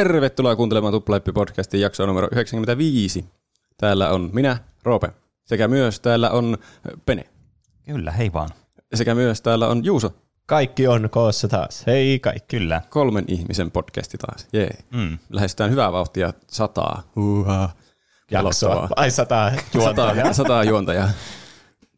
Tervetuloa kuuntelemaan Tuplahyppi-podcastin jaksoa numero 95. Täällä on minä, Roope, sekä myös täällä on Pene. Kyllä, hei vaan. Sekä myös täällä on Juuso. Kaikki on koossa taas. Hei kaikki. Kyllä. Kolmen ihmisen podcasti taas. Jee. Mm. Lähestytään hyvää vauhtia sataa. Uhaa. Jaksoa. Ai sata juontajaa. Sataa, sataa juontajaa.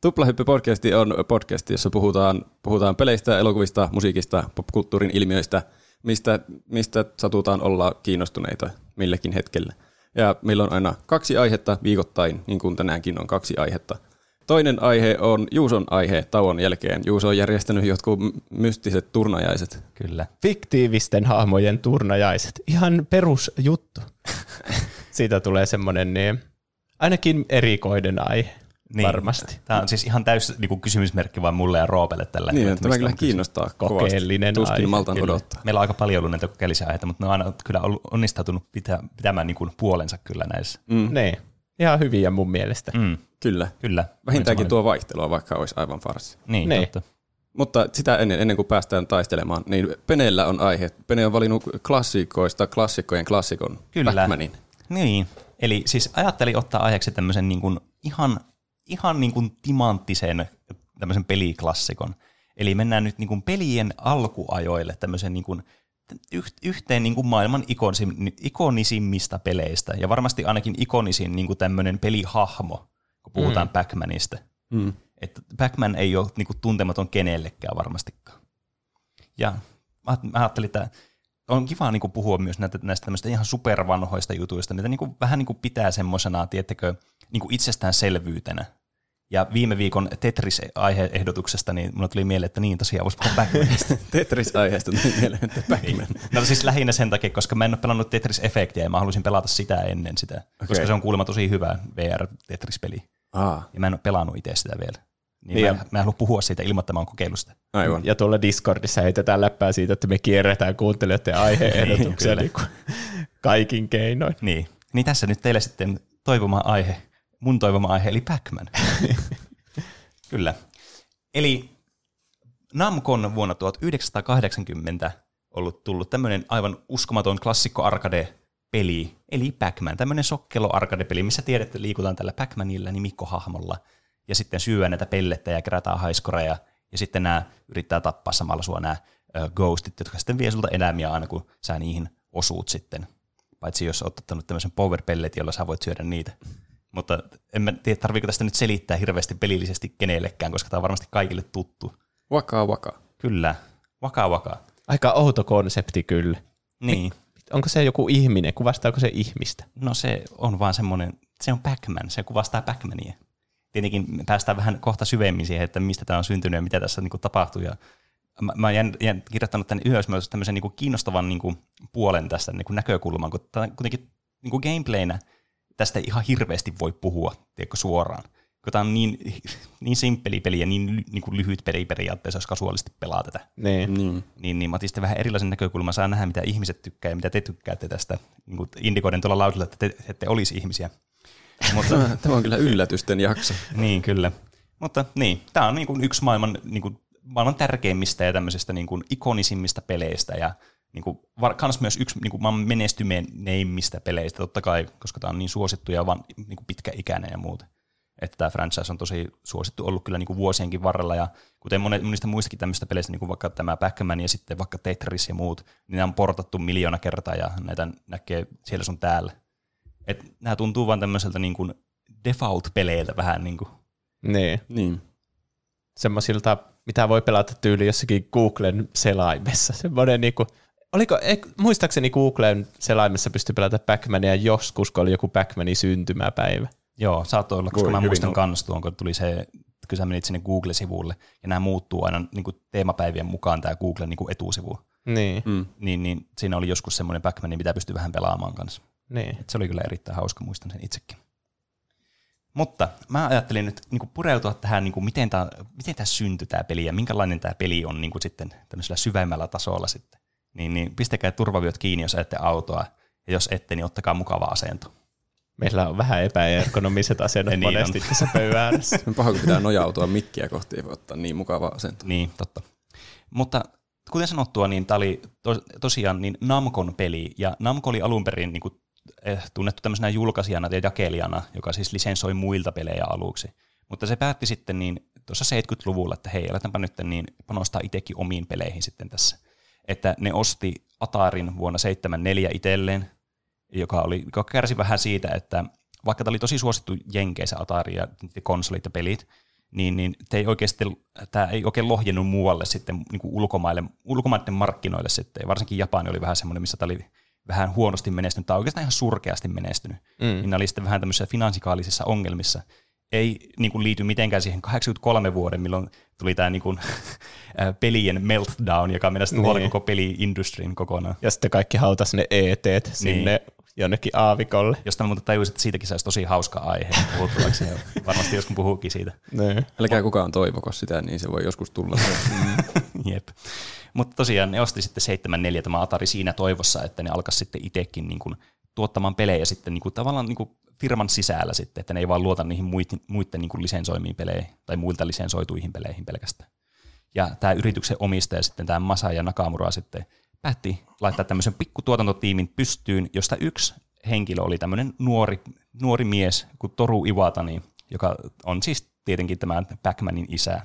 Tuplahyppy-podcasti on podcast, jossa puhutaan, puhutaan peleistä, elokuvista, musiikista, popkulttuurin ilmiöistä, mistä, mistä satutaan olla kiinnostuneita milläkin hetkellä. Ja meillä on aina kaksi aihetta viikoittain, niin kuin tänäänkin on kaksi aihetta. Toinen aihe on Juuson aihe tauon jälkeen. Juuso on järjestänyt jotkut mystiset turnajaiset. Kyllä. Fiktiivisten hahmojen turnajaiset. Ihan perusjuttu. Siitä tulee semmoinen niin, ainakin erikoinen aihe. Niin. Varmasti. Tämä on siis ihan täys niin kuin kysymysmerkki vain mulle ja Roopelle tällä Niin, hetkellä, tämä mistä kyllä kiinnostaa Kokeellinen. Tuskin aihe, maltan kyllä. odottaa. Meillä on aika paljon ollut näitä kokeellisia aiheita, mutta ne on aina kyllä ollut onnistautunut pitää, pitämään niin kuin puolensa kyllä näissä. Mm, Niin. Ihan hyviä mun mielestä. Mm. kyllä. Kyllä. Vähintäänkin tuo vaihtelua, vaikka olisi aivan farsi. Niin, Niin. totta. Mutta sitä ennen, ennen kuin päästään taistelemaan, niin Peneellä on aihe. Pene on valinnut klassikoista klassikkojen klassikon, Kyllä. Batmanin. Niin, eli siis ajattelin ottaa aiheeksi tämmöisen niin kuin ihan, ihan niin kuin timanttisen tämmöisen peliklassikon. Eli mennään nyt niin kuin pelien alkuajoille tämmöisen niin kuin yh- yhteen niin kuin maailman ikonisim, ikonisimmista peleistä, ja varmasti ainakin ikonisin niin kuin tämmöinen pelihahmo, kun puhutaan mm. Pac-Manista. Mm. Että Pac-Man ei ole niin kuin, tuntematon kenellekään varmastikaan. Ja mä ajattelin, että on kiva niin kuin, puhua myös näitä, näistä tämmöistä ihan supervanhoista jutuista, mitä niin kuin, vähän niin kuin pitää semmoisena, tiettekö, niin kuin itsestäänselvyytenä. Ja viime viikon Tetris-aiheehdotuksesta, niin mulle tuli mieleen, että niin tosiaan voisi puhua Pac-Manista. Tetris-aiheesta tuli mieleen, että Pac-Man. Niin. No siis lähinnä sen takia, koska mä en ole pelannut Tetris-efektiä ja mä halusin pelata sitä ennen sitä, okay. koska se on kuulemma tosi hyvä VR-Tetris-peli. Aa, Ja mä en ole pelannut itse sitä vielä. Niin Niin mä, en, mä en halua puhua siitä ilman, että mä oon kokeillut sitä. aivan. Ja tuolla Discordissa heitetään läppää siitä, että me kierretään kuuntelijoiden aiheehdotuksia niin kuin kaikin keinoin. Niin. Niin tässä nyt teille sitten toivoma aihe, mun toivoma aihe, eli Pac-Man. Kyllä. Eli Namcon vuonna 1980 ollut tullut tämmöinen aivan uskomaton klassikko arcade-peli, eli Pac-Man, tämmöinen sokkelo arcade-peli, missä tiedät, että liikutaan tällä Pac-Manilla nimikkohahmolla, ja sitten syö näitä pellettä ja kerätään haiskoreja, ja sitten nämä yrittää tappaa samalla sua nämä ö, ghostit, jotka sitten vie sulta eläimiä aina, kun sä niihin osuut sitten. Paitsi jos oot ottanut tämmöisen power pellet, jolla sä voit syödä niitä. Mutta en mä tiedä, tarviiko tästä nyt selittää hirveästi pelillisesti kenellekään, koska tämä on varmasti kaikille tuttu. Waka waka. Kyllä. Vaka vaka. Aika outo konsepti kyllä. Niin. Onko se joku ihminen? Kuvastaako se ihmistä? No se on vaan semmoinen, se on Pac-Man, se kuvastaa Pac-Mania. Tietenkin päästään vähän kohta syvemmin siihen, että mistä tämä on syntynyt ja mitä tässä niin tapahtuu. Ja mä, mä oon jään, kirjoittanut tänne ylös myös tämmöisen niin kiinnostavan niin kuin, puolen tästä niin kuin näkökulman, kun tämä kuitenkin niin kuin gameplaynä tästä ei ihan hirveästi voi puhua tiedätkö, suoraan. Kun tämä on niin, niin simppeli peli ja niin, niin kuin lyhyt peli periaatteessa, jos kasuaalisti pelaa tätä Niin. Niin. niin, niin mä otin sitten vähän erilaisen näkökulman, saa nähdä, mitä ihmiset tykkää ja mitä te tykkäätte tästä. Niin kuin indikoiden tuolla laudella, että te ette olisi ihmisiä. Mutta, Tämä on kyllä yllätysten jakso. niin, kyllä. Mutta niin, tämä on niin kuin yksi maailman, niin kuin, maailman tärkeimmistä ja tämmöisistä niin kuin ikonisimmista peleistä ja niin kuin, var, kans myös yksi niin kuin menestyneimmistä peleistä, totta kai, koska tämä on niin suosittu ja vaan niin kuin pitkäikäinen ja muuta. Että tämä franchise on tosi suosittu ollut kyllä niin kuin vuosienkin varrella, ja kuten monet, monista muistakin tämmöistä peleistä, niin kuin vaikka tämä Pac-Man ja sitten vaikka Tetris ja muut, niin nämä on portattu miljoona kertaa, ja näitä näkee siellä sun täällä. Et nämä tuntuu vaan tämmöiseltä niin kuin default-peleiltä vähän niin kuin. Niin. Niin. Semmoisilta, mitä voi pelata tyyli jossakin Googlen selaimessa. Semmoinen niinku, oliko, muistaakseni Googlen selaimessa pystyi pelata Pac-Mania joskus, kun oli joku Pac-Manin syntymäpäivä. Joo, saattoi olla, koska Voi mä hyvin muistan kans tuon, kun tuli se, kun sä menit sinne Google-sivulle, ja nämä muuttuu aina niin kuin teemapäivien mukaan tämä Googlen niin kuin etusivu. Niin, Mm. Niin, niin siinä oli joskus semmoinen Pac-Man, mitä pystyi vähän pelaamaan kanssa. niin. Et se oli kyllä erittäin hauska, muistan sen itsekin. Mutta mä ajattelin nyt niin pureutua tähän, niin kuin miten tämä miten tää syntyi tämä peli ja minkälainen tämä peli on niin kuin sitten tämmöisellä syvemmällä tasolla sitten. Niin, niin pistäkää turvavyöt kiinni, jos ette autoa, ja jos ette, niin ottakaa mukava asento. Meillä on vähän epäergonomiset asennot Niin on. monesti tässä pöydän ääressä. On paha, kun pitää nojautua mikkiä kohti, ei voi ottaa niin mukavaa asentoa. Niin, totta. Mutta kuten sanottua, niin tämä oli to, tosiaan niin Namcon peli, ja Namco oli alun perin niin kuin, eh, tunnettu tämmöisenä julkaisijana ja jakelijana, joka siis lisensoi muilta pelejä aluksi. Mutta se päätti sitten niin tuossa 70-luvulla, että hei, aletaanpa nyt niin panostaa itsekin omiin peleihin sitten tässä. Että ne osti Atarin vuonna 74 itselleen, joka, oli, joka kärsi vähän siitä, että vaikka tämä oli tosi suosittu Jenkeissä Atari ja konsolit ja pelit, niin, niin te ei oikeasti, tämä ei oikein lohjennut muualle sitten niin kuin ulkomaille, ulkomaiden markkinoille sitten. Ja varsinkin Japani oli vähän semmoinen, missä tämä oli vähän huonosti menestynyt, tai oikeastaan ihan surkeasti menestynyt. Mm. Niin ne oli sitten vähän tämmöisissä finansikaalisissa ongelmissa. Ei niin kuin liity mitenkään siihen 83 vuoden, milloin tuli tämä niin kuin, pelien meltdown, joka meni sitten niin. koko peli-industrin kokonaan. Ja sitten kaikki hautas ne ET sinne niin jonnekin aavikolle. Josta muuten tajusin, että siitäkin saisi tosi hauska aihe puhuttavaksi. varmasti joskus puhuukin siitä. Ne. Älkää kukaan toivoko sitä, niin se voi joskus tulla. Jep. Mutta tosiaan ne osti sitten 74 tämä Atari siinä toivossa, että ne alkaisi sitten itsekin niin kuin tuottamaan pelejä sitten niin kuin tavallaan niin kuin firman sisällä sitten, että ne ei vaan luota niihin muiden, muiden niin kuin lisensoimiin peleihin tai muilta lisensoituihin peleihin pelkästään. Ja tämä yrityksen omistaja sitten, tämä Masa ja Nakamura sitten päätti laittaa tämmöisen pikkutuotantotiimin pystyyn, josta yksi henkilö oli tämmöinen nuori, nuori mies kuin Toru Iwatani, joka on siis tietenkin tämän Pac-Manin isä,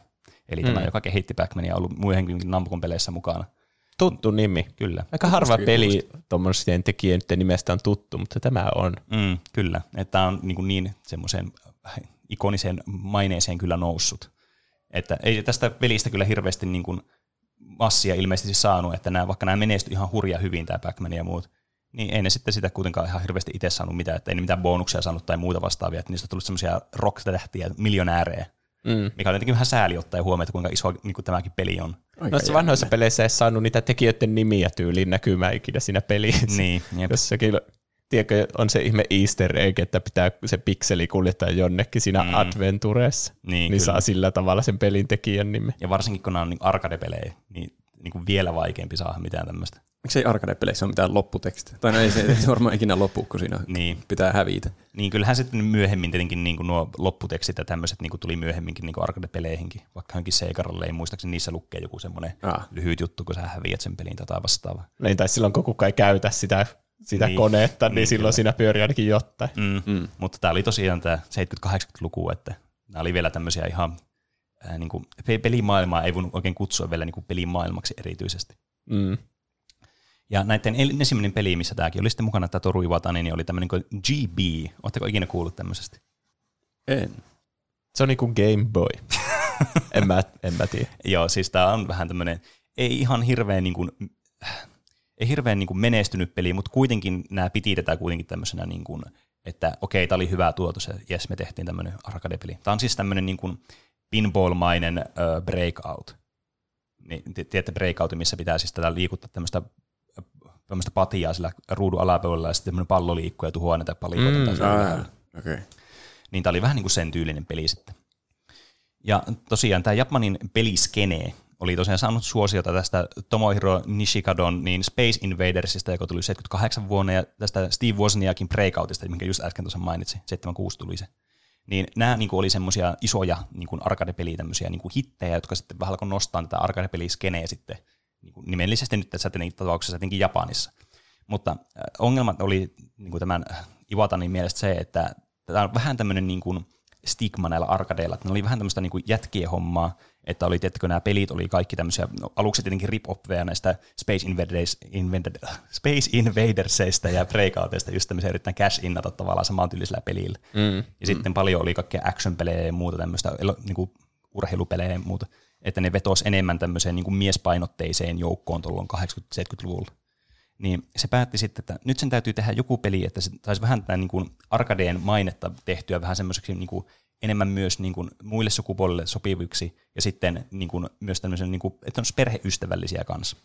eli mm. tämä, joka kehitti Pac-Mania, ollut muidenkin Namcon peleissä mukana. Tuttu nimi. Kyllä. Aika harva peli tuommoisten tekijöiden nimestä on tuttu, mutta tämä on. Mm, kyllä, että tämä on niin, niin semmoiseen ikoniseen maineeseen kyllä noussut. Että ei tästä pelistä kyllä hirveästi niin kuin massia ilmeisesti saanut, että nämä, vaikka nämä menestyi ihan hurja hyvin, tämä pac ja muut, niin ei ne sitten sitä kuitenkaan ihan hirveästi itse saanut mitään, että ei ne mitään bonuksia saanut tai muuta vastaavia, että niistä on tullut semmoisia rock-tähtiä, miljonäärejä, mm. mikä on jotenkin vähän sääli ottaa huomioon, kuinka iso niin kuin tämäkin peli on. Noissa vanhoissa peleissä ei saanut niitä tekijöiden nimiä tyyliin näkymään ikinä siinä pelissä. Niin, jep. Jossakin tiedätkö, on se ihme easter egg, että pitää se pikseli kuljettaa jonnekin siinä mm. adventureessa, niin, niin saa sillä tavalla sen pelin tekijän nimi. Ja varsinkin kun nämä on niin arcade-pelejä, niin, niin kuin vielä vaikeampi saada mitään tämmöistä. Miksi ei arcade-peleissä ole mitään lopputekstiä? Tai no ei se, ei varmaan ikinä loppu, kun siinä niin. pitää hävitä. Niin, kyllähän sitten myöhemmin tietenkin niin kuin nuo lopputekstit ja tämmöiset niin kuin tuli myöhemminkin niin kuin arcade-peleihinkin. Vaikka johonkin Seikaralle ei muistaakseni niissä lukee joku semmoinen ah. lyhyt juttu, kun sä häviät sen pelin tai vastaava. Niin, tai silloin kun kukaan ei käytä sitä sitä niin, konetta, niin, niin silloin kyllä. siinä pyörii ainakin jotain. Mm. Mm. Mutta tämä oli tosiaan tämä 70-80-luku, että nämä oli vielä tämmöisiä ihan äh, niin kuin, pelimaailmaa ei voinut oikein kutsua vielä niin kuin pelimaailmaksi erityisesti. Mm. Ja näiden ensimmäinen peli, missä tämäkin oli sitten mukana, tämä Toru Iwatani, niin oli tämmöinen kuin GB. Oletteko ikinä kuullut tämmöisestä? En. Se on niin kuin Game Boy. en, mä, en mä tiedä. Joo, siis tämä on vähän tämmöinen, ei ihan hirveän niin kuin, ei hirveän niin kuin menestynyt peli, mutta kuitenkin nämä piti tätä kuitenkin tämmöisenä, niin kuin, että okei, tämä oli hyvä tuotos, ja jes, me tehtiin tämmöinen arcade-peli. Tämä on siis tämmöinen niin kuin pinball-mainen uh, breakout. Niin, tiedätte breakout, missä pitää siis tätä liikuttaa tämmöistä tämmöistä patiaa sillä ruudun alapuolella, ja sitten tämmöinen pallo liikkuu ja tuhoaa näitä palikoita. Mm, okay. Niin tämä oli vähän niin kuin sen tyylinen peli sitten. Ja tosiaan tämä Japanin peliskene oli tosiaan saanut suosiota tästä Tomohiro Nishikadon niin Space Invadersista, joka tuli 78 vuonna, ja tästä Steve Wozniakin Breakoutista, minkä just äsken tuossa mainitsin, 76 tuli se. Niin nämä niin kuin, oli semmoisia isoja niin kuin arcade-peliä, tämmöisiä niin kuin hittejä, jotka sitten vähän alkoi nostaa tätä arcade-peliskeneä sitten niin kuin nimellisesti nyt tässä tapauksessa jotenkin Japanissa. Mutta äh, ongelma oli niin kuin tämän Iwatanin mielestä se, että tämä on vähän tämmöinen niin kuin stigma näillä arkadeilla, että ne oli vähän tämmöistä niin kuin jätkien hommaa, että oli, tiettäkö nämä pelit oli kaikki tämmöisiä, no, aluksi tietenkin rip näistä Space, Invaders, Invaders, Space Invadersista ja Breakouteista, just tämmöisiä yritetään cash innata tavallaan samantyylisellä pelillä. Mm. Ja mm. sitten paljon oli kaikkea action-pelejä ja muuta tämmöistä, niin kuin urheilupelejä ja muuta, että ne vetosi enemmän tämmöiseen niin kuin miespainotteiseen joukkoon tuolloin 80-70-luvulla. Niin se päätti sitten, että nyt sen täytyy tehdä joku peli, että se saisi vähän tämän niin kuin arkadeen mainetta tehtyä vähän semmoiseksi niin kuin enemmän myös niin kuin muille sukupuolille sopiviksi ja sitten niin kuin myös tämmöisen, niin kuin, että on perheystävällisiä kanssa.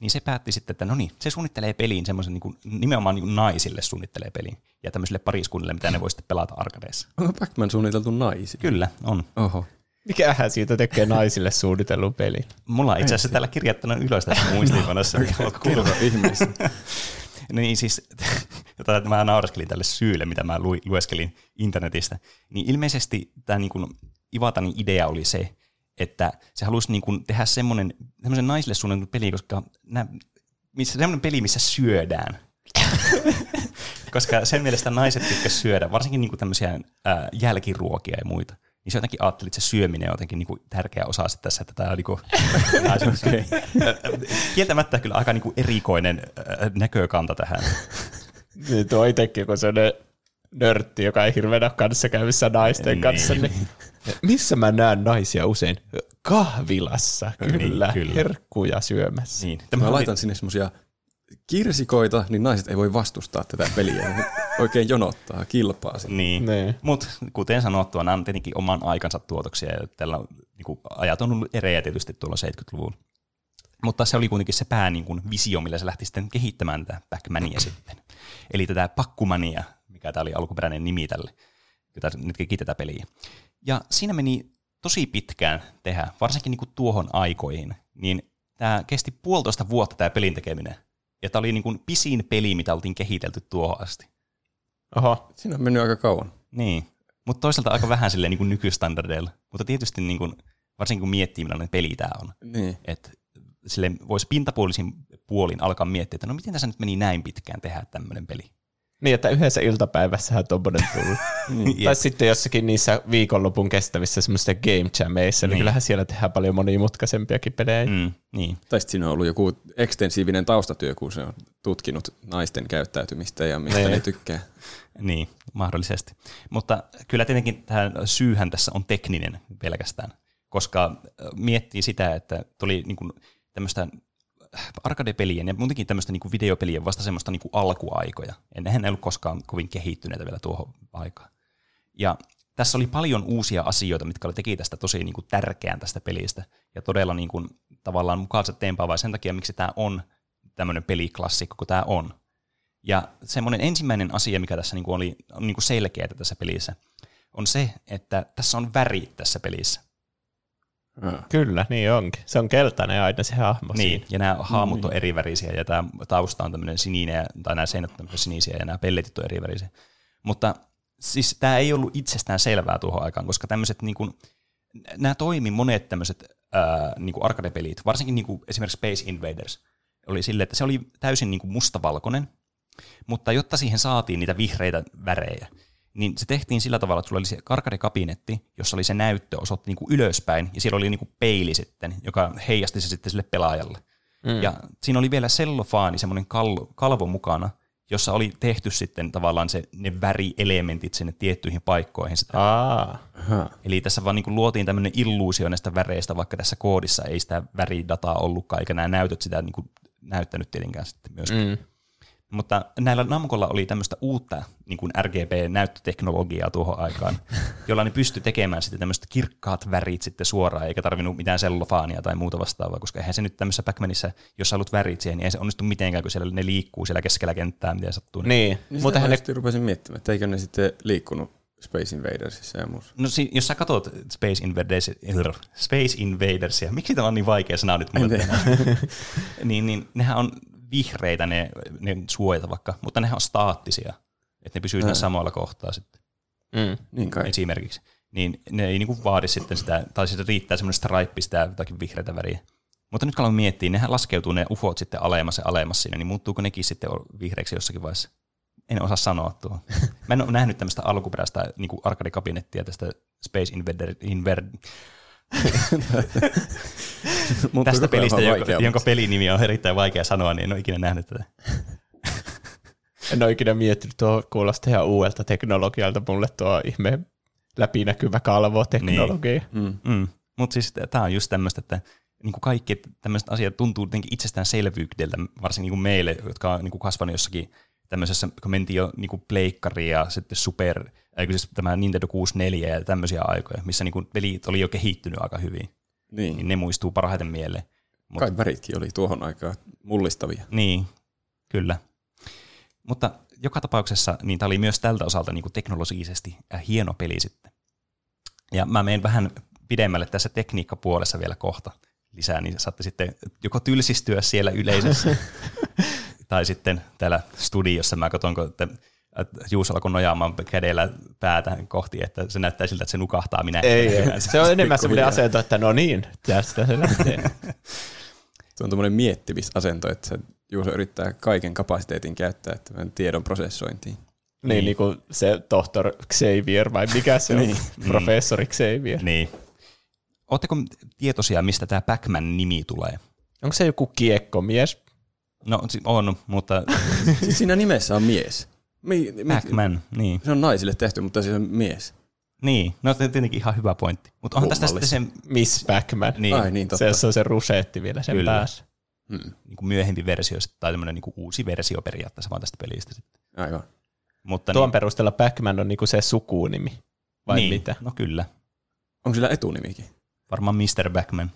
Niin se päätti sitten, että no niin, se suunnittelee peliin semmoisen niin kuin, nimenomaan niin kuin naisille suunnittelee peliin ja tämmöisille pariskunnille, mitä ne voi sitten pelata arkadeissa. Onko Pac-Man suunniteltu naisille? Kyllä, on. Oho. Mikähän siitä tekee naisille suunnitellun peli? Mulla on itse asiassa täällä kirjattuna ylös tässä muistiinpanossa. Kerro ihmeessä. niin siis, jota mä nauraskelin tälle syylle, mitä mä lueskelin internetistä, niin ilmeisesti tämä niin kuin Iwatanin idea oli se, että se halusi niin kuin tehdä semmoinen, semmoisen naisille suunnatun peli, koska nää, missä, semmoinen peli, missä syödään. koska sen mielestä naiset tykkäsivät syödä, varsinkin niin kuin tämmöisiä ää, jälkiruokia ja muita. Niin se jotenkin ajatteli, että se syöminen on jotenkin niin kuin tärkeä osa sitten tässä, että tämä on niin kuin, kieltämättä kyllä aika niin kuin erikoinen ää, näkökanta tähän. Niin tuo itsekin, kun se on nörtti, joka ei hirveänä kanssa käyvissä naisten niin. kanssa. Niin. Missä mä näen naisia usein? Kahvilassa, kyllä. Niin, kyllä. Herkkuja syömässä. Niin. Tämä mä laitan sinne semmoisia kirsikoita, niin naiset ei voi vastustaa tätä peliä. Oikein jonottaa, kilpaa. Sinne. Niin, niin. mutta kuten sanottua, nämä on tietenkin oman aikansa tuotoksia, ja tällä on, niin kuin, ajat on ollut erejä tietysti tuolla 70-luvun. Mutta se oli kuitenkin se pää niin kuin, visio, millä se lähti sitten kehittämään tätä Pac-Mania sitten. Eli tätä pakkumania, mikä tämä oli alkuperäinen nimi tälle, jota nyt tätä peliä. Ja siinä meni tosi pitkään tehdä, varsinkin niin kuin tuohon aikoihin, niin tämä kesti puolitoista vuotta tämä pelin tekeminen. Ja tämä oli niin kuin pisin peli, mitä oltiin kehitelty tuohon asti. Oho, siinä on mennyt aika kauan. Niin, mutta toisaalta aika vähän silleen niin kuin nykystandardeilla. Mutta tietysti niin kuin, varsinkin kun miettii, millainen peli tämä on. Niin. Että sille voisi pintapuolisin puolin alkaa miettiä, että no miten tässä nyt meni näin pitkään tehdä tämmöinen peli. Niin, että yhdessä iltapäivässähän tuommoinen tullut. niin. Tai sitten jossakin niissä viikonlopun kestävissä semmoisissa game jameissa, niin. niin kyllähän siellä tehdään paljon monimutkaisempiakin pelejä. Mm, niin. Tai sitten siinä on ollut joku ekstensiivinen taustatyö, kun se on tutkinut naisten käyttäytymistä ja mistä niin. ne tykkää. Niin, mahdollisesti. Mutta kyllä tietenkin tähän syyhän tässä on tekninen pelkästään, koska miettii sitä, että tuli niin kuin tämmöistä arcade-pelien ja muutenkin tämmöistä niin videopelien vasta semmoista niin kuin alkuaikoja. Ennenhän ei ollut koskaan kovin kehittyneitä vielä tuohon aikaan. Ja tässä oli paljon uusia asioita, mitkä teki tästä tosi niin kuin tärkeän tästä pelistä. Ja todella niin kuin, tavallaan mukaansa teempaavaa sen takia, miksi tämä on tämmöinen peliklassikko kuin tämä on. Ja semmoinen ensimmäinen asia, mikä tässä niin kuin oli on niin kuin selkeää tässä pelissä, on se, että tässä on väri tässä pelissä. Kyllä, niin onkin. Se on keltainen aina se hahmo Niin, siinä. ja nämä hahmot on eri värisiä, ja tämä tausta on tämmöinen sininen, tai nämä seinät on sinisiä, ja nämä pelletit on eri värisiä. Mutta siis tämä ei ollut itsestään selvää tuohon aikaan, koska tämmöiset, niin kuin, nämä toimi monet tämmöiset ää, niin kuin arcade-pelit, varsinkin niin kuin esimerkiksi Space Invaders, oli sille, että se oli täysin niin kuin mustavalkoinen, mutta jotta siihen saatiin niitä vihreitä värejä, niin se tehtiin sillä tavalla, että sulla oli se karkarikabinetti, jossa oli se näyttö osoitti niinku ylöspäin, ja siellä oli niinku peili sitten, joka heijasti se sitten sille pelaajalle. Mm. Ja siinä oli vielä sellofaani, semmoinen kalvo, kalvo mukana, jossa oli tehty sitten tavallaan se, ne värielementit sinne tiettyihin paikkoihin. Sitä. Aa. Eli tässä vaan niin luotiin tämmöinen illuusio näistä väreistä, vaikka tässä koodissa ei sitä väridataa ollutkaan, eikä nämä näytöt sitä niin kuin näyttänyt tietenkään sitten myöskään. Mm. Mutta näillä Namcolla oli tämmöistä uutta niin kuin RGB-näyttöteknologiaa tuohon aikaan, jolla ne pystyi tekemään sitten tämmöiset kirkkaat värit sitten suoraan, eikä tarvinnut mitään sellofaania tai muuta vastaavaa, koska eihän se nyt tämmöisessä pac jos haluat värit siihen, niin ei se onnistu mitenkään, kun siellä ne liikkuu siellä keskellä kenttää, miten sattuu. Niin, niin mutta hän ne... rupesin miettimään, että eikö ne sitten liikkunut Space Invadersissa ja muussa. No si- jos sä katsot Space, Invaders, Space Invadersia, miksi tämä on niin vaikea sana nyt mulle? niin, niin nehän on vihreitä ne, ne suojata vaikka, mutta nehän on staattisia, että ne pysyy siinä samalla kohtaa sitten. Mm, niin kai. Esimerkiksi. Niin ne ei niinku vaadi sitten sitä, tai sitten riittää semmoinen stripe sitä jotakin vihreitä väriä. Mutta nyt kun aloin miettiä, nehän laskeutuu ne ufot sitten alemmas ja alemmas siinä, niin muuttuuko nekin sitten vihreäksi jossakin vaiheessa? En osaa sanoa tuo. Mä en ole nähnyt tämmöistä alkuperäistä niin arcade-kabinettia tästä Space Invader, Invader Tästä pelistä, jonka, jonka pelinimi on erittäin vaikea sanoa, niin en ole ikinä nähnyt tätä. En ole ikinä miettinyt, tuo kuulostaa ihan uudelta teknologialta mulle tuo ihme läpinäkyvä kalvoteknologia. Niin. Mm. Mm. Mutta siis tämä on just tämmöistä, että niin kuin kaikki tämmöiset asiat tuntuu jotenkin itsestäänselvyydeltä, varsinkin niin kuin meille, jotka on niin kuin kasvanut jossakin tämmöisessä, kun mentiin jo niin kuin pleikkari ja sitten super, eikö siis tämä Nintendo 64 ja tämmöisiä aikoja, missä niin pelit oli jo kehittynyt aika hyvin. Niin. niin ne muistuu parhaiten mieleen. Mut, Kai väritkin oli tuohon aikaan mullistavia. Niin, kyllä. Mutta joka tapauksessa niin tämä oli myös tältä osalta niin teknologisesti hieno peli sitten. Ja mä menen vähän pidemmälle tässä tekniikkapuolessa vielä kohta lisää, niin saatte sitten joko tylsistyä siellä yleisössä, tai sitten täällä studiossa mä katson, kun te Juuso alkoi nojaamaan kädellä päätä kohti, että se näyttää siltä, että se nukahtaa minä. Ei, ei. Se on enemmän semmoinen asento, että no niin, tästä se lähtee. Se on tuommoinen miettimisasento, että se Juuso yrittää kaiken kapasiteetin käyttää että tiedon prosessointiin. Niin, niin, niin kuin se tohtor Xavier, vai mikä se on? niin. Professori Xavier. Niin. Oletteko tietoisia, mistä tämä Pac-Man-nimi tulee? Onko se joku kiekkomies? No on, mutta... siis siinä nimessä on mies. Mi, mi, Pac-Man, niin. Se on naisille tehty, mutta se on mies. Niin, no tietenkin ihan hyvä pointti. Mutta onhan tästä sitten se... Miss Pac-Man. Niin. Ai, niin totta. Se on se rusetti vielä sen Kyllä. päässä. Hmm. Niin kuin myöhempi versio, tai tämmöinen niin uusi versio periaatteessa vaan tästä pelistä sitten. Aivan. Mutta Tuon niin, perusteella Pac-Man on niin kuin se sukunimi, vai niin, mitä? no kyllä. Onko sillä etunimikin? Varmaan Mr. Backman.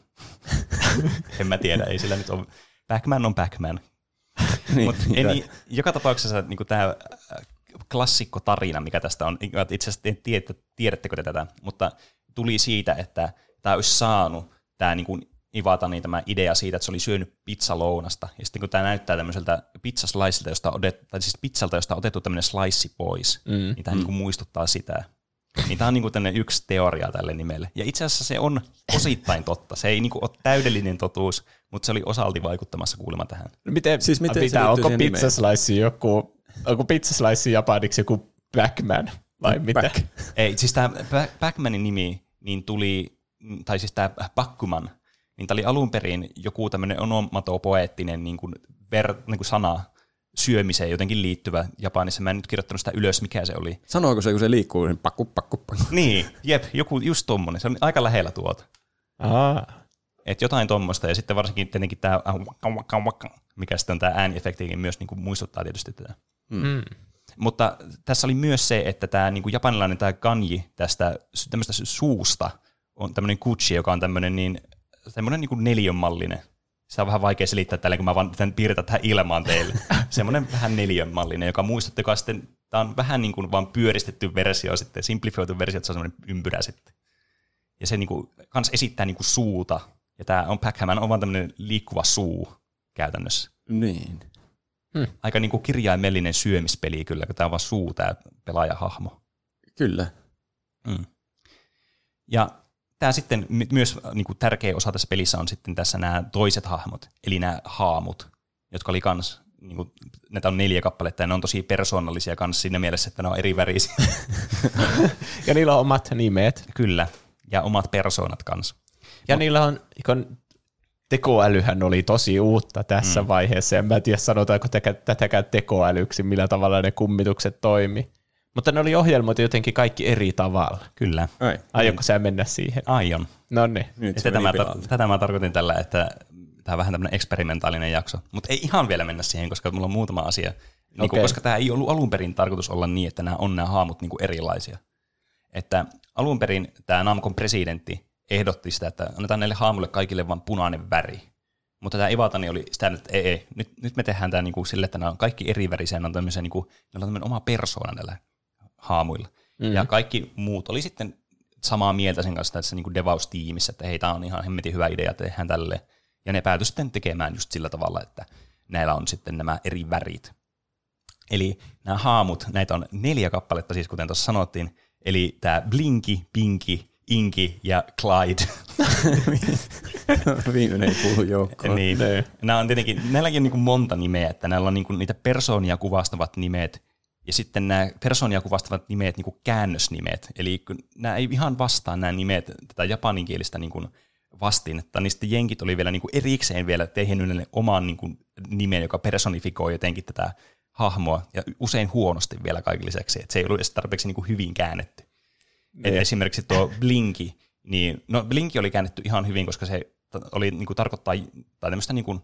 en mä tiedä, ei sillä nyt ole. Backman on Backman. niin, Mut niin, niin, joka tapauksessa niin tämä äh, klassikko tarina, mikä tästä on, itse asiassa en tiedä, tiedättekö te tätä, mutta tuli siitä, että tämä olisi saanut tämä niin kuin Ivatani tämä idea siitä, että se oli syönyt pizzalounasta. Ja sitten kun tämä näyttää tämmöiseltä pizzasliceilta, josta odet, tai siis pizzalta, josta on otettu tämmöinen slice pois, mm. niin tämä mm. niin muistuttaa sitä. Niin tämä on niin kuin yksi teoria tälle nimelle. Ja itse asiassa se on osittain totta. Se ei niin kuin ole täydellinen totuus, mutta se oli osalti vaikuttamassa kuulemma tähän. No miten, siis miten pitää, onko pizza slice joku, onko pizza slice japaniksi joku Backman vai mitä? Back. Ei, siis tämä Backmanin nimi niin tuli, tai siis tämä Bakkuman, niin tämä oli alun perin joku tämmöinen onomatopoeettinen niin kuin ver, niin kuin sana, syömiseen jotenkin liittyvä Japanissa. Mä en nyt kirjoittanut sitä ylös, mikä se oli. Sanoiko se, kun se liikkuu, niin pakku, pakku, pakku. Niin, jep, joku just tommonen. Se on aika lähellä tuota. Aa. Et jotain tuommoista, ja sitten varsinkin tietenkin tämä, mikä sitten on tämä ääniefektikin myös niin kuin muistuttaa tietysti tätä. Mm. Mutta tässä oli myös se, että tämä niin kuin japanilainen tämä kanji tästä tämmöistä suusta on tämmöinen kutsi, joka on tämmöinen niin, tämmöinen niin kuin neliönmallinen se on vähän vaikea selittää tällä, kun mä vaan piirretä tähän ilmaan teille. Semmoinen vähän neljönmallinen, joka muistutti, joka sitten, tämä on vähän niin kuin vaan pyöristetty versio sitten, simplifioitu versio, että se on semmoinen ympyrä sitten. Ja se niin kuin, kans esittää niin kuin suuta, ja tämä on Pac-Man on vaan tämmöinen liikkuva suu käytännössä. Niin. Hmm. Aika niin kuin kirjaimellinen syömispeli kyllä, kun tämä on vaan suu, tämä pelaajahahmo. Kyllä. Hmm. Ja tämä sitten myös niin kuin tärkeä osa tässä pelissä on sitten tässä nämä toiset hahmot, eli nämä haamut, jotka oli kans, niin kuin, näitä on neljä kappaletta ja ne on tosi persoonallisia kanssa siinä mielessä, että ne on eri värisiä. ja niillä on omat nimet. Kyllä, ja omat persoonat kanssa. Ja Mut, niillä on, ikon, tekoälyhän oli tosi uutta tässä mm. vaiheessa, ja mä en tiedä sanotaanko tätäkään tekoälyksi, millä tavalla ne kummitukset toimi. Mutta ne oli ohjelmoitu jotenkin kaikki eri tavalla. Kyllä. Ai. Aiotko sä mennä siihen? Aion. No niin. Tätä, mä, tätä mä tarkoitin tällä, että tämä on vähän tämmöinen eksperimentaalinen jakso. Mutta ei ihan vielä mennä siihen, koska mulla on muutama asia. Niin okay. koska tämä ei ollut alun perin tarkoitus olla niin, että nämä on nämä haamut niin kuin erilaisia. Että alun perin tämä Namcon presidentti ehdotti sitä, että annetaan näille haamuille kaikille vain punainen väri. Mutta tämä Ivatani oli sitä, että ei, ei, nyt, nyt me tehdään tämä niin sille, että nämä on kaikki eri värisiä, ne on tämmöisiä, niin kuin, on tämmöinen oma persoona näillä haamuilla. Mm. Ja kaikki muut oli sitten samaa mieltä sen kanssa tässä niin Devaus-tiimissä, että hei, tämä on ihan hemmetin hyvä idea, tehdään tälle. Ja ne päätyi sitten tekemään just sillä tavalla, että näillä on sitten nämä eri värit. Eli nämä haamut, näitä on neljä kappaletta siis, kuten tuossa sanottiin, eli tämä Blinki, Pinki, Inki ja Clyde. Viimeinen ei kuulu joukkoon. niin. Nämä on tietenkin, näilläkin on niin monta nimeä, että näillä on niin niitä persoonia kuvastavat nimet, ja sitten nämä persoonia kuvastavat nimet, niin kuin käännösnimet, eli nämä ei ihan vastaa nämä nimet tätä japaninkielistä niin kuin vastinetta, niin sitten jenkit oli vielä niin kuin erikseen vielä tehnyt oman niin kuin nimen, joka personifikoi jotenkin tätä hahmoa, ja usein huonosti vielä kaikille lisäksi, että se ei ollut edes tarpeeksi niin kuin hyvin käännetty. Et niin. esimerkiksi tuo Blinki, niin no Blinki oli käännetty ihan hyvin, koska se oli niin kuin tarkoittaa, tai tämmöistä niin kuin,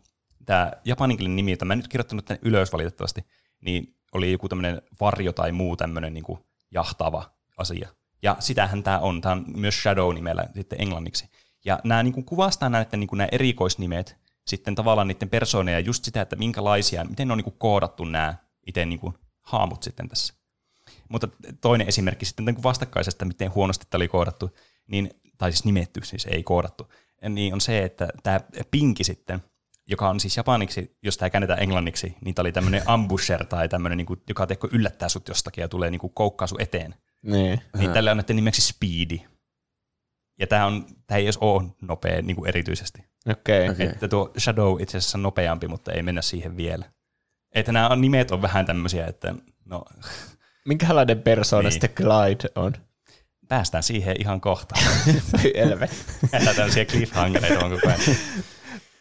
tämä japaninkielinen nimi, jota mä en nyt kirjoittanut tänne ylös valitettavasti, niin oli joku tämmöinen varjo tai muu tämmöinen niin jahtava asia. Ja sitähän tämä on. Tämä on myös Shadow-nimellä sitten englanniksi. Ja nämä niin kuin kuvastaa näiden niin kuin nämä erikoisnimet sitten tavallaan niiden persooneja just sitä, että minkälaisia, miten ne on niin kuin koodattu nämä itse niin kuin haamut sitten tässä. Mutta toinen esimerkki sitten niin kuin vastakkaisesta, miten huonosti tämä oli koodattu, niin, tai siis nimetty, siis ei koodattu, niin on se, että tämä Pinki sitten, joka on siis japaniksi, jos tämä käännetään englanniksi, niin tämä oli tämmöinen ambusher tai tämmöinen, niin kuin, joka teko yllättää sut jostakin ja tulee niin kuin, koukkaa sun eteen. Niin. Niin tälle annettiin nimeksi Speedy. Ja tämä, on, tämä ei edes ole nopea niin kuin erityisesti. Okei. Okay. Että tuo Shadow itse asiassa on nopeampi, mutta ei mennä siihen vielä. Että nämä on- nimet on vähän tämmöisiä, että no, Minkälainen persona Niin. sitten Clyde on? päästään siihen ihan kohta. Elve. Jätään tämmöisiä cliffhangereita on koko ajan.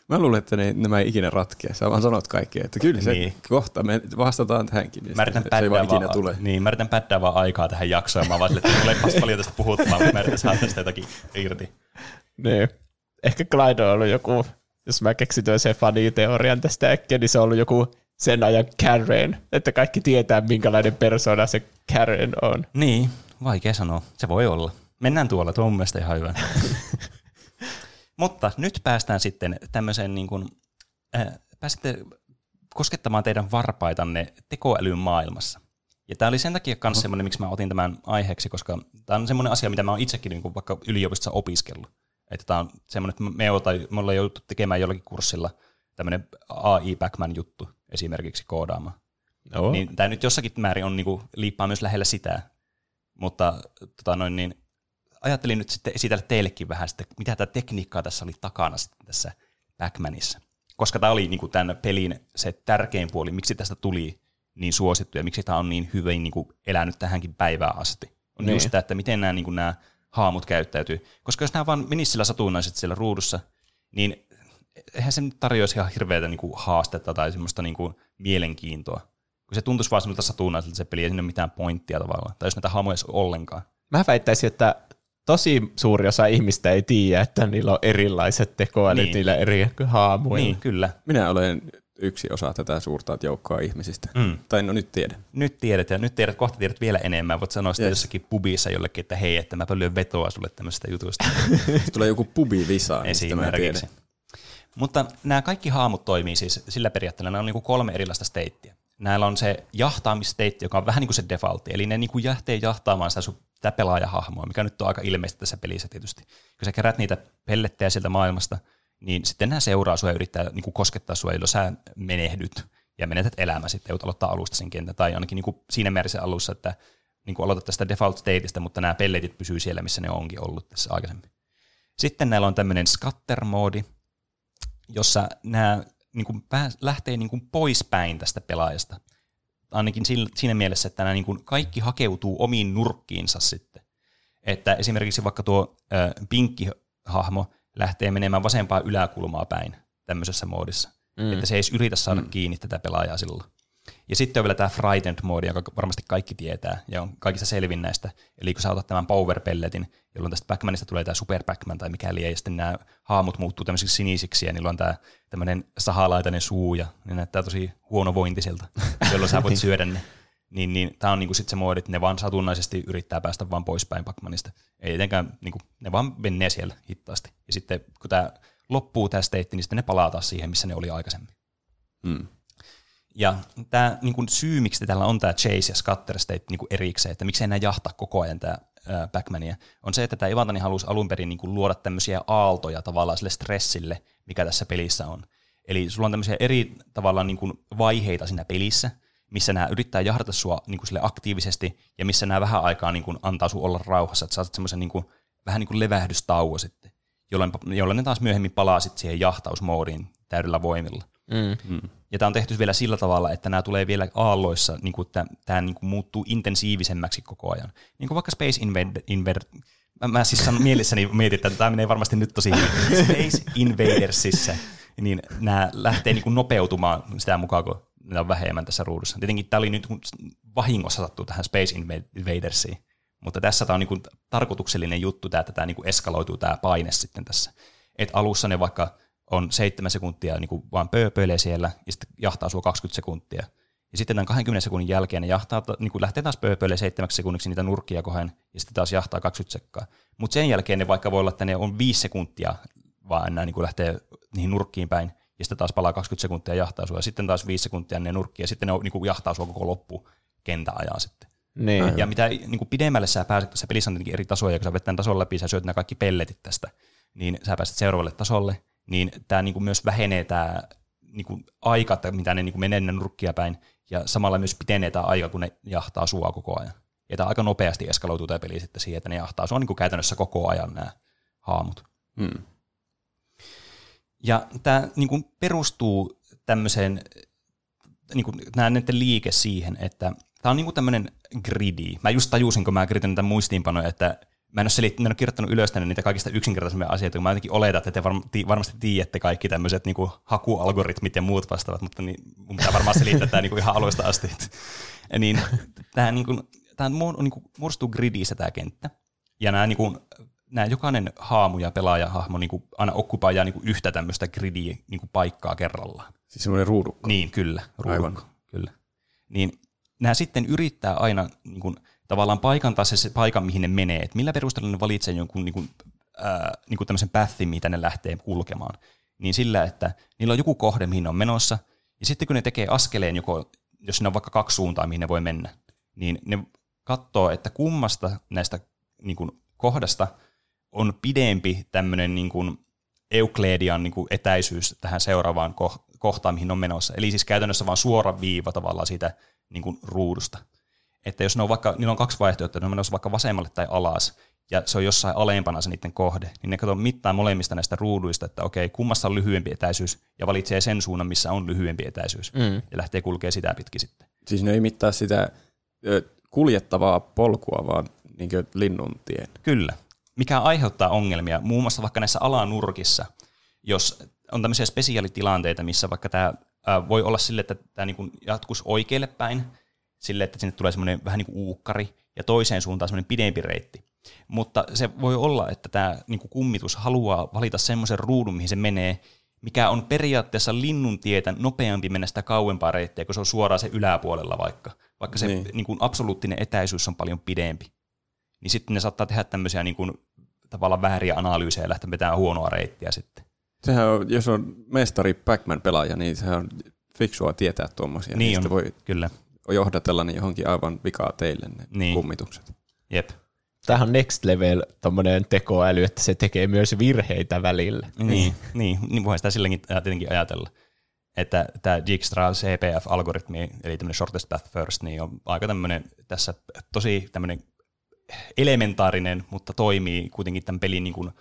Mä luulen, että ne, nämä ei ikinä ratkea. Sä vaan sanot kaikkea, että kyllä se Niin. kohta me vastataan tähänkin. niin Mä yritän se, se ei vaan ikinä vaan, tule. niin, mä yritän päddää vaan aikaa tähän jaksoon. Mä vaan että mulla ei vasta paljon tästä puhuttavaa, mutta mä yritän saada tästä jotakin irti. Niin. Ehkä Clyde on ollut joku, jos mä keksin toisen faniteorian tästä äkkiä, niin se on ollut joku sen ajan Karen, että kaikki tietää, minkälainen persona se Karen on. Niin, vaikea sanoa. Se voi olla. Mennään tuolla, tuo on mun mielestä ihan hyvä. Mutta nyt päästään sitten tämmöiseen niin kuin, äh, pääsette koskettamaan teidän varpaitanne tekoälyn maailmassa. Ja tämä oli sen takia myös semmoinen, miksi mä otin tämän aiheeksi, koska tämä on semmoinen asia, mitä mä oon itsekin niin kuin vaikka yliopistossa opiskellut. Että tämä on semmoinen, että me, ollaan, me ollaan jouduttu tekemään jollakin kurssilla tämmöinen AI Backman juttu esimerkiksi koodaamaan. No. Niin tämä nyt jossakin määrin on niinku, liippaa myös lähellä sitä, mutta tota noin, niin, ajattelin nyt sitten esitellä teillekin vähän sitä, mitä tämä tekniikkaa tässä oli takana sitten tässä Backmanissa. Koska tämä oli niinku tämän pelin se tärkein puoli, miksi tästä tuli niin suosittu ja miksi tämä on niin hyvin niinku elänyt tähänkin päivään asti. On Niin. just tämä, että miten nämä, niinku, nämä haamut käyttäytyy. Koska jos nämä vaan menisivät sillä satunnaiset siellä ruudussa, niin eihän se nyt tarjoaisi ihan hirveätä niinku haastetta tai semmoista niinku mielenkiintoa. Kun se tuntuisi vaan semmoilta satunnaiselta se peli, ei siinä ole mitään pointtia tavallaan. Tai jos näitä hahmoja ole ollenkaan. Mä väittäisin, että tosi suuri osa ihmistä ei tiedä, että niillä on erilaiset tekoälyt, niin. Niillä eri haamuilla. Niin, kyllä. Minä olen yksi osa tätä suurta joukkoa ihmisistä. Mm. Tai no nyt tiedän. Nyt tiedät, ja nyt tiedät, kohta tiedät vielä enemmän. Voit sanoa sitä Yes. jossakin pubissa jollekin, että hei, että mä lyön vetoa sulle tämmöisestä jutusta tulee joku pubi visa, niin sitä mä tiedän. Mutta nämä kaikki haamut toimii siis sillä periaatteella, nämä on niin kolme erilaista steittiä. Näillä on se jahtaamisteitti, joka on vähän niin kuin se defaultti, eli ne niin kuin lähtee jahtaamaan sitä, sun, sitä pelaajahahmoa, mikä nyt on aika ilmeistä tässä pelissä tietysti. Kun sä kerät niitä pellettejä sieltä maailmasta, niin sitten nämä seuraa sua ja yrittää niin kuin koskettaa sua, jolloin sä menehdyt ja menetät elämä sitten, joudut aloittaa alusta sen kentän, tai ainakin niin kuin siinä määrin alussa, että niin kuin aloitat tästä default stateista, mutta nämä pelletit pysyy siellä, missä ne onkin ollut tässä aikaisemmin. Sitten näillä on tämmöinen scatter-moodi, jossa nämä niin kuin pää, lähtee niin kuin poispäin tästä pelaajasta. Ainakin siinä, mielessä, että nämä niin kuin kaikki hakeutuu omiin nurkkiinsa sitten. Että esimerkiksi vaikka tuo pinkki-hahmo lähtee menemään vasempaa yläkulmaa päin tämmöisessä moodissa. Mm. Että se ei edes yritä saada mm. kiinni tätä pelaajaa silloin. Ja sitten on vielä tämä Frightened moodi, joka varmasti kaikki tietää ja on kaikista selvin näistä. Eli kun sä otat tämän Power Pelletin, jolloin tästä Backmanista tulee tämä Super Backman tai mikäli ei, ja sitten nämä haamut muuttuu tämmöisiksi sinisiksi ja niillä on tämä tämmöinen sahalaitainen suu ja ne näyttää tosi huonovointiselta, jolloin sä voit syödä ne. Niin, niin tämä on niinku sitten se moodi, että ne vaan satunnaisesti yrittää päästä vaan poispäin Backmanista. Ei etenkään, niinku, ne vaan menee siellä hittaasti. Ja sitten kun tämä loppuu tämä state, niin sitten ne palaa taas siihen, missä ne oli aikaisemmin. Mm. Ja tämä niin kuin syy, miksi tällä on tämä chase ja scatter state niin kuin erikseen, että miksei enää jahtaa koko ajan tämä Backmania, on se, että tämä Ivantani halusi alun perin niin kuin luoda tämmöisiä aaltoja tavallaan sille stressille, mikä tässä pelissä on. Eli sulla on tämmöisiä eri tavallaan niin kuin vaiheita siinä pelissä, missä nämä yrittää jahdata sua niin kuin sille aktiivisesti, ja missä nämä vähän aikaa niin kuin antaa sun olla rauhassa, että saat semmoisen niin kuin, vähän niin kuin levähdystauo sitten, jolloin, jolloin ne taas myöhemmin palaa sitten siihen jahtausmoodiin täydellä voimilla. Mm. Mm. Ja tämä on tehty vielä sillä tavalla, että nämä tulee vielä aalloissa, niin kuin tämä, niin kuin muuttuu intensiivisemmäksi koko ajan. Niin kuin vaikka Space Invader, Invader mä, mä siis sanon mielessäni mietin, että tämä menee varmasti nyt tosi hyvin. Space Invadersissa, niin nämä lähtee niin kuin nopeutumaan sitä mukaan, kun ne on vähemmän tässä ruudussa. Tietenkin tämä oli nyt vahingossa sattuu tähän Space Invadersiin, mutta tässä tämä on niin kuin tarkoituksellinen juttu, että tämä niin kuin eskaloituu tämä paine sitten tässä. Et alussa ne vaikka on seitsemän sekuntia niin kuin vaan pööpöilee siellä, ja sitten jahtaa sua 20 sekuntia. Ja sitten tämän 20 sekunnin jälkeen ne jahtaa, niin kuin lähtee taas pööpöilee seitsemäksi sekunniksi niitä nurkkia kohden, ja sitten taas jahtaa 20 sekkaa. Mutta sen jälkeen ne vaikka voi olla, että ne on viisi sekuntia, vaan enää niin kuin lähtee niihin nurkkiin päin, ja sitten taas palaa 20 sekuntia ja jahtaa sua, ja sitten taas viisi sekuntia ne nurkkiin, ja sitten ne niin kuin jahtaa sua koko loppu kentän ajan sitten. Niin. Ja mitä niin kuin pidemmälle sä pääset, tässä pelissä on eri tasoja, kun sä vet tämän tason läpi, sä syöt nämä kaikki pelletit tästä, niin sä pääset seuraavalle tasolle, niin tämä niin kuin myös vähenee tämä niin kuin aika, että mitä ne niin kuin menee ne nurkkia päin, ja samalla myös pitenee tämä aika, kun ne jahtaa sua koko ajan. Ja tämä aika nopeasti eskaloituu tämä peli sitten siihen, että ne jahtaa sua niin kuin käytännössä koko ajan nämä haamut. Hmm. Ja tämä niin kuin perustuu tämmöiseen, niin kuin, nämä näiden liike siihen, että tämä on niin kuin tämmöinen gridi. Mä just tajusin, kun mä kirjoitin näitä muistiinpanoja, että mä en ole, selit, mä en ole kirjoittanut ylös tänne niitä kaikista yksinkertaisempia asioita, kun mä jotenkin oletan, että te varmasti tiedätte kaikki tämmöiset niin kuin hakualgoritmit ja muut vastaavat, mutta niin, mun pitää varmaan selittää tämä niin kuin ihan alusta asti. niin, tämä, niin kuin, tämä niin kuin, muodostuu gridissä tämä kenttä, ja nämä, niin kuin, nämä jokainen haamu ja pelaajahahmo niin kuin, aina okkupaa niin kuin yhtä tämmöistä gridiä niin kuin paikkaa kerrallaan. Siis semmoinen ruudukko. Niin, kyllä. Ruudukko, Aivan. Kyllä. Niin nämä sitten yrittää aina niin kuin, tavallaan paikantaa se, se paikan, mihin ne menee, että millä perusteella ne valitsee jonkun niin kuin, ää, niin kuin tämmöisen pathin, mitä ne lähtee kulkemaan. Niin sillä, että niillä on joku kohde, mihin ne on menossa, ja sitten kun ne tekee askeleen, joko, jos siinä on vaikka kaksi suuntaa, mihin ne voi mennä, niin ne katsoo, että kummasta näistä niin kuin, kohdasta on pidempi tämmöinen niin kuin, Eukledian niin kuin, etäisyys tähän seuraavaan kohtaan, mihin on menossa. Eli siis käytännössä vain suora viiva tavallaan siitä niin kuin, ruudusta että jos ne on vaikka, niillä on kaksi vaihtoehtoa, ne on menossa vaikka vasemmalle tai alas, ja se on jossain alempana se niiden kohde, niin ne katsoo mittaa molemmista näistä ruuduista, että okei, kummassa on lyhyempi etäisyys, ja valitsee sen suunnan, missä on lyhyempi etäisyys, mm. ja lähtee kulkee sitä pitkin sitten. Siis ne ei mittaa sitä kuljettavaa polkua, vaan niin linnun tien. Kyllä, mikä aiheuttaa ongelmia, muun muassa vaikka näissä alanurkissa, jos on tämmöisiä spesiaalitilanteita, missä vaikka tämä voi olla sille, että tämä niin jatkuisi oikealle päin, sille, että sinne tulee semmoinen vähän niin kuin uukkari ja toiseen suuntaan semmoinen pidempi reitti. Mutta se voi olla, että tämä niin kuin kummitus haluaa valita semmoisen ruudun, mihin se menee, mikä on periaatteessa linnun tietä nopeampi mennä sitä kauempaa reittiä, kun se on suoraan se yläpuolella vaikka, vaikka se niin. Niin kuin absoluuttinen etäisyys on paljon pidempi. Niin sitten ne saattaa tehdä tämmöisiä niin kuin, tavallaan vääriä analyysejä ja lähteä vetämään huonoa reittiä sitten. Sehän on, jos on mestari Pac-Man-pelaaja, niin sehän on fiksua tietää tuommoisia. Niin on, voi kyllä johdatella niin johonkin aivan vikaa teille ne niin. kummitukset. Jep. Tämähän on next level tommonen tekoäly, että se tekee myös virheitä välillä. Niin, niin, niin voi sitä silläkin tietenkin ajatella. Että tämä Dijkstra CPF-algoritmi, eli tämmöinen shortest path first, niin on aika tämmöinen tässä tosi tämmöinen elementaarinen, mutta toimii kuitenkin tämän pelin niin kuin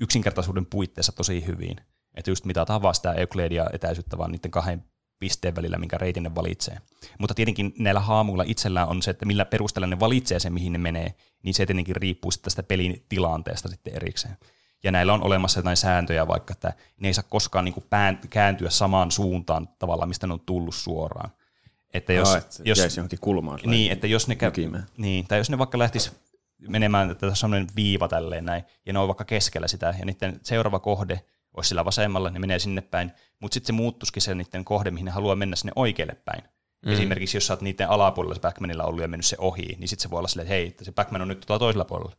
yksinkertaisuuden puitteissa tosi hyvin. Että just mitä vaan sitä Euclidia etäisyyttä vaan niiden kahden pisteen välillä, minkä reitin ne valitsee. Mutta tietenkin näillä haamuilla itsellään on se, että millä perusteella ne valitsee sen, mihin ne menee, niin se tietenkin riippuu sitten tästä pelin tilanteesta sitten erikseen. Ja näillä on olemassa jotain sääntöjä vaikka, että ne ei saa koskaan niin kuin pään, kääntyä samaan suuntaan tavallaan, mistä ne on tullut suoraan. Että jos, Aa, että jos, jäisi johonkin kulmaan. Niin, että jos ne, käy, niin, tai jos ne vaikka lähtisi menemään, että tässä on viiva tälleen näin, ja ne on vaikka keskellä sitä, ja niiden seuraava kohde olisi sillä vasemmalla, ne menee sinne päin, mutta sitten se muuttuisikin se niiden kohde, mihin ne haluaa mennä sinne oikealle päin. Mm. Esimerkiksi jos sä oot niiden alapuolella se Backmanilla ollut ja mennyt se ohi, niin sitten se voi olla silleen, että hei, se Backman on nyt tuolla toisella puolella.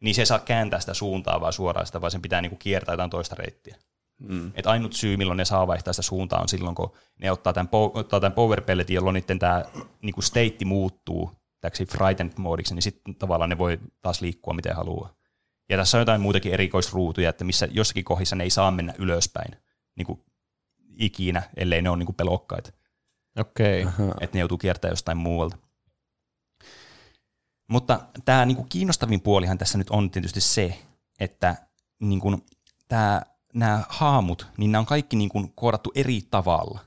Niin se ei saa kääntää sitä suuntaa vaan suoraan sitä, vaan sen pitää niinku kiertää jotain toista reittiä. Mm. Et ainut syy, milloin ne saa vaihtaa sitä suuntaa, on silloin, kun ne ottaa tämän, ottaa tämän power pelletin, jolloin niiden tämä niinku state muuttuu täksi frightened moodiksi, niin sitten tavallaan ne voi taas liikkua miten haluaa. Ja tässä on jotain muutakin erikoisruutuja, että missä jossakin kohdissa ne ei saa mennä ylöspäin niin kuin ikinä, ellei ne ole niin kuin pelokkaita. Okei. Okay. Että ne joutuu kiertämään jostain muualta. Mutta tämä niin kuin kiinnostavin puolihan tässä nyt on tietysti se, että niin kuin, tämä, nämä haamut, niin nämä on kaikki niin kuin koodattu eri tavalla.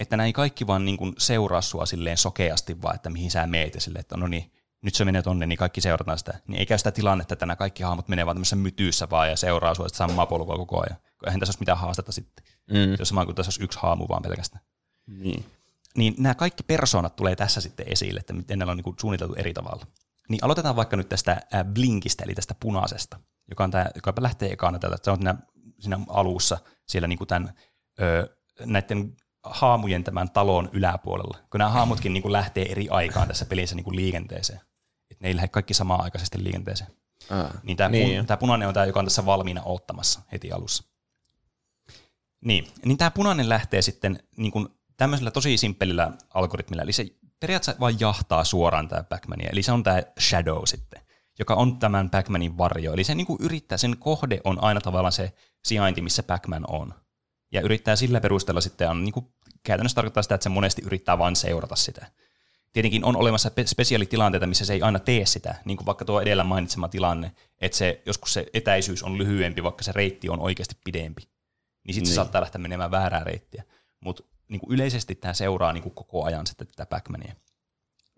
Että nämä ei kaikki vaan niin kuin seuraa sua silleen sokeasti, vaan että mihin sä meet ja silleen, että no niin, nyt se menee tonne, niin kaikki seurataan sitä. Niin ei käy sitä tilannetta, että nämä kaikki hahmot menee vaan tämmöisessä mytyyssä vaan ja seuraa sua samaa polkua koko ajan. Eihän tässä olisi mitään haastetta sitten. Mm. Se on sama kuin tässä olisi yksi haamu vaan pelkästään. Niin. Niin nämä kaikki persoonat tulee tässä sitten esille, että miten ne on niin suunniteltu eri tavalla. Niin aloitetaan vaikka nyt tästä Blinkistä, eli tästä punaisesta, joka, on tämä, joka lähtee ekana täältä. Se on siinä, siinä alussa siellä niin kuin tämän, ö, näiden haamujen tämän talon yläpuolella, kun nämä haamutkin niin kuin lähtee eri aikaan tässä pelissä niin kuin liikenteeseen että ne ei lähde kaikki samaan aikaisesti liikenteeseen. Ää, niin tämä, niin. Pun, tämä punainen on tämä, joka on tässä valmiina ottamassa heti alussa. Niin, niin tämä punainen lähtee sitten niin kuin tämmöisellä tosi simppelillä algoritmilla, eli se periaatteessa vain jahtaa suoraan tämä Backmania, eli se on tämä Shadow sitten, joka on tämän Backmanin varjo, eli se niin kuin yrittää, sen kohde on aina tavallaan se sijainti, missä Backman on. Ja yrittää sillä perusteella sitten, on, niin kuin, käytännössä tarkoittaa sitä, että se monesti yrittää vain seurata sitä. Tietenkin on olemassa spesiaalitilanteita, missä se ei aina tee sitä, niin kuin vaikka tuo edellä mainitsema tilanne, että se, joskus se etäisyys on lyhyempi, vaikka se reitti on oikeasti pidempi. Niin sitten niin. se saattaa lähteä menemään väärää reittiä. Mutta niin yleisesti tämä seuraa niin kuin koko ajan sitten tätä Pac-Mania.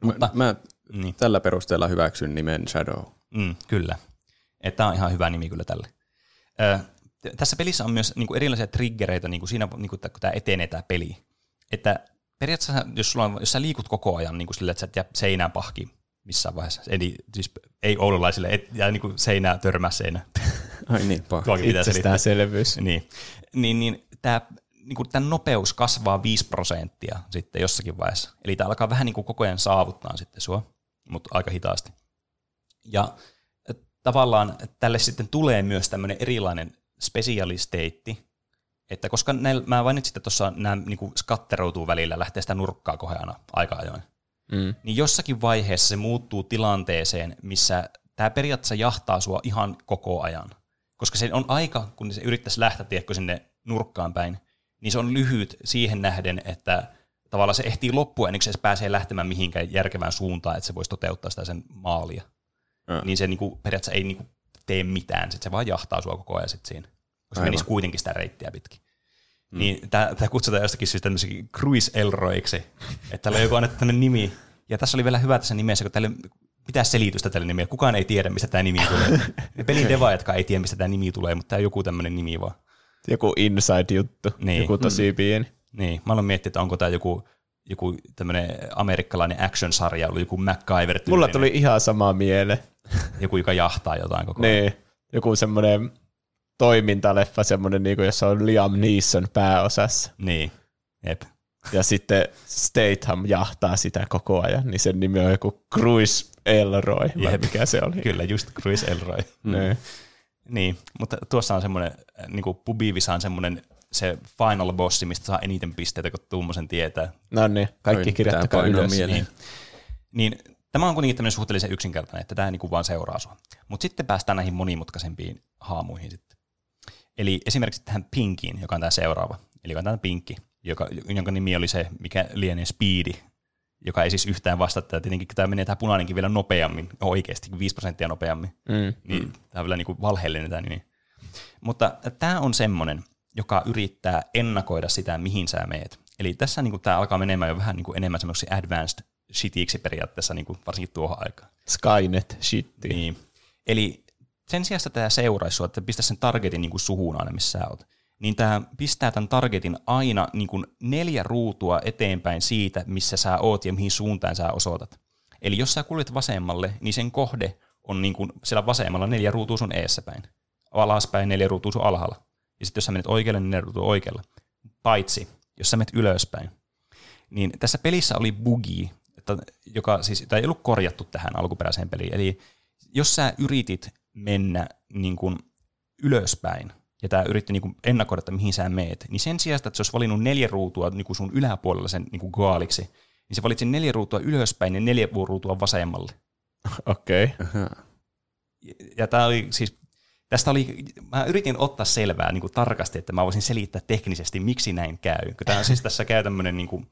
Mutta, mä, mä niin. tällä perusteella hyväksyn nimen Shadow. Mm, kyllä. Tämä on ihan hyvä nimi kyllä tälle. Ö, tässä pelissä on myös niin kuin erilaisia triggereitä niin kuin siinä, niin kuin, kun tämä etenee tämä peli. Että periaatteessa, jos, sulla on, jos sä liikut koko ajan niin kuin sille, että sä et jää seinään pahki missään vaiheessa, eli siis ei oululaisille, et jää niin kuin seinää törmää seinä. Ai niin. Itsestäänselvyys. Niin, niin, niin tämä niin kuin tämän nopeus kasvaa 5 prosenttia sitten jossakin vaiheessa. Eli tämä alkaa vähän niin kuin koko ajan saavuttaa sitten sua, mutta aika hitaasti. Ja tavallaan tälle sitten tulee myös tämmöinen erilainen specialisteitti, että koska näillä, mä mainitsin, että tuossa nämä niin skatteroutuu välillä, lähtee sitä nurkkaa koheana aika ajoin, mm. niin jossakin vaiheessa se muuttuu tilanteeseen, missä tämä periaatteessa jahtaa sua ihan koko ajan. Koska se on aika, kun se yrittäisi lähteä tiedätkö, sinne nurkkaan päin, niin se on lyhyt siihen nähden, että tavallaan se ehtii loppua ennen kuin se pääsee lähtemään mihinkään järkevään suuntaan, että se voisi toteuttaa sitä sen maalia. Mm. Niin se niinku, periaatteessa ei niinku tee mitään, sit se vaan jahtaa sua koko ajan sit siinä. Koska se menisi kuitenkin sitä reittiä pitkin. Mm. Niin tämä kutsutaan jostakin syystä tämmöiseksi Cruise Elroiksi, että täällä on joku annettu nimi. Ja tässä oli vielä hyvä tässä nimessä, kun tälle pitää selitystä tälle nimelle. Kukaan ei tiedä, mistä tämä nimi tulee. Ne pelin devaajatkaan ei tiedä, mistä tämä nimi tulee, mutta tämä on joku tämmöinen nimi vaan. Joku inside-juttu, niin. joku tosi mm. pieni. Niin, mä olen miettinyt, että onko tämä joku, joku tämmöinen amerikkalainen action-sarja, ollut joku MacGyver Mulla tuli ihan sama miele. Joku, joka jahtaa jotain koko ajan. Niin, joku semmoinen toimintaleffa, semmoinen, niin kuin, jossa on Liam Neeson pääosassa. Niin, jep. Ja sitten Statham jahtaa sitä koko ajan, niin sen nimi on joku Cruise Elroy, vai Jep. mikä se oli? Kyllä, just Cruise Elroy. Mm. Niin. niin, mutta tuossa on semmoinen, niin kuin Pubivisa on semmoinen se final bossi, mistä saa eniten pisteitä, kun tuommoisen tietää. No niin, kaikki kirjoittakaa ylös. Niin. niin, tämä on kuitenkin tämmöinen suhteellisen yksinkertainen, että tämä niin vaan seuraa sua. Mutta sitten päästään näihin monimutkaisempiin haamuihin sitten. Eli esimerkiksi tähän Pinkiin, joka on tämä seuraava. Eli on tämä Pinkki, joka, jonka nimi oli se, mikä lienee Speedi, joka ei siis yhtään vastata. Tietenkin tämä menee tämä punainenkin vielä nopeammin, oikeasti 5 prosenttia nopeammin. Mm. Niin mm. tämä on vielä niin kuin valheellinen tämä nimi. Mutta tämä on semmoinen, joka yrittää ennakoida sitä, mihin sä meet. Eli tässä niin kuin, tämä alkaa menemään jo vähän niin kuin enemmän semmoiksi advanced shitiksi periaatteessa, niin kuin varsinkin tuohon aikaan. Skynet shitti. Niin. Eli sen sijaan, että tämä seuraisi sinua, että pistä sen targetin niin kuin suhun aina, missä sä oot, niin tämä pistää tämän targetin aina niin kuin neljä ruutua eteenpäin siitä, missä sä oot ja mihin suuntaan sä osoitat. Eli jos sä kuljet vasemmalle, niin sen kohde on niin kuin siellä vasemmalla neljä ruutua sun eessäpäin. Alaspäin neljä ruutua sun alhaalla. Ja sitten jos sä menet oikealle, niin neljä ruutua oikealle. Paitsi, jos sä menet ylöspäin. Niin tässä pelissä oli bugi, että, joka siis, tai ei ollut korjattu tähän alkuperäiseen peliin. Eli jos sä yritit mennä niin kuin ylöspäin, ja tämä yritti niin kuin ennakoida, että mihin sä meet, niin sen sijaan, että se olisi valinnut neljä ruutua niin kuin sun yläpuolella sen niin kuin gaaliksi, niin se valitsi neljä ruutua ylöspäin ja neljä ruutua vasemmalle. Okei. Okay. Ja, ja tämä oli siis, tästä oli, mä yritin ottaa selvää niin kuin tarkasti, että mä voisin selittää teknisesti, miksi näin käy. Tämä siis tässä käy tämmöinen niin kuin,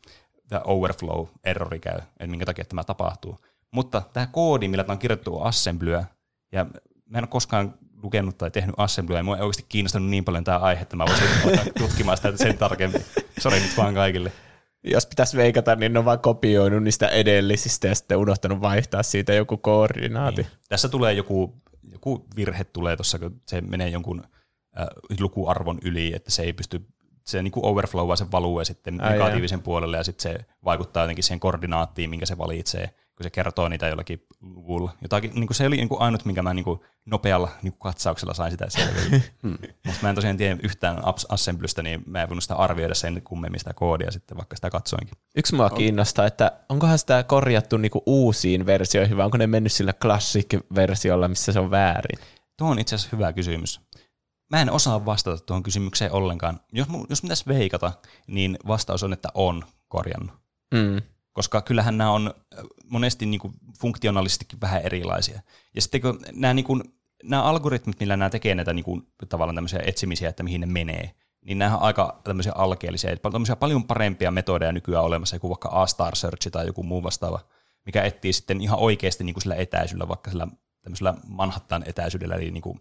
tämä overflow-errori käy, että minkä takia tämä tapahtuu. Mutta tämä koodi, millä tämä on kirjoittu assemblyä, ja mä en ole koskaan lukenut tai tehnyt assemblyä, ja mua ei oikeasti kiinnostanut niin paljon tämä aihe, että mä voisin tutkimaan sitä sen tarkemmin. Sori nyt vaan kaikille. Jos pitäisi veikata, niin ne on vaan kopioinut niistä edellisistä ja sitten unohtanut vaihtaa siitä joku koordinaati. Niin. Tässä tulee joku, joku virhe tulee tuossa, kun se menee jonkun äh, lukuarvon yli, että se ei pysty se niin kuin overflowaa sen value sitten negatiivisen puolelle ja sitten se vaikuttaa jotenkin siihen koordinaattiin, minkä se valitsee kun se kertoo niitä jollakin luvulla. Jotakin, niin kuin se oli niin kuin ainut, minkä mä niin kuin nopealla niin kuin katsauksella sain sitä selville. hmm. Mutta mä en tosiaan tiedä yhtään assemblystä, niin mä en voinut sitä arvioida sen kummemmin sitä koodia sitten, vaikka sitä katsoinkin. Yksi mua kiinnostaa, että onkohan sitä korjattu niin kuin uusiin versioihin, vai onko ne mennyt sillä classic-versiolla, missä se on väärin? Tuo on itse asiassa hyvä kysymys. Mä en osaa vastata tuohon kysymykseen ollenkaan. Jos, jos pitäisi veikata, niin vastaus on, että on korjannut. Mm koska kyllähän nämä on äh, monesti niin kuin funktionaalisestikin vähän erilaisia. Ja sitten kun nämä, niin kuin, nämä algoritmit, millä nämä tekee näitä niin kuin, tavallaan tämmöisiä etsimisiä, että mihin ne menee, niin nämä on aika tämmöisiä alkeellisia, tämmöisiä paljon parempia metodeja nykyään olemassa, joku vaikka A-Star Search tai joku muu vastaava, mikä etsii sitten ihan oikeasti niin kuin sillä etäisyydellä, vaikka sillä tämmöisellä Manhattan etäisyydellä, eli niin kuin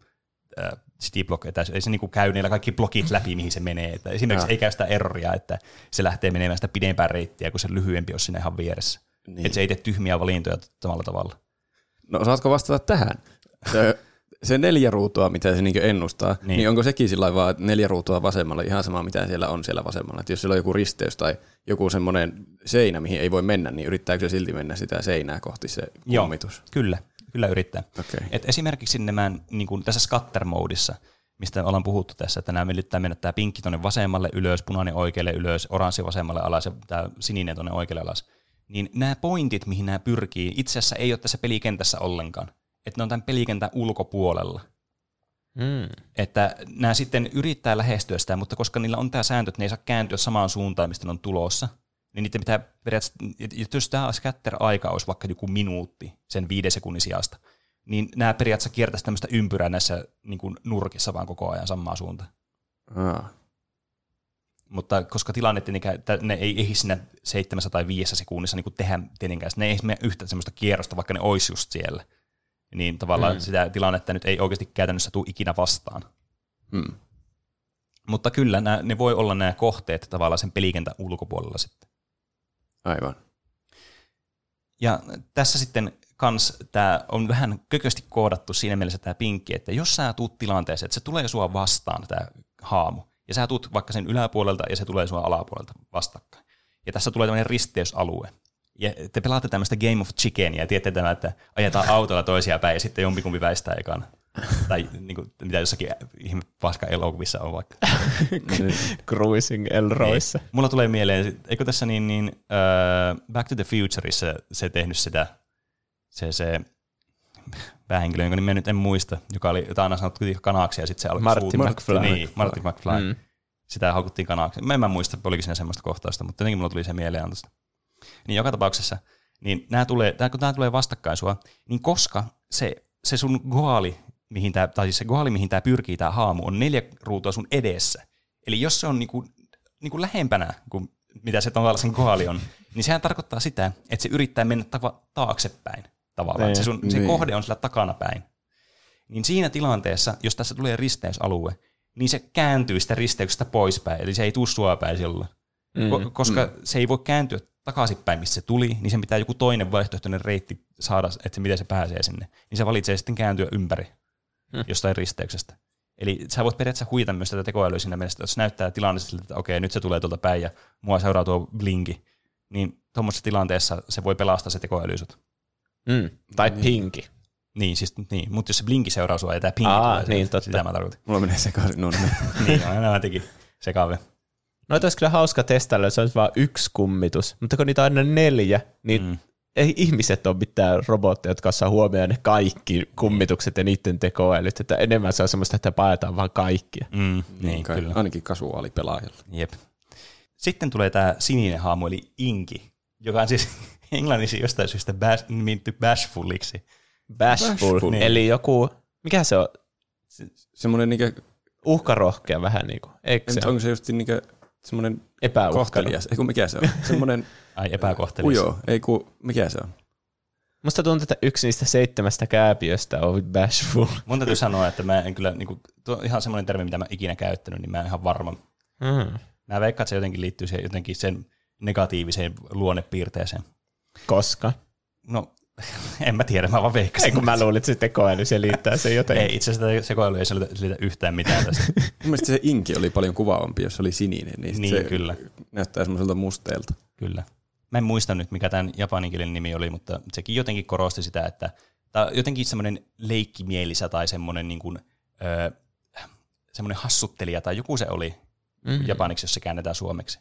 cityblock etäisyydellä, ei se niin kuin käy niillä kaikki blokit läpi, mihin se menee. Että esimerkiksi ja. ei käy sitä erroria, että se lähtee menemään sitä pidempää reittiä, kun se lyhyempi on siinä ihan vieressä. Niin. Että se ei tee tyhmiä valintoja samalla tavalla. No osaatko vastata tähän? Se, se neljä ruutua, mitä se niinku ennustaa, niin. niin onko sekin sillä vaan, että neljä ruutua vasemmalla ihan sama, mitä siellä on siellä vasemmalla? Että jos siellä on joku risteys tai joku semmoinen seinä, mihin ei voi mennä, niin yrittääkö se silti mennä sitä seinää kohti se kummitus? Joo, kyllä. Kyllä yrittää. Okay. Et esimerkiksi nämä, niin kuin tässä scatter-moodissa, mistä ollaan puhuttu tässä, että nämä yrittää mennä tämä pinkki tuonne vasemmalle ylös, punainen oikealle ylös, oranssi vasemmalle alas ja tämä sininen tuonne oikealle alas, niin nämä pointit, mihin nämä pyrkii, itse asiassa ei ole tässä pelikentässä ollenkaan. Että ne on tämän pelikentän ulkopuolella. Mm. Että nämä sitten yrittää lähestyä sitä, mutta koska niillä on tämä sääntö, että ne ei saa kääntyä samaan suuntaan, mistä ne on tulossa, niin niiden pitää periaatteessa, jos tämä scatter-aika olisi vaikka joku minuutti sen viiden sekunnin sijasta, niin nämä periaatteessa kiertäisi tämmöistä ympyrää näissä niin kuin nurkissa vaan koko ajan samaa suuntaan. Ah. Mutta koska tilanne että ne ei ehdi siinä seitsemässä tai viidessä sekunnissa niin tehdä tietenkään, ne ei mene yhtä semmoista kierrosta, vaikka ne olisi just siellä. Niin tavallaan mm. sitä tilannetta nyt ei oikeasti käytännössä tule ikinä vastaan. Mm. Mutta kyllä nämä, ne voi olla nämä kohteet tavallaan sen pelikentän ulkopuolella sitten. Aivan. Ja tässä sitten kans tämä on vähän kökösti koodattu siinä mielessä tämä pinkki, että jos sä tuut tilanteeseen, että se tulee sua vastaan tämä haamu, ja sä tuut vaikka sen yläpuolelta ja se tulee sua alapuolelta vastakkain. Ja tässä tulee tämmöinen risteysalue. Ja te pelaatte tämmöistä Game of Chickenia ja tiedätte tämä, että ajetaan autolla toisia päin ja sitten jompikumpi väistää ekana tai niin kuin, mitä jossakin ihme paska elokuvissa on vaikka. Cruising Elroissa. Niin. Mulla tulee mieleen, eikö tässä niin, niin uh, Back to the Futureissa se tehnyt sitä, se, se päähenkilö, jonka nimen nyt en muista, joka oli, jota aina sanottu kanaksi ja sitten se alkoi Marty McFly. Niin, Marty McFly. Mm. Sitä haukuttiin kanaksi. Mä en mä muista, oliko siinä semmoista kohtausta, mutta jotenkin mulla tuli se mieleen tuosta. Niin joka tapauksessa, niin nämä tulee, kun tämä tulee vastakkain sua, niin koska se, se sun goali, mihin tää, tai siis se goali, mihin tämä pyrkii, tämä haamu, on neljä ruutua sun edessä. Eli jos se on niinku, niinku lähempänä kuin mitä se sen goali on, niin sehän tarkoittaa sitä, että se yrittää mennä tava, taaksepäin tavallaan. Niin, se, sun, niin. se kohde on sillä takana päin. Niin siinä tilanteessa, jos tässä tulee risteysalue, niin se kääntyy sitä risteyksestä poispäin, eli se ei tule sua päin silloin. Mm, koska mm. se ei voi kääntyä takaisinpäin, missä se tuli, niin sen pitää joku toinen vaihtoehtoinen reitti saada, että se, miten se pääsee sinne. Niin se valitsee sitten kääntyä ympäri. Jostain risteyksestä. Eli sä voit periaatteessa huita myös tätä tekoälyä siinä mielessä, että jos näyttää tilanne siltä, että okei, nyt se tulee tuolta päin ja mua seuraa tuo blinki, niin tuommoisessa tilanteessa se voi pelastaa se tekoäly sut. Mm. Tai niin. pinki. Niin, siis, niin, mutta jos se blinki seuraa sua ja tämä pinki Aa, tulee, niin, totta. sitä mä tarkoitin. Mulla menee sekaisin nuo Niin, aina mä tekin sekavia. No olisi kyllä hauska testailla, jos olisi vain yksi kummitus, mutta kun niitä on aina neljä, niin mm ei ihmiset ole mitään robotteja, jotka saa huomioon ne kaikki kummitukset ja niiden tekoälyt, että enemmän se on semmoista, että paetaan vaan kaikkia. Mm, niin, niin kai, kyllä. Ainakin kasuaalipelaajalla. Jep. Sitten tulee tämä sininen haamu, eli Inki, joka on siis englanniksi jostain syystä bash, nimitty Bashfuliksi. Bashful, Bashful. Niin. eli joku, mikä se on? Se, semmoinen niinkö... Uhkarohkea vähän niin kuin, eikö se? Onko se just niinkö semmoinen kohtelias? Ei kun mikä se on? Semmoinen Ai epäkohtelias. Ujo, ei ku, mikä se on? Musta tuntuu, että yksi niistä seitsemästä kääpiöstä on bashful. Mun täytyy sanoa, että mä en kyllä, niin kuin, tuo on ihan semmoinen termi, mitä mä ikinä käyttänyt, niin mä en ihan varma. Mm. Mä veikkaan, että se jotenkin liittyy siihen, jotenkin sen negatiiviseen luonnepiirteeseen. Koska? No, en mä tiedä, mä vaan veikkasin. Ei kun mä luulin, että se tekoäly liittää se jotenkin. Ei, itse asiassa tekoäly ei selitä yhtään mitään tässä. Mun mielestä se inki oli paljon kuvaavampi, jos se oli sininen, niin, niin se kyllä. näyttää semmoiselta musteelta. Kyllä. Mä en muista nyt, mikä tämän japaninkielinen nimi oli, mutta sekin jotenkin korosti sitä, että tämä jotenkin semmoinen leikkimielisä tai semmoinen, niin kuin, öö, semmoinen hassuttelija tai joku se oli mm-hmm. japaniksi, jos se käännetään suomeksi.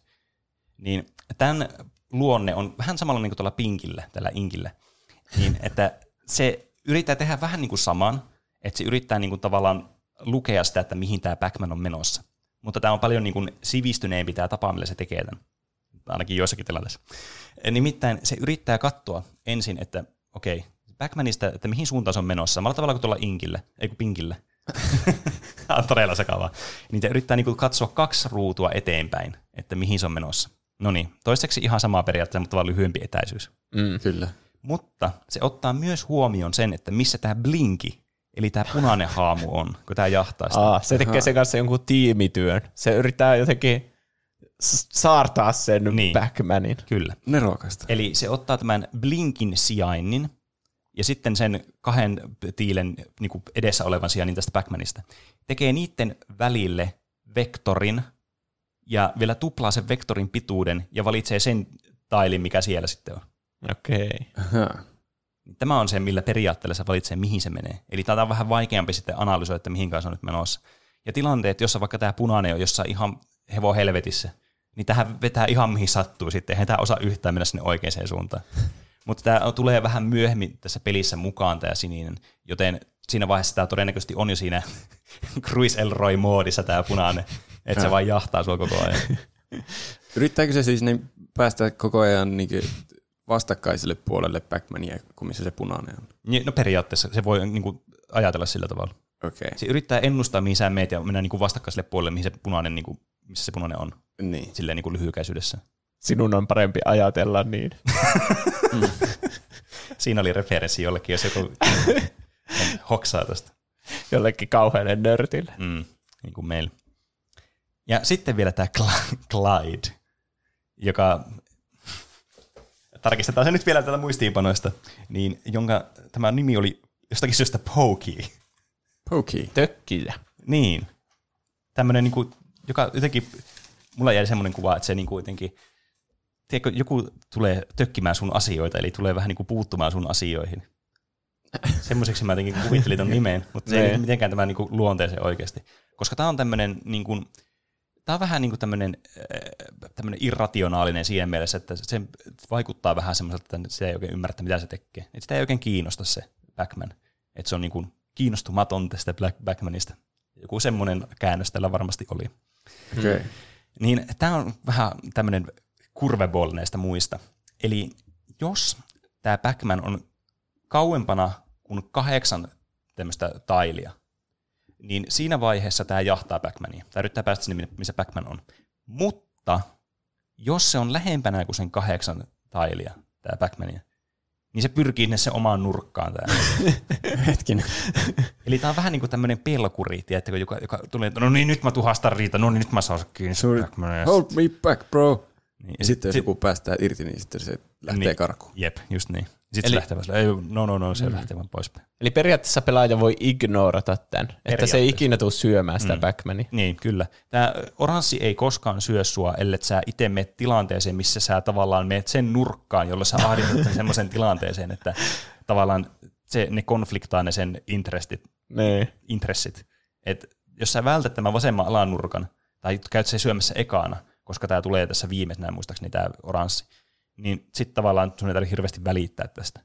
Niin tämän luonne on vähän samalla niin kuin tuolla pinkillä, tällä inkillä, niin että se yrittää tehdä vähän niin kuin saman, että se yrittää niin kuin tavallaan lukea sitä, että mihin tämä Backman on menossa. Mutta tämä on paljon niin kuin sivistyneempi tämä tapa, millä se tekee tämän ainakin joissakin tilanteissa. Nimittäin se yrittää katsoa ensin, että okei, Backmanista, että mihin suuntaan se on menossa, samalla tavalla kuin tuolla Inkille, ei kun Pinkille. Tämä on todella sekavaa. Niitä yrittää niinku katsoa kaksi ruutua eteenpäin, että mihin se on menossa. No niin, toiseksi ihan sama periaatteessa, mutta vaan lyhyempi etäisyys. Mm. Kyllä. Mutta se ottaa myös huomioon sen, että missä tämä blinki, eli tämä punainen haamu on, kun tämä jahtaa sitä. Aa, se tekee sen kanssa jonkun tiimityön. Se yrittää jotenkin saartaa sen Niin. Backmanin. Kyllä. Nerokasta. Eli se ottaa tämän blinkin sijainnin ja sitten sen kahden tiilen niin kuin edessä olevan sijainnin tästä Backmanista. Tekee niiden välille vektorin ja vielä tuplaa sen vektorin pituuden ja valitsee sen tailin, mikä siellä sitten on. Okei. Aha. Tämä on se, millä periaatteella se valitsee, mihin se menee. Eli tämä on vähän vaikeampi sitten analysoida, että mihin kanssa on nyt menossa. Ja tilanteet, jossa vaikka tämä punainen on jossain ihan hevo helvetissä, niin tähän vetää ihan mihin sattuu sitten. Eihän tämä osaa yhtään mennä sinne oikeaan suuntaan. Mutta tämä tulee vähän myöhemmin tässä pelissä mukaan tämä sininen, joten siinä vaiheessa tämä todennäköisesti on jo siinä Cruise Elroy-moodissa tämä punainen, että se vaan jahtaa sua koko ajan. Yrittääkö se siis niin päästä koko ajan niin vastakkaiselle puolelle Backmania, kuin missä se punainen on? Niin, No periaatteessa se voi niin kuin, ajatella sillä tavalla. Okei. Se yrittää ennustaa, mihin sä meet ja mennä niin kuin vastakkaiselle puolelle, mihin se punainen, niin kuin, missä se punainen on, Niin. silleen niin kuin lyhykäisyydessä. Sinun on parempi ajatella niin. Siinä oli referenssi jollekin, jos joku hoksaa tästä. Jollekin kauhealle nörtille. Mm, niin kuin meillä. Ja sitten vielä tämä Cl- Clyde, joka, tarkistetaan se nyt vielä täältä muistiinpanoista, niin jonka tämä nimi oli jostakin syystä Pokey. Pokey. Tökkiä. Niin. Tämmöinen, niin kuin, joka jotenkin, mulla jäi semmoinen kuva, että se niin kuin jotenkin, tiedätkö, joku tulee tökkimään sun asioita, eli tulee vähän niin kuin puuttumaan sun asioihin. Semmoiseksi mä jotenkin kuvittelin ton nimen, mutta se ei ole mitenkään tämä niin kuin luonteeseen oikeasti. Koska tämä on tämmöinen, niin kuin, tämä on vähän niin kuin tämmöinen, äh, tämmöinen irrationaalinen siinä mielessä, että se vaikuttaa vähän semmoiselta, että se ei oikein ymmärrä, mitä se tekee. Että sitä ei oikein kiinnosta se Backman. Että se on niin kuin kiinnostumaton tästä Black Backmanista. Joku semmoinen käännös tällä varmasti oli. Okei. Okay. Niin tämä on vähän tämmöinen curveball näistä muista. Eli jos tämä Backman on kauempana kuin kahdeksan tämmöistä tailia, niin siinä vaiheessa tämä jahtaa Backmania. Tämä yrittää päästä sinne, missä Backman on. Mutta jos se on lähempänä kuin sen kahdeksan tailia, tämä Backmania, niin se pyrkii sinne se omaan nurkkaan. Tämä. Hetkinen. Eli tämä on vähän niin kuin tämmöinen pelkuri, tiedättekö, joka, joka tulee, no niin nyt mä tuhastan riitä, no niin nyt mä saan kiinni. Sorry. Hold me back, bro. Niin, Ja sitten jos sit- joku päästää irti, niin sitten se lähtee Niin. karkuun. Jep, just niin. Sitten Eli- se lähtee vaan, ei, no no no, se mm. lähtee vaan poispäin. Eli periaatteessa pelaaja voi ignorata tämän, että se ei ikinä tule syömään sitä Mm. Backmania. Niin, kyllä. Tämä oranssi ei koskaan syö sua, ellei sä itse meet tilanteeseen, missä sä tavallaan meet sen nurkkaan, jolla sä ahdistat sen semmoisen tilanteeseen, että tavallaan se, ne konfliktaa ne sen intressit, Niin. intressit. Et jos sä vältät tämän vasemman alanurkan, tai käyt se syömässä ekana, koska tämä tulee tässä viimeisenä, muistaakseni tämä oranssi, niin sitten tavallaan sun ei tarvitse hirveästi välittää tästä.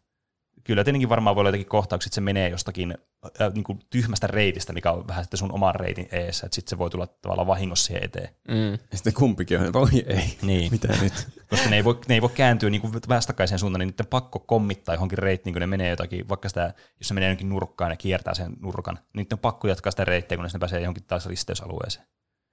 Kyllä tietenkin varmaan voi olla jotakin kohtauksia, että se menee jostakin äh, niin kuin tyhmästä reitistä, mikä on vähän sitten sun oman reitin eessä, että sitten se voi tulla tavallaan vahingossa siihen eteen. Mm. Ja sitten kumpikin on, voi ei. Niin. Mitä nyt? Koska ne ei voi, ne ei voi kääntyä niin kuin vastakkaiseen suuntaan, niin niiden pakko kommittaa johonkin reittiin, kun ne menee jotakin, vaikka sitä, jos se menee jonkin nurkkaan ja kiertää sen nurkan, niin niiden on pakko jatkaa sitä reittiä, kunnes ne pääsee johonkin taas risteysalueeseen.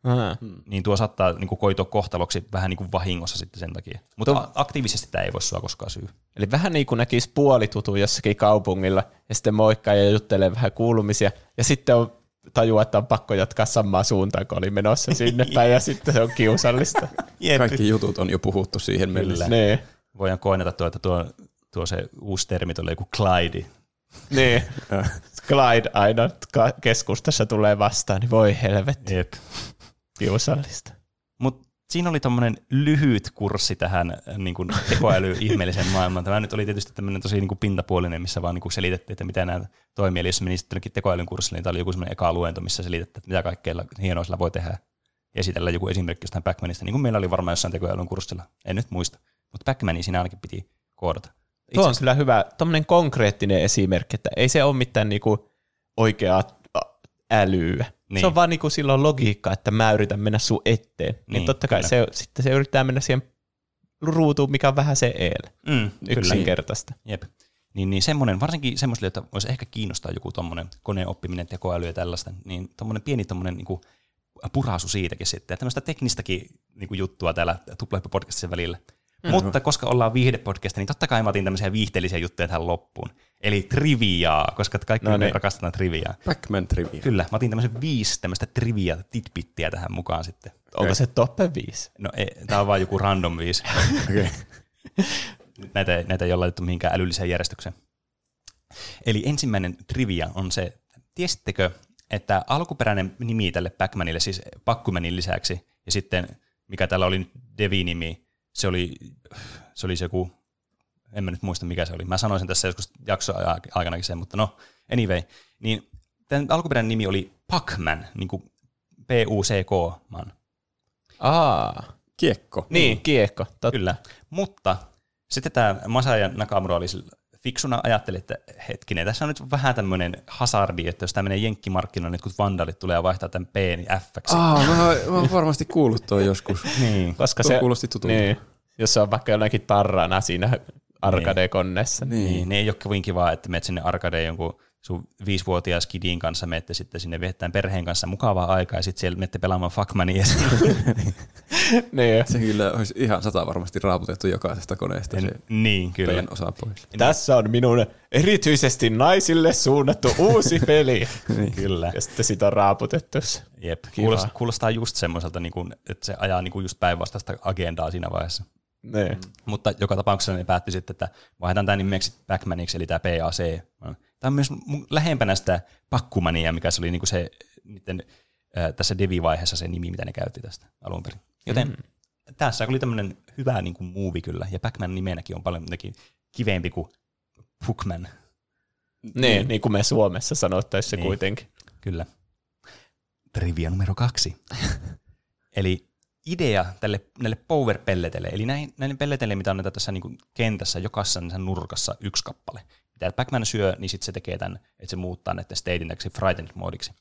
Aha. Niin tuo saattaa niin kuin koitua kohtaloksi vähän niin kuin vahingossa sitten sen takia. Mutta Tuo- aktiivisesti tämä ei voi sua koskaan syy. Eli vähän niin kuin näkisi puolitutu jossakin kaupungilla ja sitten moikkaa ja juttelee vähän kuulumisia ja sitten on tajua, että on pakko jatkaa samaa suuntaan, kun oli menossa sinne päin ja sitten se on kiusallista. Kaikki jutut on jo puhuttu siihen mennessä. niin. Voidaan koinata tuo, että tuo, tuo se uusi termi tulee joku Clyde. niin. Clyde aina keskustassa tulee vastaan, niin voi helvetti, Jep. Kiusallista. Mutta siinä oli tämmöinen lyhyt kurssi tähän äh, niin kuin tekoäly-ihmeelliseen maailmaan. Tämä nyt oli tietysti tämmöinen tosi niin kuin pintapuolinen, missä vaan niin kuin selitettiin, että mitä nämä toimii. Eli jos meni sitten jonnekin tekoälyn kurssille, niin tämä oli joku semmoinen eka luento, missä selitettiin, että mitä kaikkea hienoa sillä voi tehdä. Esitellä joku esimerkki jostain Backmanista, niin kuin meillä oli varmaan jossain tekoälyn kurssilla. En nyt muista. Mutta Backmania siinä ainakin piti koodata. Tuo on kyllä hyvä, tuommoinen konkreettinen esimerkki, että ei se ole mitään niinku oikeaa ä- älyä. Niin. Niin. Se on vaan niinku silloin logiikka, että mä yritän mennä sun eteen. Niin, Niin, niin totta kai kyllä. se, sitten se yrittää mennä siihen ruutuun, mikä on vähän se eel. Mm, kyllä. Yksinkertaista. Jep. Niin, niin semmoinen, varsinkin semmoiselle, että voisi ehkä kiinnostaa joku tuommoinen koneoppiminen, tekoäly ja tällaista, niin tuommoinen pieni tuommoinen niin puraisu siitäkin sitten. Tämmöistä teknistäkin niin kuin juttua täällä Tuplahyppy-podcastissa välillä. Mm. Mutta koska ollaan viihdepodcast, niin totta kai mä otin tämmöisiä viihteellisiä juttuja tähän loppuun. Eli triviaa, koska kaikki no niin. rakastetaan triviaa. Backman trivia. Kyllä, mä otin tämmöisen viisi tämmöistä trivia titpittiä tähän mukaan sitten. Okay. Onko se toppe viisi? No ei, tää on vaan joku random viisi. Okei. Okay. näitä, näitä ei ole laitettu mihinkään älylliseen järjestykseen. Eli ensimmäinen trivia on se, tiesittekö, että alkuperäinen nimi tälle Backmanille, siis Pakkumanin lisäksi, ja sitten mikä täällä oli nyt Devi-nimi, se oli, se oli se joku, en mä nyt muista mikä se oli. Mä sanoisin tässä joskus jakso aikanakin sen, mutta no, anyway. Niin tämän alkuperäinen nimi oli Pacman, niin kuin P-U-C-K-man. Aa. Kiekko. Niin, kiekko. Totta. Kyllä. Mutta sitten tämä Masaya Nakamura oli fiksuna ajatteli, että hetkinen, tässä on nyt vähän tämmöinen hazardi, että jos tämä menee jenkkimarkkinoille, niin kun vandalit tulee ja vaihtaa tämän P niin F. Aa, mä, mä oon varmasti kuullut toi joskus. niin. Koska se kuulosti tutulta. Niin, jos se on vaikka jonakin tarrana siinä arcade-konnessa. Niin. niin, niin ei ole kovin kivaa, että menet sinne arcadeen jonkun sun viisivuotias kidin kanssa menette sitten sinne viettään perheen kanssa mukavaa aikaa ja sitten siellä menette pelaamaan Fuckmania. niin. Se kyllä olisi ihan sata varmasti raaputettu jokaisesta koneesta en, se niin, kyllä. osa pois. Tässä on minun erityisesti naisille suunnattu uusi peli. niin. Kyllä. Ja sitten sitä on raaputettu. Jep, kuulostaa, kuulostaa just semmoiselta, niin kuin, että se ajaa niin kuin just päinvastaista agendaa siinä vaiheessa. Ne. Mm. Mutta joka tapauksessa ne päätti sitten, että vaihdetaan tämä nimeksi Backmaniksi, eli tämä PAC. Tämä on myös lähempänä sitä pakkumania, mikä se oli niin kuin se niiden, äh, tässä Devi-vaiheessa se nimi, mitä ne käytti tästä alun perin. Joten mm. tässä oli tämmöinen hyvä niin kuin movie kyllä, ja Backman nimenäkin on paljon kivempi kuin Pukman. Niin, niin, niin kuin me Suomessa sanottaisiin niin, kuitenkin. Kyllä. Trivia numero kaksi. Eli idea tälle, näille power-pelleteille, eli näin, näille pelleteille, mitä on tässä niin kentässä, jokaisessa nurkassa yksi kappale. Mitä Pac-Man syö, niin sitten se tekee tämän, että se muuttaa näiden statein täksi frightened modiksi.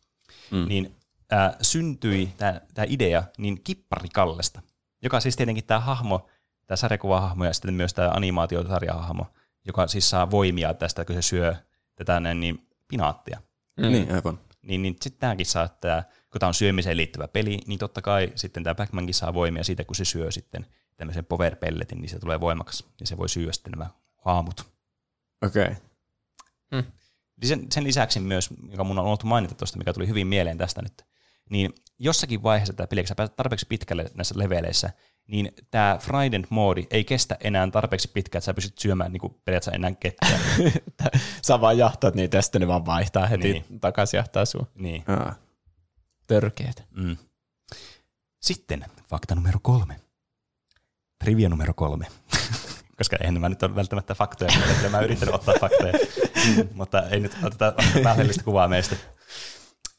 Mm. Niin äh, syntyi tämä idea niin Kipparikallesta, joka siis tietenkin tämä hahmo, tämä sarjakuvahahmo ja sitten myös tämä animaatiosarjahahmo, joka siis saa voimia tästä, kun se syö tätä näin, niin pinaattia. Mm. Niin, aivan. Niin, niin sitten tämäkin saa, että kun tämä on syömiseen liittyvä peli, niin totta kai sitten tämä Pac-Mankin saa voimia siitä, kun se syö sitten tämmöisen power pelletin, niin se tulee voimakas ja se voi syödä sitten nämä haamut. Okei. Okay. Hmm. Sen, sen lisäksi myös, joka mun on ollut mainita tuosta, mikä tuli hyvin mieleen tästä nyt, niin jossakin vaiheessa tämä peli, kun sä pääset tarpeeksi pitkälle näissä leveleissä, niin tämä Frightened moodi ei kestä enää tarpeeksi pitkään, että sä pystyt syömään niin periaatteessa enää ketään. sä vaan jahtaat niitä ja sitten ne vaan vaihtaa heti niin. takaisin jahtaa sun. Niin. Ah. Törkeet. Mm. Sitten fakta numero kolme. Trivia numero kolme. Koska en mä nyt ole välttämättä faktoja, mutta mä yritän ottaa faktoja. Mm, mutta ei nyt oteta vähällistä kuvaa meistä.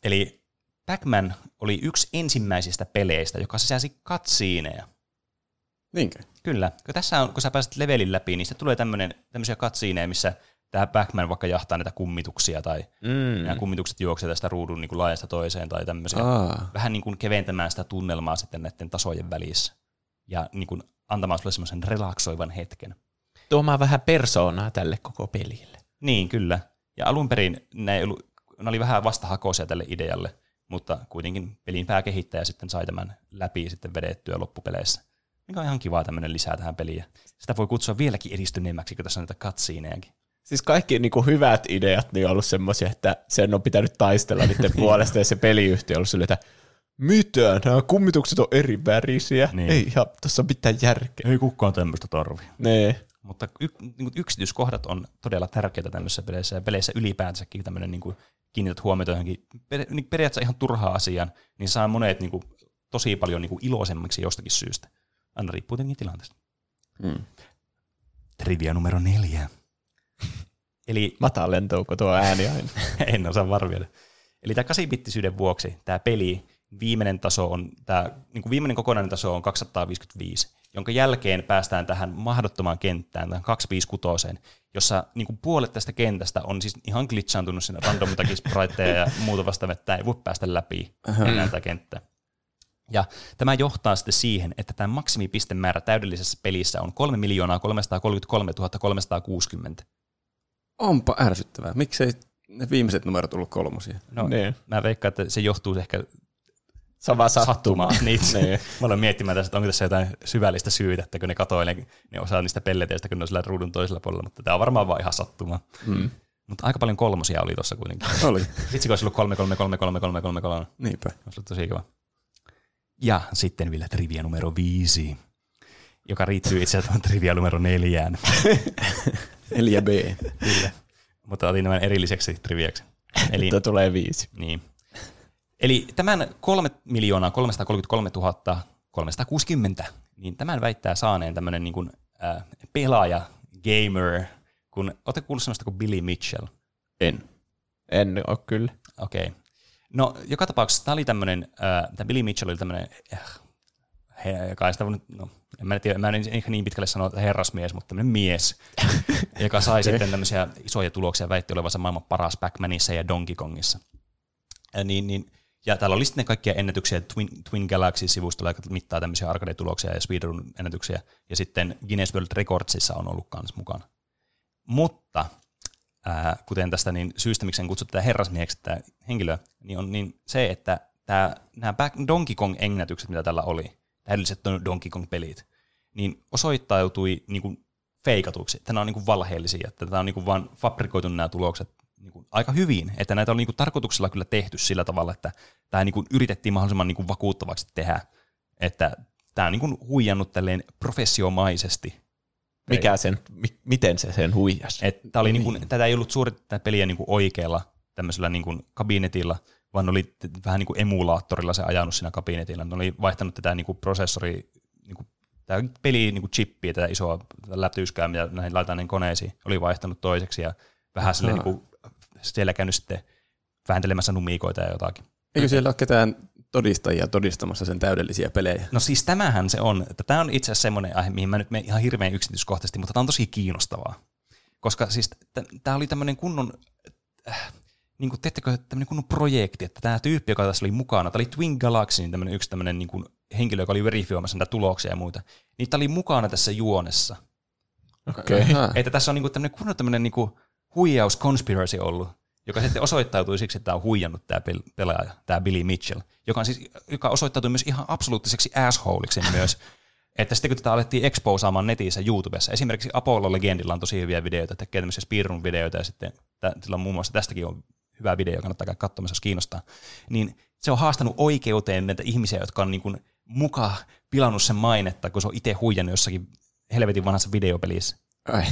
Eli Pac-Man oli yksi ensimmäisistä peleistä, joka sisälsi katsiineja. Niinkö? Kyllä. Kun tässä on, kun sä pääset levelin läpi, niin se tulee tämmöisiä katsiineja, missä tämä Backman vaikka jahtaa näitä kummituksia tai mm. nämä kummitukset juoksevat tästä ruudun niin kuin laajasta toiseen tai tämmöisiä. Aa. Vähän niin kuin keventämään sitä tunnelmaa sitten näiden tasojen välissä ja niin kuin antamaan sulle semmoisen relaksoivan hetken. Tuomaan vähän persoonaa tälle koko pelille. Niin, kyllä. Ja alun perin ne, ollut, ne oli vähän vastahakoisia tälle idealle, mutta kuitenkin pelin pääkehittäjä sitten sai tämän läpi sitten vedettyä loppupeleissä. Mikä on ihan kiva tämmöinen lisää tähän peliin. Sitä voi kutsua vieläkin edistyneemmäksi, kun tässä on näitä katsiinejakin. Siis kaikki niin kuin hyvät ideat niin on ollut semmoisia, että sen on pitänyt taistella niiden puolesta ja se peliyhtiö on ollut sille, että mitä, nämä kummitukset on eri värisiä, niin. ei ihan tuossa mitään järkeä. Ei kukaan tämmöistä tarvi. Nee. Mutta y- niin yksityiskohdat on todella tärkeitä tämmöisissä peleissä ja peleissä ylipäätänsäkin tämmöinen niin kuin kiinnität huomiota johonkin per, niin periaatteessa ihan turhaa asiaan, niin saa monet niin kuin, tosi paljon niin kuin iloisemmiksi jostakin syystä. Aina riippuu tietenkin tilanteesta. Hmm. Trivia numero neljä. Eli, Mata lentouko tuo ääni aina? en osaa varmioida. Eli tämä 8 vuoksi tämä peli, viimeinen taso on, tämä niin kuin viimeinen kokonainen taso on 255, jonka jälkeen päästään tähän mahdottomaan kenttään, tähän 256, jossa niin kuin puolet tästä kentästä on siis ihan glitchaantunut sinne random spriteja ja muuta vastaavaa, että ei voi päästä läpi enää tätä kenttää. Ja tämä johtaa sitten siihen, että tämä maksimipistemäärä täydellisessä pelissä on 3 333 360. Onpa ärsyttävää. Miksei ne viimeiset numerot ollut kolmosia? No, Niin. mä veikkaan, että se johtuu ehkä on vaan sattuma. sattumaa. Niin. Niin. Mä olen miettimään tässä, että onko tässä jotain syvällistä syytä, että kun ne katoilee ne, ne osaa niistä pelleteistä, kun ne on sillä ruudun toisella puolella, mutta tämä on varmaan vaan ihan sattumaa. Mm. Mutta aika paljon kolmosia oli tuossa kuitenkin. Oli. Vitsi, kun olisi ollut kolme, kolme, kolme, kolme, kolme, kolme, kolme. Niinpä. Olisi ollut tosi kiva. Ja sitten vielä trivia numero viisi, joka riittyy itse asiassa trivia numero neljään. 4B. Kyllä. Mutta otin tämän erilliseksi triviaksi. Eli, Että tulee viisi. niin. Eli tämän 3 miljoonaa 333 360, niin tämän väittää saaneen tämmöinen niin kuin, äh, pelaaja, gamer, kun, ootte kuullut sellaista kuin Billy Mitchell? En. En ole kyllä. Okei. Okay. No, joka tapauksessa tämä oli tämmöinen, äh, tämä Billy Mitchell oli tämmöinen, äh, he, kai sitä no, en mä, tiedä, mä en ehkä niin pitkälle sano, että herrasmies, mutta tämmöinen mies, joka sai sitten tämmöisiä isoja tuloksia, väitti olevansa maailman paras Pac-Manissa ja Donkey Kongissa. Ja, niin, niin, ja täällä oli sitten kaikkia ennätyksiä Twin, Twin Galaxy-sivustolla, joka mittaa tämmöisiä arcade-tuloksia ja speedrun-ennätyksiä, ja sitten Guinness World Recordsissa on ollut kanssa mukana. Mutta ää, kuten tästä niin syystä, miksi en kutsu tätä herrasmieheksi tätä henkilöä, niin on niin se, että tämä, nämä Back Donkey Kong-ennätykset, mitä tällä oli, täydelliset Donkey Kong-pelit, niin osoittautui niin kuin feikatuksi, että nämä on niin kuin valheellisia, että tämä on niin kuin vaan fabrikoitu nämä tulokset niin kuin aika hyvin, että näitä oli niin kuin tarkoituksella kyllä tehty sillä tavalla, että tämä niin kuin yritettiin mahdollisimman niin kuin vakuuttavaksi tehdä, että tämä on niin kuin huijannut tälleen professiomaisesti Mikä sen, mi- miten se sen huijasi? että oli niin. kuin, tätä ei ollut suoritettu tätä peliä niin kuin oikealla tämmöisellä niin kuin kabinetilla, vaan ne oli vähän niin kuin emulaattorilla se ajanut siinä kabinetilla. Ne oli vaihtanut tätä niin kuin prosessori, niin kuin, tämä peli niin kuin chippiä, tätä isoa tätä läptyskää, mitä näihin laitetaan näihin koneisiin, oli vaihtanut toiseksi ja vähän sille niin kuin, siellä käynyt sitten vääntelemässä numikoita ja jotakin. Eikö siellä ole ketään todistajia todistamassa sen täydellisiä pelejä? No siis tämähän se on, että tämä on itse asiassa semmoinen aihe, mihin mä nyt menen ihan hirveän yksityiskohtaisesti, mutta tämä on tosi kiinnostavaa. Koska siis tämä oli tämmöinen kunnon, äh, niin kuin, teettekö, tämmöinen kunnon projekti, että tämä tyyppi, joka tässä oli mukana, tämä oli Twin Galaxyin tämmöinen yksi tämmöinen niin kuin henkilö, joka oli verifioimassa näitä tuloksia ja muita, niin tämä oli mukana tässä juonessa. Okei. Aha. Että tässä on niin kuin tämmöinen kunnon tämmöinen niin kuin huijaus conspiracy ollut, joka sitten osoittautui siksi, että tämä on huijannut tämä pel- pelaaja, tämä Billy Mitchell, joka, on siis, joka osoittautui myös ihan absoluuttiseksi assholeiksi myös. Että sitten kun tätä alettiin exposaamaan netissä YouTubessa, esimerkiksi Apollo Legendilla on tosi hyviä videoita, tekee tämmöisiä speedrun videoita ja sitten sillä on muun muassa tästäkin on hyvä video, kannattaa käydä katsomassa, jos kiinnostaa. Niin se on haastanut oikeuteen näitä ihmisiä, jotka on niin kuin muka pilannut sen mainetta, kun se on itse huijannut jossakin helvetin vanhassa videopelissä. Ai.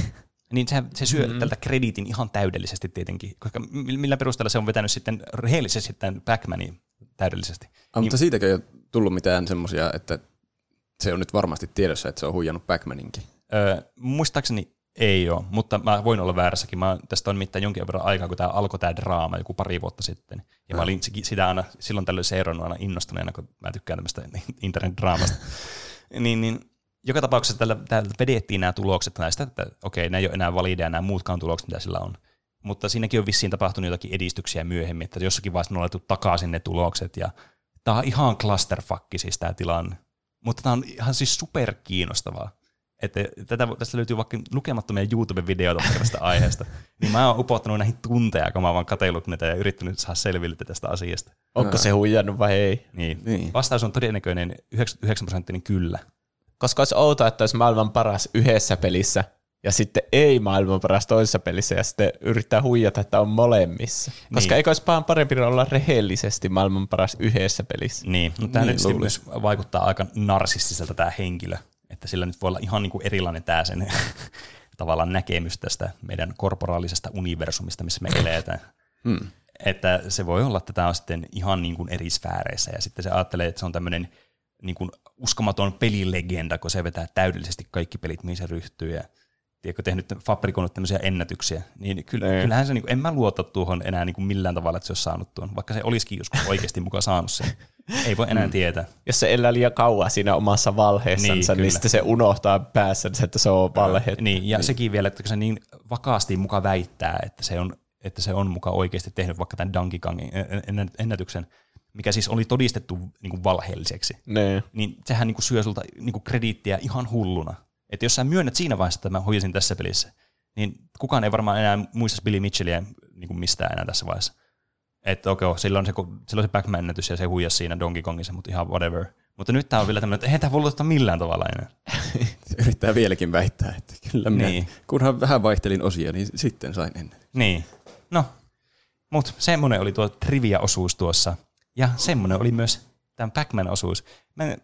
Niin se, se syö mm-hmm. tältä krediitin ihan täydellisesti tietenkin, koska mi- millä perusteella se on vetänyt sitten rehellisesti sitten Pac-Manin täydellisesti. Ah, mutta siitäkö ei ole tullut mitään semmoisia, että se on nyt varmasti tiedossa, että se on huijannut Backmaninkin. Öö, muistaakseni ei ole, mutta mä voin olla väärässäkin. Mä, tästä on nimittäin jonkin verran aikaa, kun tämä alkoi tämä draama joku pari vuotta sitten. Ja mä olin si- sitä aina silloin tällöin seurannut aina innostuneena, kun mä tykkään tämmöistä internet-draamasta. niin, niin joka tapauksessa tällä, täältä vedettiin nämä tulokset näistä, että okei, nämä ei ole enää valideja nämä muutkaan tulokset, mitä sillä on. Mutta siinäkin on vissiin tapahtunut jotakin edistyksiä myöhemmin, että jossakin vaiheessa on otettu takaisin ne tulokset. Ja tämä on ihan clusterfuck siis tämä tilanne. Mutta tämä on ihan siis super kiinnostavaa. Että tätä, tästä löytyy vaikka lukemattomia YouTube-videoita tästä aiheesta. Niin mä oon upottanut näihin tunteja, kun mä oon vaan katsellut näitä ja yrittänyt saada selville tästä asiasta. Onko se huijannut vai ei? Niin. Niin. Vastaus on todennäköinen 99 prosenttinen kyllä. Koska olisi outoa, että olisi maailman paras yhdessä pelissä ja sitten ei maailman paras toisessa pelissä ja sitten yrittää huijata, että on molemmissa. Koska Niin. eikö olisi vaan parempi olla rehellisesti maailman paras yhdessä pelissä? Niin, mutta tämä Niin, nyt myös vaikuttaa aika narsistiselta tämä henkilö, että sillä nyt voi olla ihan niin kuin erilainen tämä sen tavallaan näkemys tästä meidän korporaalisesta universumista, missä me eletään. Hmm. Että se voi olla, että tämä on sitten ihan niin kuin eri sfääreissä ja sitten se ajattelee, että se on tämmöinen niin kuin uskomaton pelilegenda, kun se vetää täydellisesti kaikki pelit, mihin se ryhtyy ja tiedätkö, tehnyt, fabrikoinut tämmöisiä ennätyksiä, niin ky- Niin. kyllähän se, niin kuin, en mä luota tuohon enää niin kuin millään tavalla, että se olisi saanut tuon, vaikka se olisikin joskus oikeasti mukaan saanut sen. Ei voi enää tietää. Jos se elää liian kauan siinä omassa valheessansa, Niin, niin, sitten se unohtaa päässänsä, että se on valhe. Niin, ja niin. sekin vielä, että se niin vakaasti muka väittää, että se on, että se on muka oikeasti tehnyt vaikka tämän Donkey Kongin ennä- ennätyksen, mikä siis oli todistettu niin kuin valheelliseksi, Niin. niin sehän niin kuin syö sulta niin kuin krediittiä ihan hulluna. Että jos sä myönnät siinä vaiheessa, että mä hoisin tässä pelissä, niin kukaan ei varmaan enää muista Billy Mitchellia niin kuin mistään enää tässä vaiheessa. Että okei, okay, silloin se, silloin se Pac-Man-ennätys ja se huijasi siinä Donkey Kongissa, mutta ihan whatever. Mutta nyt tämä on vielä tämmöinen, että eihän tämä voi millään tavalla enää. Se yrittää vieläkin väittää, että kyllä minä, niin. kunhan vähän vaihtelin osia, niin sitten sain ennen. Niin, no, mutta semmoinen oli tuo trivia-osuus tuossa. Ja semmoinen oli myös tämän Pac-Man-osuus. Mä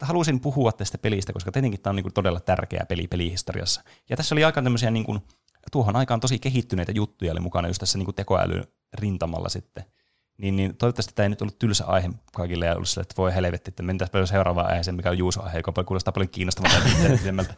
halusin puhua tästä pelistä, koska tietenkin tämä on niinku todella tärkeä peli pelihistoriassa. Ja tässä oli aika tämmöisiä niinku, tuohon aikaan tosi kehittyneitä juttuja oli mukana just tässä niinku tekoälyn rintamalla sitten. Niin, niin toivottavasti tämä ei nyt ollut tylsä aihe kaikille ja ollut sille, että voi helvetti, että mentäisiin paljon seuraavaan aiheeseen, mikä on Juuso aihe, joka kuulostaa paljon kiinnostavalta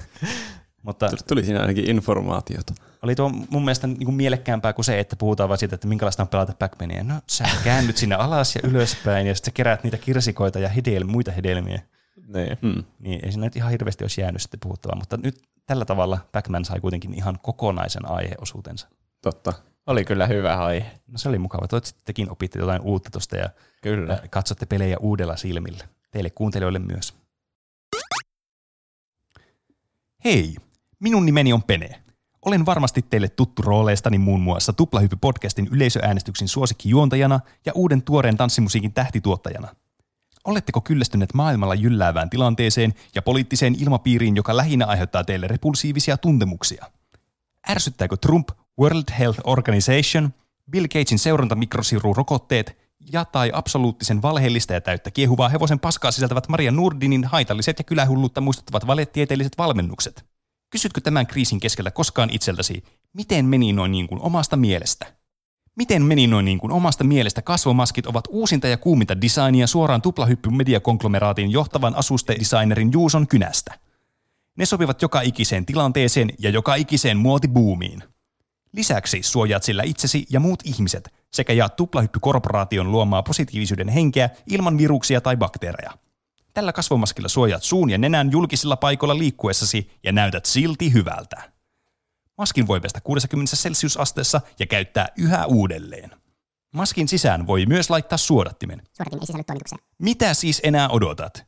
Mutta tuli siinä ainakin informaatiota. Oli tuo mun mielestä niin kuin mielekkäämpää kuin se, että puhutaan vaan siitä, että minkälaista on pelata pac No sä käännyt sinne alas ja ylöspäin ja sitten sä keräät niitä kirsikoita ja hedel, muita hedelmiä. Niin. Hmm. niin. Ei siinä nyt ihan hirveästi olisi jäänyt sitten puhuttavaa, mutta nyt tällä tavalla pac sai kuitenkin ihan kokonaisen aiheosuutensa. Totta. Oli kyllä hyvä aihe. No se oli mukava. Toivottavasti tekin opitte jotain uutta tuosta ja kyllä. katsotte pelejä uudella silmillä. Teille kuuntelijoille myös. Hei, minun nimeni on Pene. Olen varmasti teille tuttu rooleistani muun muassa Tuplahyppy-podcastin yleisöäänestyksin suosikkijuontajana ja uuden tuoreen tanssimusiikin tähtituottajana. Oletteko kyllästyneet maailmalla jylläävään tilanteeseen ja poliittiseen ilmapiiriin, joka lähinnä aiheuttaa teille repulsiivisia tuntemuksia? Ärsyttääkö Trump, World Health Organization, Bill Gatesin seurantamikrosiru-rokotteet ja tai absoluuttisen valheellista ja täyttä kiehuvaa hevosen paskaa sisältävät Maria Nurdinin haitalliset ja kylähullutta muistuttavat valetieteelliset valmennukset? Kysytkö tämän kriisin keskellä koskaan itseltäsi, miten meni noin niin kuin omasta mielestä? Miten meni noin niin kuin omasta mielestä kasvomaskit ovat uusinta ja kuuminta designia suoraan tuplahyppy mediakonklomeraatin johtavan asustedesignerin Juuson kynästä? Ne sopivat joka ikiseen tilanteeseen ja joka ikiseen muotibuumiin. Lisäksi suojaat sillä itsesi ja muut ihmiset sekä jaat tuplahyppykorporaation luomaa positiivisuuden henkeä ilman viruksia tai bakteereja. Tällä kasvomaskilla suojaat suun ja nenän julkisilla paikoilla liikkuessasi ja näytät silti hyvältä. Maskin voi pestä 60 celsiusasteessa ja käyttää yhä uudelleen. Maskin sisään voi myös laittaa suodattimen. Suodatin ei sisälly toimitukseen. Mitä siis enää odotat?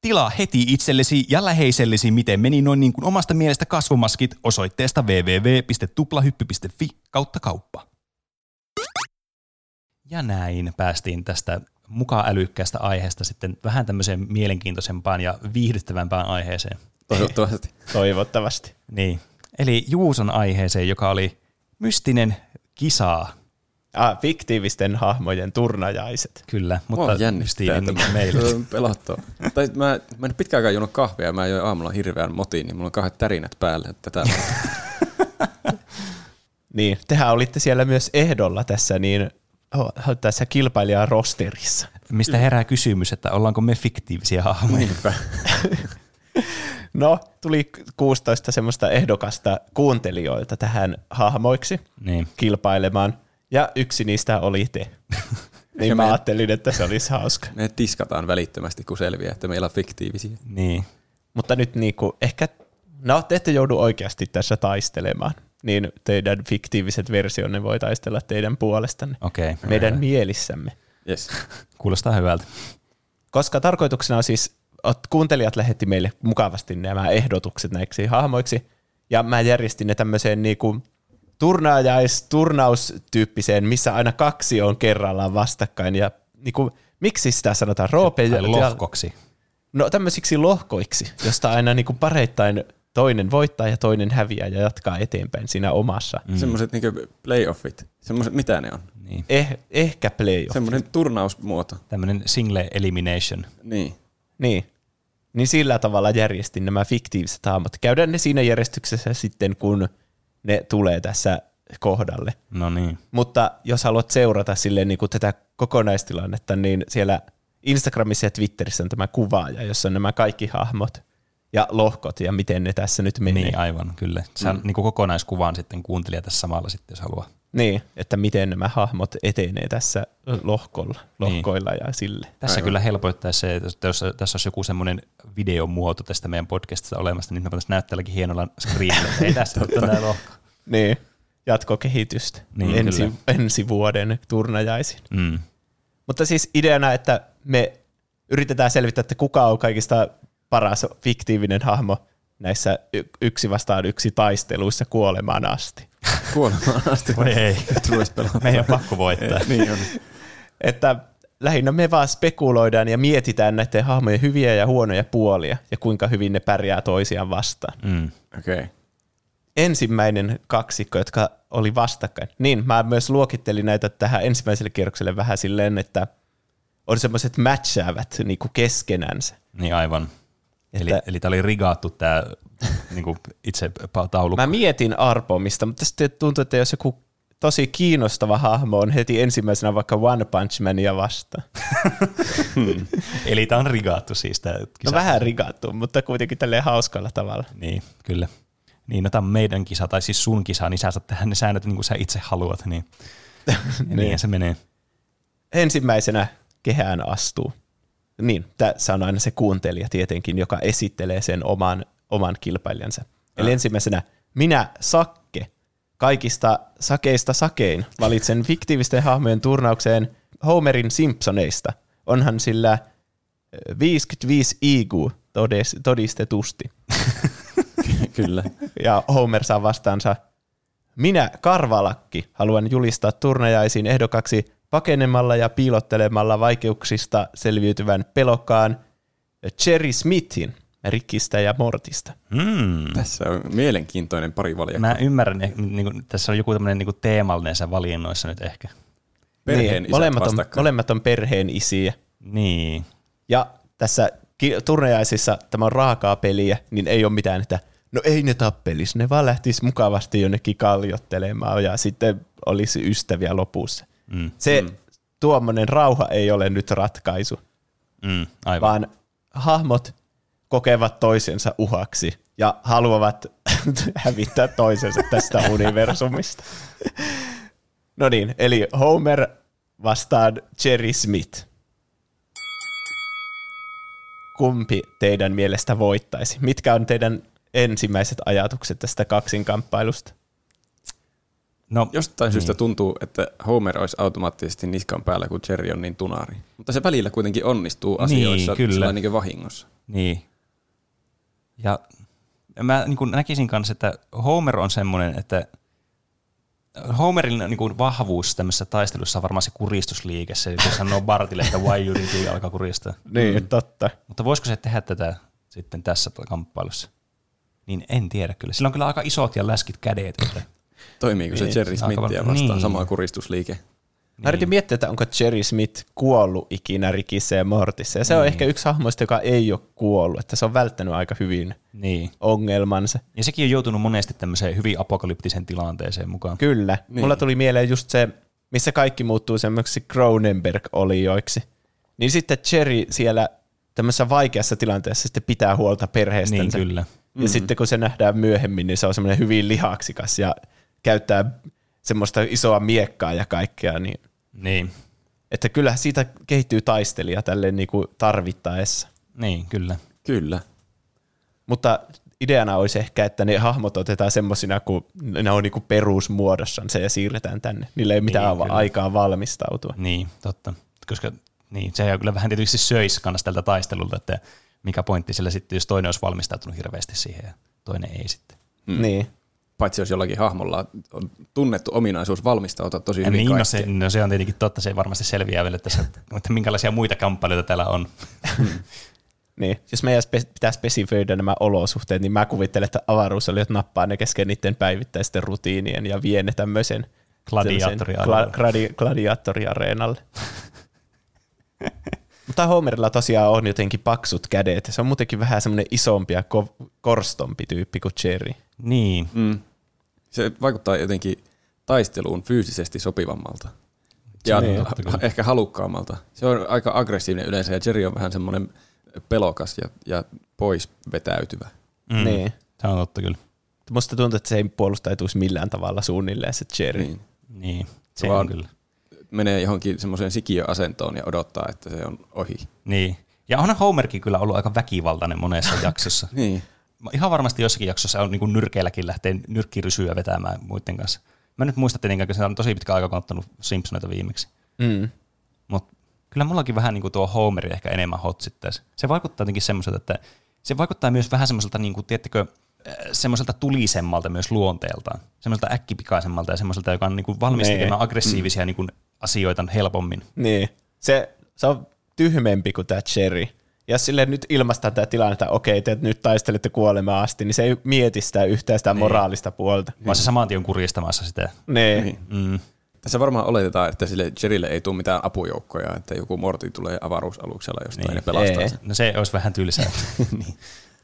Tilaa heti itsellesi ja läheisellesi, miten meni noin niin kuin omasta mielestä kasvomaskit osoitteesta www.tuplahyppy.fi kautta kauppa. Ja näin päästiin tästä mukaan älykkäästä aiheesta sitten vähän tämmöiseen mielenkiintoisempaan ja viihdyttävämpään aiheeseen. Toivottavasti. Toivottavasti. Niin. Eli Juuson aiheeseen, joka oli mystinen kisa. Ah, fiktiivisten hahmojen turnajaiset. Kyllä, mutta Mua jännittää kuin meillä. Pelottaa. tai mä, mä en pitkään aikaan juonut kahvia ja mä join aamulla hirveän motiin, niin mulla on kahdet tärinät päälle. Että tätä niin, tehän olitte siellä myös ehdolla tässä, niin tässä kilpailijan rosterissa. Mistä herää kysymys, että ollaanko me fiktiivisiä hahmoja? no, tuli 16 semmoista ehdokasta kuuntelijoilta tähän hahmoiksi niin. kilpailemaan, ja yksi niistä oli te. niin ja mä me, ajattelin, että se olisi hauska. Me tiskataan välittömästi, kun selviää, että meillä on fiktiivisiä. Niin. Mutta nyt niinku, ehkä, no te ette joudu oikeasti tässä taistelemaan niin teidän fiktiiviset versionne voi taistella teidän puolestanne. Okay. Meidän mielissämme. Yes. Kuulostaa hyvältä. Koska tarkoituksena on siis, kuuntelijat lähetti meille mukavasti nämä ehdotukset näiksi hahmoiksi, ja mä järjestin ne tämmöiseen niinku turnaajais-turnaustyyppiseen, missä aina kaksi on kerrallaan vastakkain, ja niinku, miksi sitä sanotaan? Roope ja lohkoksi. No tämmöisiksi lohkoiksi, josta aina niinku pareittain toinen voittaa ja toinen häviää ja jatkaa eteenpäin siinä omassa. Mm. Semmoiset niinku playoffit, semmoiset mitä ne on? Niin. Eh, ehkä playoffit. Semmoinen turnausmuoto. Tämmöinen single elimination. Niin. Niin. Niin sillä tavalla järjestin nämä fiktiiviset hahmot. Käydään ne siinä järjestyksessä sitten, kun ne tulee tässä kohdalle. No niin. Mutta jos haluat seurata silleen niin kuin tätä kokonaistilannetta, niin siellä Instagramissa ja Twitterissä on tämä kuvaaja, jossa on nämä kaikki hahmot – ja lohkot ja miten ne tässä nyt menee. Niin, aivan, kyllä. On mm. niin kokonaiskuvaan sitten kuuntelija tässä samalla sitten, jos haluaa. Niin, että miten nämä hahmot etenee tässä lohkolla, lohkoilla niin. ja sille. Tässä aivan. kyllä helpoittaisi se, että jos tässä olisi joku semmoinen videomuoto tästä meidän podcastista olemassa, niin me voitaisiin näyttää tälläkin hienolla screenillä. Ei tässä ole tätä lohko. Niin, jatkokehitystä niin, ensi, ensi vuoden turnajaisin. Mm. Mutta siis ideana, että me yritetään selvittää, että kuka on kaikista paras fiktiivinen hahmo näissä yksi vastaan yksi taisteluissa kuolemaan asti. Kuolemaan asti. Voi ei. Meidän on pakko voittaa. niin on. Että lähinnä me vaan spekuloidaan ja mietitään näiden hahmojen hyviä ja huonoja puolia ja kuinka hyvin ne pärjää toisiaan vastaan. Mm. Okei. Okay. ensimmäinen kaksikko, jotka oli vastakkain. Niin, mä myös luokittelin näitä tähän ensimmäiselle kierrokselle vähän silleen, että on semmoiset matchaavat niin kuin keskenänsä. Niin aivan. Eli, Että- eli tämä oli rigaattu tämä niinku itse taulukko. Mä mietin arpomista, mutta sitten tuntuu, että jos joku tosi kiinnostava hahmo on heti ensimmäisenä vaikka One Punch Mania vastaan. Eli tämä on rigaattu siis tämä No vähän rigattu, mutta kuitenkin tälleen hauskalla tavalla. Niin, kyllä. Niin, no tämä on meidän kisa, tai siis sun kisa, niin sä saat tehdä ne säännöt niin kuin sä itse haluat, niin, niin. niin se menee. Ensimmäisenä kehään astuu. Niin, tässä on aina se kuuntelija tietenkin, joka esittelee sen oman, oman kilpailijansa. Eli ensimmäisenä minä, Sakke, kaikista sakeista sakein, valitsen fiktiivisten hahmojen turnaukseen Homerin Simpsoneista. Onhan sillä ö, 55 IQ todistetusti. Kyllä. Ja Homer saa vastaansa, minä Karvalakki haluan julistaa turnajaisiin ehdokaksi pakenemalla ja piilottelemalla vaikeuksista selviytyvän pelokkaan Cherry Smithin Rikkistä ja Mortista. Mm. Tässä on mielenkiintoinen pari valia. Mä ymmärrän, että niin kuin, tässä on joku tämmöinen niin teemallinen valinnoissa nyt ehkä. Perheen niin, molemmat, on, molemmat on perheen isiä. Niin. Ja tässä turnajaisissa tämä on raakaa peliä, niin ei ole mitään, että no ei ne tappelis, ne vaan lähtis mukavasti jonnekin kalliottelemaan ja sitten olisi ystäviä lopussa. Mm. Se mm. tuommoinen rauha ei ole nyt ratkaisu, Mm. Aivan. vaan hahmot kokevat toisensa uhaksi ja haluavat hävittää toisensa tästä universumista. No niin, eli Homer vastaan Jerry Smith. Kumpi teidän mielestä voittaisi? Mitkä on teidän ensimmäiset ajatukset tästä kaksinkamppailusta? No, Jostain syystä tuntuu, että Homer olisi automaattisesti niskan päällä, kun Jerry on niin tunari. Mutta se välillä kuitenkin onnistuu asioissa Niin, kyllä. niin vahingossa. Niin. Ja mä niin kuin näkisin kanssa, että Homer on semmoinen, että Homerin niin kuin vahvuus tämmöisessä taistelussa on varmaan se kuristusliike, se kun sanoo Bartille, että why you did alkaa kuristaa. Niin, mm. totta. Mutta voisiko se tehdä tätä sitten tässä kamppailussa? Niin en tiedä kyllä. Sillä on kyllä aika isot ja läskit kädet. Että, Toimiiko se Niin, Jerry Smithia vastaan Niin. sama kuristusliike? Mä yritin miettiä, että onko Jerry Smith kuollut ikinä Rikissä ja Mortissa. Ja se on ehkä yksi hahmoista, joka ei ole kuollut. Että se on välttänyt aika hyvin niin. ongelmansa. Ja sekin on joutunut monesti tämmöiseen hyvin apokalyptiseen tilanteeseen mukaan. Kyllä. Niin. Mulla tuli mieleen just se, missä kaikki muuttuu semmoiksi Cronenberg-olijoiksi. Niin sitten Jerry siellä tämmöisessä vaikeassa tilanteessa sitten pitää huolta perheestänsä. Niin, kyllä. Ja sitten kun se nähdään myöhemmin, niin se on semmoinen hyvin lihaksikas ja käyttää semmoista isoa miekkaa ja kaikkea. Niin, Niin, että kyllä siitä kehittyy taistelija tälleen niin kuin tarvittaessa. niin kyllä. Kyllä. Mutta ideana olisi ehkä, että ne hahmot otetaan semmoisina, kun ne on niinku perusmuodossansa ja siirretään tänne. Niillä ei ole mitään Niin, niin, kyllä. aikaa valmistautua. Niin, totta. Koska niin, se on kyllä vähän tietysti söisi kannasta tältä taistelulta, että mikä pointti sillä sitten, jos toinen olisi valmistautunut hirveästi siihen ja toinen ei sitten. Mm. Niin. Paitsi jos jollakin hahmolla on tunnettu ominaisuus valmistautua tosi Ja hyvin niin, no se, no se on tietenkin totta, se varmasti selviää vielä tässä, että minkälaisia muita kamppailuita täällä on. niin. Jos meidän pitää spesifioida nämä olosuhteet, niin mä kuvittelen, että avaruusolijat nappaa ne kesken niiden päivittäisten rutiinien ja vie ne tämmöisen Gladiaattorialueelle. Gla- gladi- gladiaattoriareenalle. Mutta Homerilla tosiaan on jotenkin paksut kädet. Se on muutenkin vähän semmoinen isompi ja ko- korstompi tyyppi kuin Jerry. Niin, Mm. Se vaikuttaa jotenkin taisteluun fyysisesti sopivammalta. Ja Niin, ha- ehkä halukkaammalta. Se on aika aggressiivinen yleensä ja Jerry on vähän semmoinen pelokas ja, ja pois vetäytyvä. mm, Niin. se on totta kyllä. Musta tuntuu, että se ei puolustautuisi millään tavalla suunnilleen se Jerry. Niin. Niin, se Vaan- on kyllä. Menee johonkin semmoiseen sikiöasentoon ja odottaa, että se on ohi. Niin. Ja onhan Homerkin kyllä ollut aika väkivaltainen monessa jaksossa. Niin. Ihan varmasti jossakin jaksossa on niin nyrkeilläkin lähtee nyrkkirysyä vetämään muiden kanssa. Mä nyt muista tietenkään, kun se on tosi pitkä aika kun ottanut Simpsoneita viimeksi. Mm. Mutta kyllä mullakin vähän niin kuin tuo Homeri ehkä enemmän hotsittaisi. Se vaikuttaa jotenkin semmoiselta, että se vaikuttaa myös vähän semmoiselta, niin kuin, tiedättekö, äh, semmoiselta tulisemmalta myös luonteeltaan. Semmoiselta äkkipikaisemmalta ja semmoiselta, joka on niin kuin valmis tekemään aggressiivisia niin kuin, asioita helpommin. Niin. Se, se on tyhmempi kuin tämä Cherry. Ja sille nyt ilmaistaan tämä tilanne, että okei, te nyt taistelette kuolemaan asti, niin se ei mieti sitä yhtään sitä moraalista puolta. Vaan se saman tien on kurjistamassa sitä. Niin. Niin. Mm. Tässä varmaan oletetaan, että sille Jerrylle ei tule mitään apujoukkoja, että joku Morty tulee avaruusaluksella jostain Niin. ja pelastaa Ei. sen. No se olisi vähän tylsää. niin.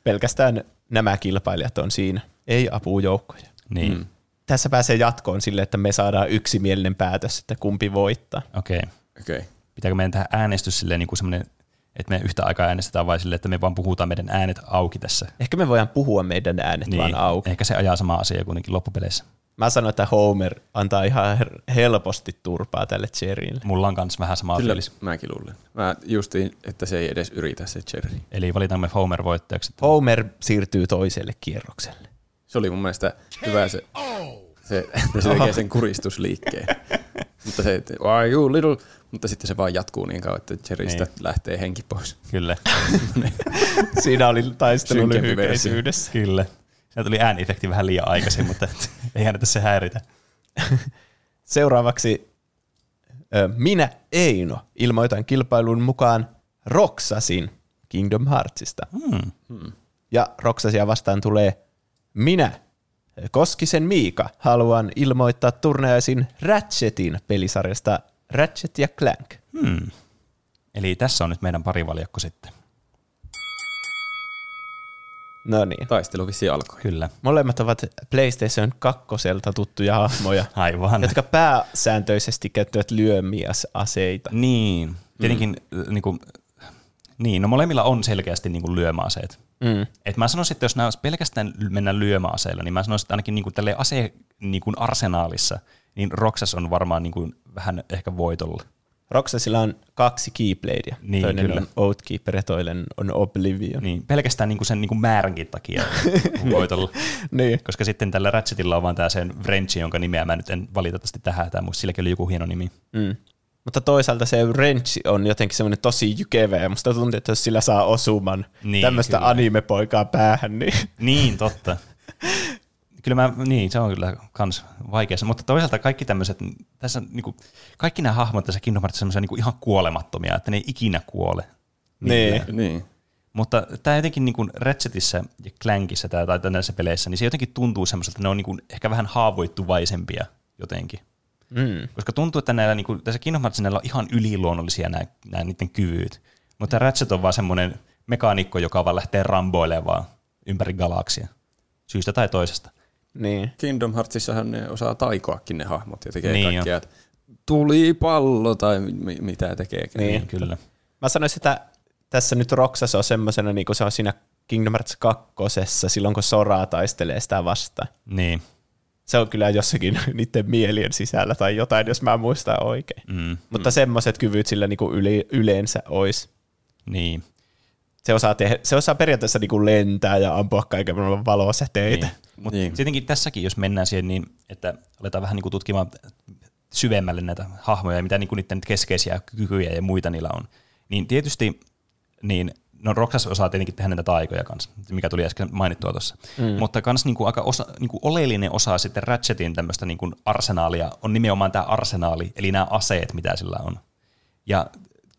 Pelkästään nämä kilpailijat on siinä, ei apujoukkoja. niin, mm. Tässä pääsee jatkoon sille, että me saadaan yksimielinen päätös, että kumpi voittaa. okei. Okay. Okei. Okay. Pitääkö meidän tehdä äänestys silleen niin kuin semmoinen, että me yhtä aikaa äänestetään vai silleen, että me vaan puhutaan meidän äänet auki tässä. Ehkä me voidaan puhua meidän äänet niin. vaan auki. Ehkä se ajaa sama asia kuitenkin loppupeleissä. Mä sanoin, että Homer antaa ihan helposti turpaa tälle Cherrylle. Mulla on myös vähän sama Kyllä fiilis. mäkin luulen. Mä justiin, että se ei edes yritä se Jerry. Eli valitaanko me Homer voittajaksi? Homer siirtyy toiselle kierrokselle. Se oli mun mielestä hyvä se, se että se tekee sen kuristusliikkeen. mutta se, you little, mutta sitten se vaan jatkuu niin kauan, että Jerrystä Niin. lähtee henki pois. Kyllä, Siinä oli taistelu lyhykeisyydessä. kyllä. Sieltä tuli ääniefekti vähän liian aikaisin, mutta ei häntä se häiritä. Seuraavaksi minä Eino ilmoitan kilpailun mukaan Roxasin Kingdom Heartsista. Hmm. Ja Roxasia vastaan tulee minä, Koskisen Miika, haluan ilmoittaa turnajaisin Ratchetin pelisarjasta Ratchet ja Clank. Hmm. Eli tässä on nyt meidän parivaljakko sitten. No niin. Taistelu vissi alkoi. Kyllä, Molemmat ovat PlayStation 2 tuttuja hahmoja, aivan. jotka pääsääntöisesti käyttävät lyömiaseita. Niin, tietenkin mm. niin, kuin, niin, no molemmilla on selkeästi niin kuin lyömäaseet. Mm. Et mä sanoisin, että jos nämä olisi pelkästään mennä lyömäaseella, niin mä sanoisin, että ainakin niin kuin tälle ase niin kuin arsenaalissa, niin Roxas on varmaan niin kuin vähän ehkä voitolla. Roxasilla on kaksi keybladea. Niin, toinen kyllä. on Oathkeeper ja toinen on Oblivion. Niin, pelkästään niin kuin sen niin kuin määränkin takia voitolla. niin. Koska sitten tällä Ratchetilla on vaan tämä sen Wrenchi, jonka nimeä mä nyt en valitettavasti tähän, muista silläkin oli joku hieno nimi. Mm. Mutta toisaalta se wrench on jotenkin semmoinen tosi jykevä, ja musta tuntuu, että jos sillä saa osuman Niin, tämmöistä kyllä. animepoikaa päähän, niin Niin, totta. Kyllä mä, niin, se on kyllä kans vaikeassa, mutta toisaalta kaikki tämmöiset, tässä niinku, kaikki nämä hahmot tässä Kingdom Heartsissa on niinku ihan kuolemattomia, että ne ei ikinä kuole. niin. Niin. Mutta tämä jotenkin niin kuin Ratchetissa ja Clankissa tai näissä peleissä, niin se jotenkin tuntuu semmoiselta, että ne on niin kuin ehkä vähän haavoittuvaisempia jotenkin. Mm. Koska tuntuu, että näillä, niin kuin, tässä Kingdom Heartsissa näillä on ihan yliluonnollisia nämä, nämä niiden kyvyt. Mutta Ratchet on vaan semmoinen mekaanikko, joka vaan lähtee ramboilemaan ympäri galaksia. Syystä tai toisesta. niin. Kingdom Heartsissahan ne osaa taikoakin ne hahmot ja tekee Niin niin kaikkea, että tuli pallo tai mi- mitä tekee. Niin. Kyllä. Mä sanoisin, että tässä nyt Roxas on semmoisena, niin kuin se on siinä Kingdom Hearts 2, silloin kun Sora taistelee sitä vastaan. Niin. Se on kyllä jossakin niiden mielien sisällä tai jotain, jos mä muistan oikein. Mm. Mutta semmoiset kyvyt sillä niin kuin yli, yleensä olisi. Niin. Se osaa, tehdä, se osaa periaatteessa niin kuin lentää ja ampua kaiken maailman valosäteitä. Niin. Mutta Niin. tietenkin tässäkin, jos mennään siihen niin, että aletaan vähän niin kuin tutkimaan syvemmälle näitä hahmoja ja mitä niin kuin niiden keskeisiä kykyjä ja muita niillä on, niin tietysti niin, no Roxas osaa tietenkin tehdä näitä taikoja kanssa, mikä tuli äsken mainittua tuossa. Mm. Mutta kans niin kuin aika osa, niin kuin oleellinen osa sitten Ratchetin tämmöistä niin kuin arsenaalia on nimenomaan tämä arsenaali, eli nämä aseet, mitä sillä on. Ja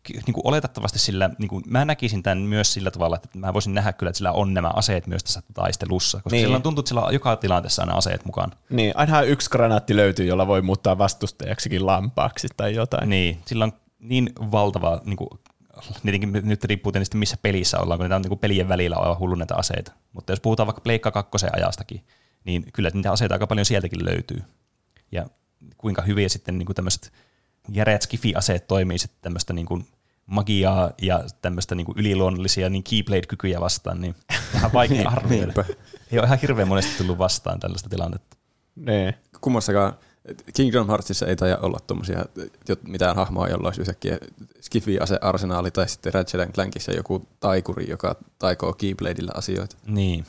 niin kuin oletettavasti sillä, niin kuin, mä näkisin tämän myös sillä tavalla, että mä voisin nähdä kyllä, että sillä on nämä aseet myös tässä taistelussa, koska Niin. niin. sillä on tuntuu, että sillä on joka tilanteessa aina aseet mukaan. Niin, ainahan yksi granaatti löytyy, jolla voi muuttaa vastustajaksikin lampaaksi tai jotain. Niin, sillä on niin valtava, niin kuin, tietenkin nyt riippuu tietysti missä pelissä ollaan, kun niitä on niin pelien välillä on hullu näitä aseita. Mutta jos puhutaan vaikka Pleikka 2 ajastakin, niin kyllä niitä aseita aika paljon sieltäkin löytyy. Ja kuinka hyviä sitten niin kuin tämmöiset järeät skifi-aseet toimii sitten tämmöistä niin kuin magiaa ja tämmöistä niin kuin yliluonnollisia niin Keyblade-kykyjä vastaan, niin vähän vaikea arvioida. Ei ole ihan hirveän monesti tullut vastaan tällaista tilannetta. Niin. Kummassakaan Kingdom Heartsissa ei taida olla tuommoisia mitään hahmoa, jolla olisi yhtäkkiä Skifi-ase-arsenaali tai sitten Ratchet Clankissa joku taikuri, joka taikoo Keybladeilla asioita. Niin.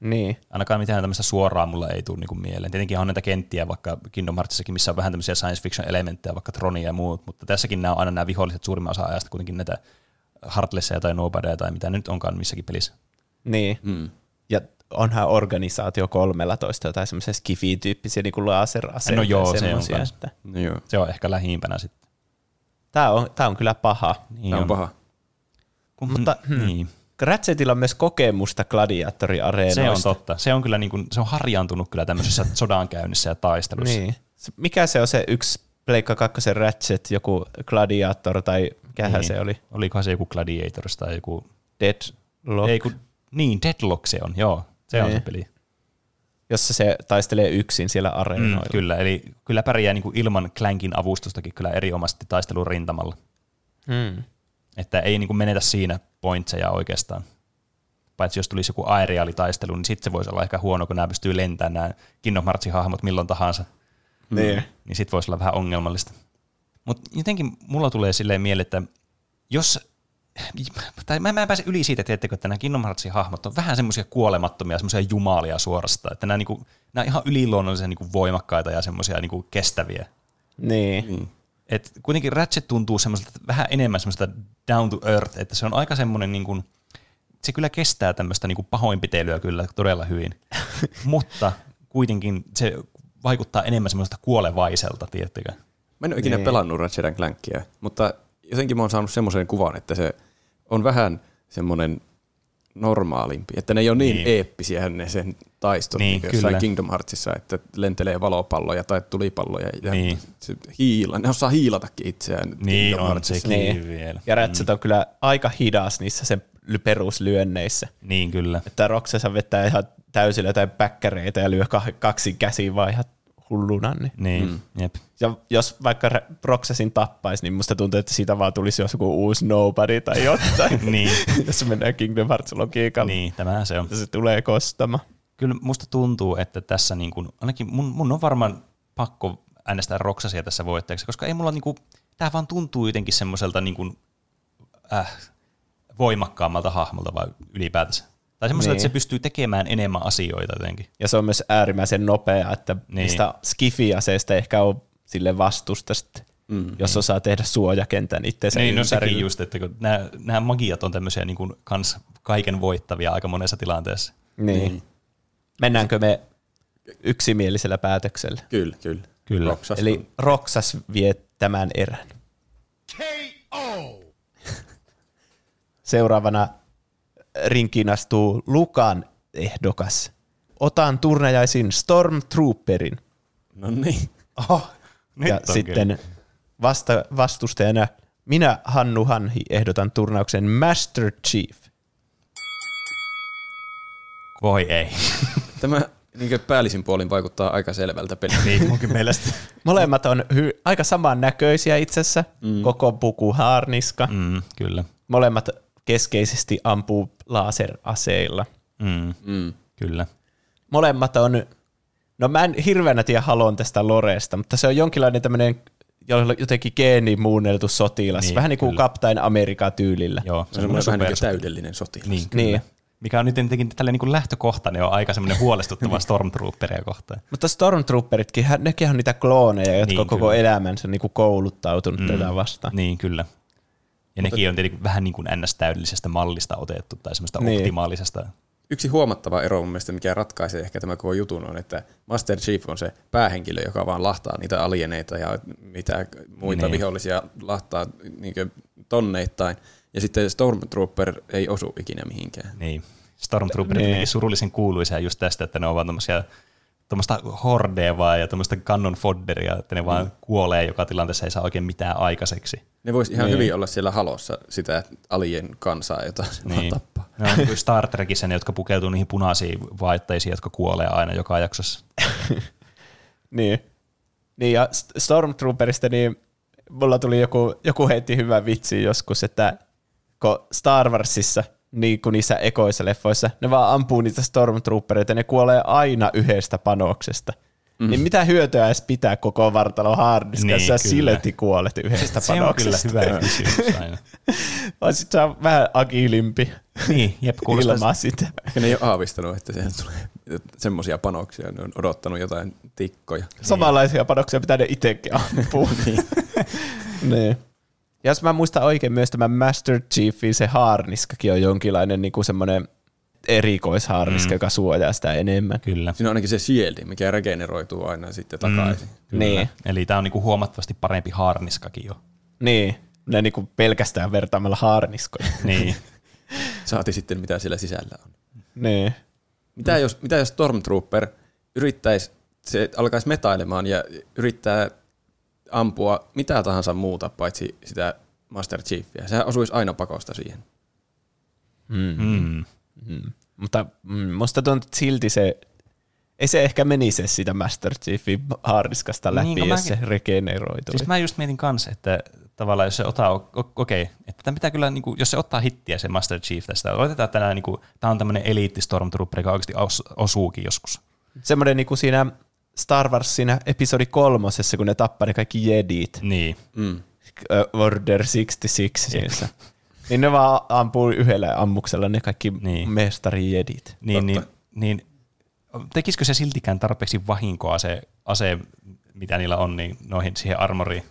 Niin. Ainakaan mitään tämmöistä suoraa mulla ei tule niinku mieleen. Tietenkin on näitä kenttiä vaikka Kingdom Heartsissakin, missä on vähän tämmöisiä science fiction elementtejä, vaikka Tronia ja muut, mutta tässäkin nämä on aina nämä viholliset suurimman osa ajasta kuitenkin näitä Heartlessia tai Nobodyja tai mitä nyt onkaan missäkin pelissä. Niin. Mm. Onhan organisaatio 13 jotain semmoisia skifi-tyyppisiä niin laseraseita. No joo, se on kans. että No joo, Se on ehkä lähimpänä sitten. Tää on, tää on kyllä paha. Niin tämä on paha. Kun, Mutta, hmm. niin. Ratchetilla on myös kokemusta gladiaattoriareenoista. Se on totta. Se on kyllä niin kuin, se on harjaantunut kyllä tämmöisessä sodankäynnissä ja taistelussa. Niin. Mikä se on se yksi Pleikka 2 Ratchet, joku Gladiator tai mikähän Niin. se oli? Olikohan se joku Gladiators tai joku... Deadlock, Ei, kun, niin, Deadlock se on, joo. Se on Niin. se peli. jossa se taistelee yksin siellä Mm, areenoilla. kyllä, eli kyllä pärjää niin kuin ilman Clankin avustustakin kyllä erinomaisesti taistelun rintamalla. Mm. Että ei niin kuin menetä siinä pointseja oikeastaan. Paitsi jos tulisi joku aeriaalitaistelu, niin sitten se voisi olla ehkä huono, kun nämä pystyy lentämään nämä Kingdom Heartsin hahmot milloin tahansa. Niin. Niin sitten voisi olla vähän ongelmallista. Mutta jotenkin mulla tulee silleen mieleen, että jos tai mä, mä en pääse yli siitä, tiedättekö, että nämä Kingdom Heartsin hahmot on vähän semmoisia kuolemattomia, semmoisia jumalia suorastaan, että nämä, niinku, nämä on ihan yliluonnollisen niinku voimakkaita ja semmoisia niinku kestäviä. Niin. Niin. Et kuitenkin Ratchet tuntuu semmoiselta vähän enemmän semmoista down to earth, että se on aika semmoinen, niin kuin, se kyllä kestää tämmöistä niin kuin pahoinpitelyä kyllä todella hyvin, mutta kuitenkin se vaikuttaa enemmän semmoista kuolevaiselta, tiettekö? Mä en ole ikinä Niin. pelannut Ratchet Clankia, mutta jotenkin mä oon saanut semmoisen kuvan, että se on vähän semmoinen normaalimpi, että ne ei ole niin, Niin. eeppisiä ne sen taistot Niin, niin, jossain kyllä. Kingdom Heartsissa, että lentelee valopalloja tai tulipalloja ja Niin. se hiila, ne osaa hiilatakin itseään Niin Kingdom on Heartsissa. sekin Niin. vielä. Ja Ratchet on kyllä aika hidas niissä sen ly- peruslyönneissä. Niin kyllä. Että Roksessa vetää ihan täysillä jotain päkkäreitä ja lyö kah- kaksi käsiin vaan ihan hulluna. Niin. Niin, mm. jep. Ja jos vaikka Roxasin tappaisi, niin musta tuntuu, että siitä vaan tulisi joku uusi nobody tai jotain. niin, jos se menee Kingdom Hearts logiikalla, niin. tämä se on. se tulee kostamaan. Kyllä musta tuntuu, että tässä niin kuin, ainakin mun, mun on varmaan pakko äänestää Roksasia tässä voittajaksi, koska ei mulla niin kuin, tämä vaan tuntuu jotenkin semmoiselta niin kuin, äh, voimakkaammalta hahmolta vai ylipäätänsä. Tai semmoiselta, Niin. että se pystyy tekemään enemmän asioita jotenkin. Ja se on myös äärimmäisen nopea, että Niin. niin. niistä skifi-aseista ehkä on sille vastusta sitten, mm, jos osaa tehdä suojakentän itseensä Niin, no sekin just, että kun nämä, nämä magiat on tämmöisiä niin kuin kans kaiken voittavia aika monessa tilanteessa. Niin. Mennäänkö me yksimielisellä päätöksellä? Kyllä, kyllä. Kyllä. Roksas Eli on- Roksas vie tämän erän. Seuraavana rinkiin astuu Lukan ehdokas. Otan turnajaisin Stormtrooperin. No niin. Oho, nyt ja sitten kyllä. vasta, vastustajana minä, Hannu Hanhi, ehdotan turnauksen Master Chief. Voi ei. Tämä niin päällisin puolin vaikuttaa aika selvältä peliltä. niin, munkin mielestä. Molemmat on hy- aika samannäköisiä itse asiassa, mm. koko puku haarniska. Mm, kyllä. Molemmat keskeisesti ampuu laseraseilla. Mm, Mm. kyllä. Molemmat on, no mä en hirveänä tiedä halon tästä Loresta, mutta se on jonkinlainen tämmöinen jotenkin geenimuunneltu sotilas, Niin, niin, vähän niin kuin kyllä. Kaptain Amerika-tyylillä. Joo, Se on semmoinen vähän niin täydellinen sotilas. Niin, kyllä. Niin. Niin. Mikä on nyt jotenkin tällä niin kuin lähtökohtainen on aika semmoinen huolestuttava Stormtrooperia kohtaan. Mutta Stormtrooperitkin, hän- nekin on niitä klooneja, jotka Niin, niin, koko kyllä. elämänsä niin kuin kouluttautunut mm. tätä vastaan. Niin, kyllä. Ja nekin on tietenkin vähän niin kuin ns-täydellisestä mallista otettu tai semmoista Niin. optimaalisesta. Yksi huomattava ero mun mielestä, mikä ratkaisee ehkä tämä koko jutun on, että Master Chief on se päähenkilö, joka vaan lahtaa niitä alieneita ja mitä muita Niin. vihollisia lahtaa niin tonneittain. Ja sitten Stormtrooper ei osu ikinä mihinkään. Niin. Stormtrooperit Niin. surullisen kuuluisia just tästä, että ne on vaan tämmöisiä tuommoista hordea vaan ja tuommoista cannon fodderia, että ne vaan kuolee joka tilanteessa, ei saa oikein mitään aikaiseksi. Ne voisi ihan Niin. hyvin olla siellä halossa sitä alien kansaa, jota se niin. Tappaa. Ne on niin kuin Star Trekissä ne, jotka pukeutuu niihin punaisiin vaatteisiin, jotka kuolee aina joka jaksossa. Niin. Niin ja St- Stormtrooperista, niin mulla tuli joku, joku heitti hyvä vitsi joskus, että kun Star Warsissa, niin kuin niissä ekoissa leffoissa, ne vaan ampuu niitä Stormtroopereita ja ne kuolee aina yhdestä panoksesta. Mm. Niin mitä hyötyä edes pitää koko vartalo hardiska, Niin, silti kuolet yhdestä Se on kyllä panoksesta. hyvä kysymys aina. Vai sit vähän agilimpi Niin, jep, kuulostaa sitä. Ehkä ne ei ole aavistanut, että siellä tulee semmoisia panoksia. Ne on odottanut jotain tikkoja. Samanlaisia panoksia pitää ne itsekin ampua. niin. niin. Ja jos mä muistan oikein myös tämä Master Chiefin se haarniskakin on jonkinlainen niin kuin semmoinen erikoishaarniska, mm. joka suojaa sitä enemmän. Kyllä. Siinä on ainakin se shieldi, mikä regeneroituu aina sitten takaisin. Mm. Kyllä. Niin. Eli tämä on niinku huomattavasti parempi haarniskakin jo. Niin, ne niinku pelkästään vertaamalla haarniskoja. Niin. Saati sitten, mitä siellä sisällä on. niin. Mitä jos, mitä jos Stormtrooper yrittäisi, se alkaisi metailemaan ja yrittää ampua mitä tahansa muuta, paitsi sitä Master Chiefia. Sehän osuisi aina pakosta siihen. Mm. Mm. Mutta mm, musta tuntuu, että silti se, ei se ehkä menisi sitä Master Chiefin haarniskasta läpi, Niin, niin, kun jos mäkin- se regeneroituu. Siis mä just mietin kanssa, että tavallaan jos se ottaa, okei, että tämä pitää kyllä, niin kuin, jos se ottaa hittiä se Master Chief tästä, oletetaan, että tämä, niin kuin, tämä on tämmöinen eliitti Stormtrooper, joka oikeasti os, osuukin joskus. Semmoinen niin kuin siinä Star Wars siinä episodi kolmosessa, kun ne tappaa ne kaikki jedit, Niin, Mm. Order 66 siinä. niin ne vaan ampuu yhdellä ammuksella ne kaikki Niin. niin. mestari jedit. niin, niin, niin, tekisikö se siltikään tarpeeksi vahinkoa se ase, mitä niillä on, niin noihin siihen armoriin?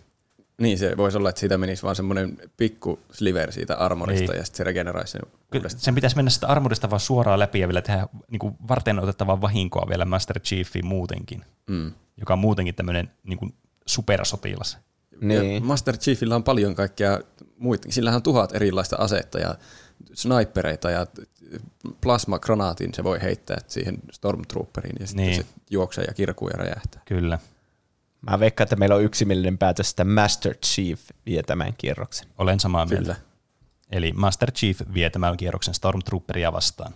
Niin, se voisi olla, että siitä menisi vaan semmoinen pikku sliver siitä armorista Niin. ja sitten se regeneroisi sen Kyllä uudestaan. sen pitäisi mennä sitä armorista vaan suoraan läpi ja vielä tehdä niin kuin varten otettavaa vahinkoa vielä Master Chiefiin muutenkin, Mm. joka on muutenkin tämmöinen niin kuin supersotilas. Niin. Ja Master Chiefillä on paljon kaikkea muita. Sillähän on tuhat erilaista asetta ja snipereita ja plasmakranaatin se voi heittää siihen Stormtrooperiin ja sitten Niin. se juoksee ja kirkuu ja räjähtää. Kyllä. Mä veikkaan, että meillä on yksimielinen päätös, että Master Chief vie tämän kierroksen. Olen samaa mieltä. Eli Master Chief vie tämän kierroksen Stormtrooperia vastaan.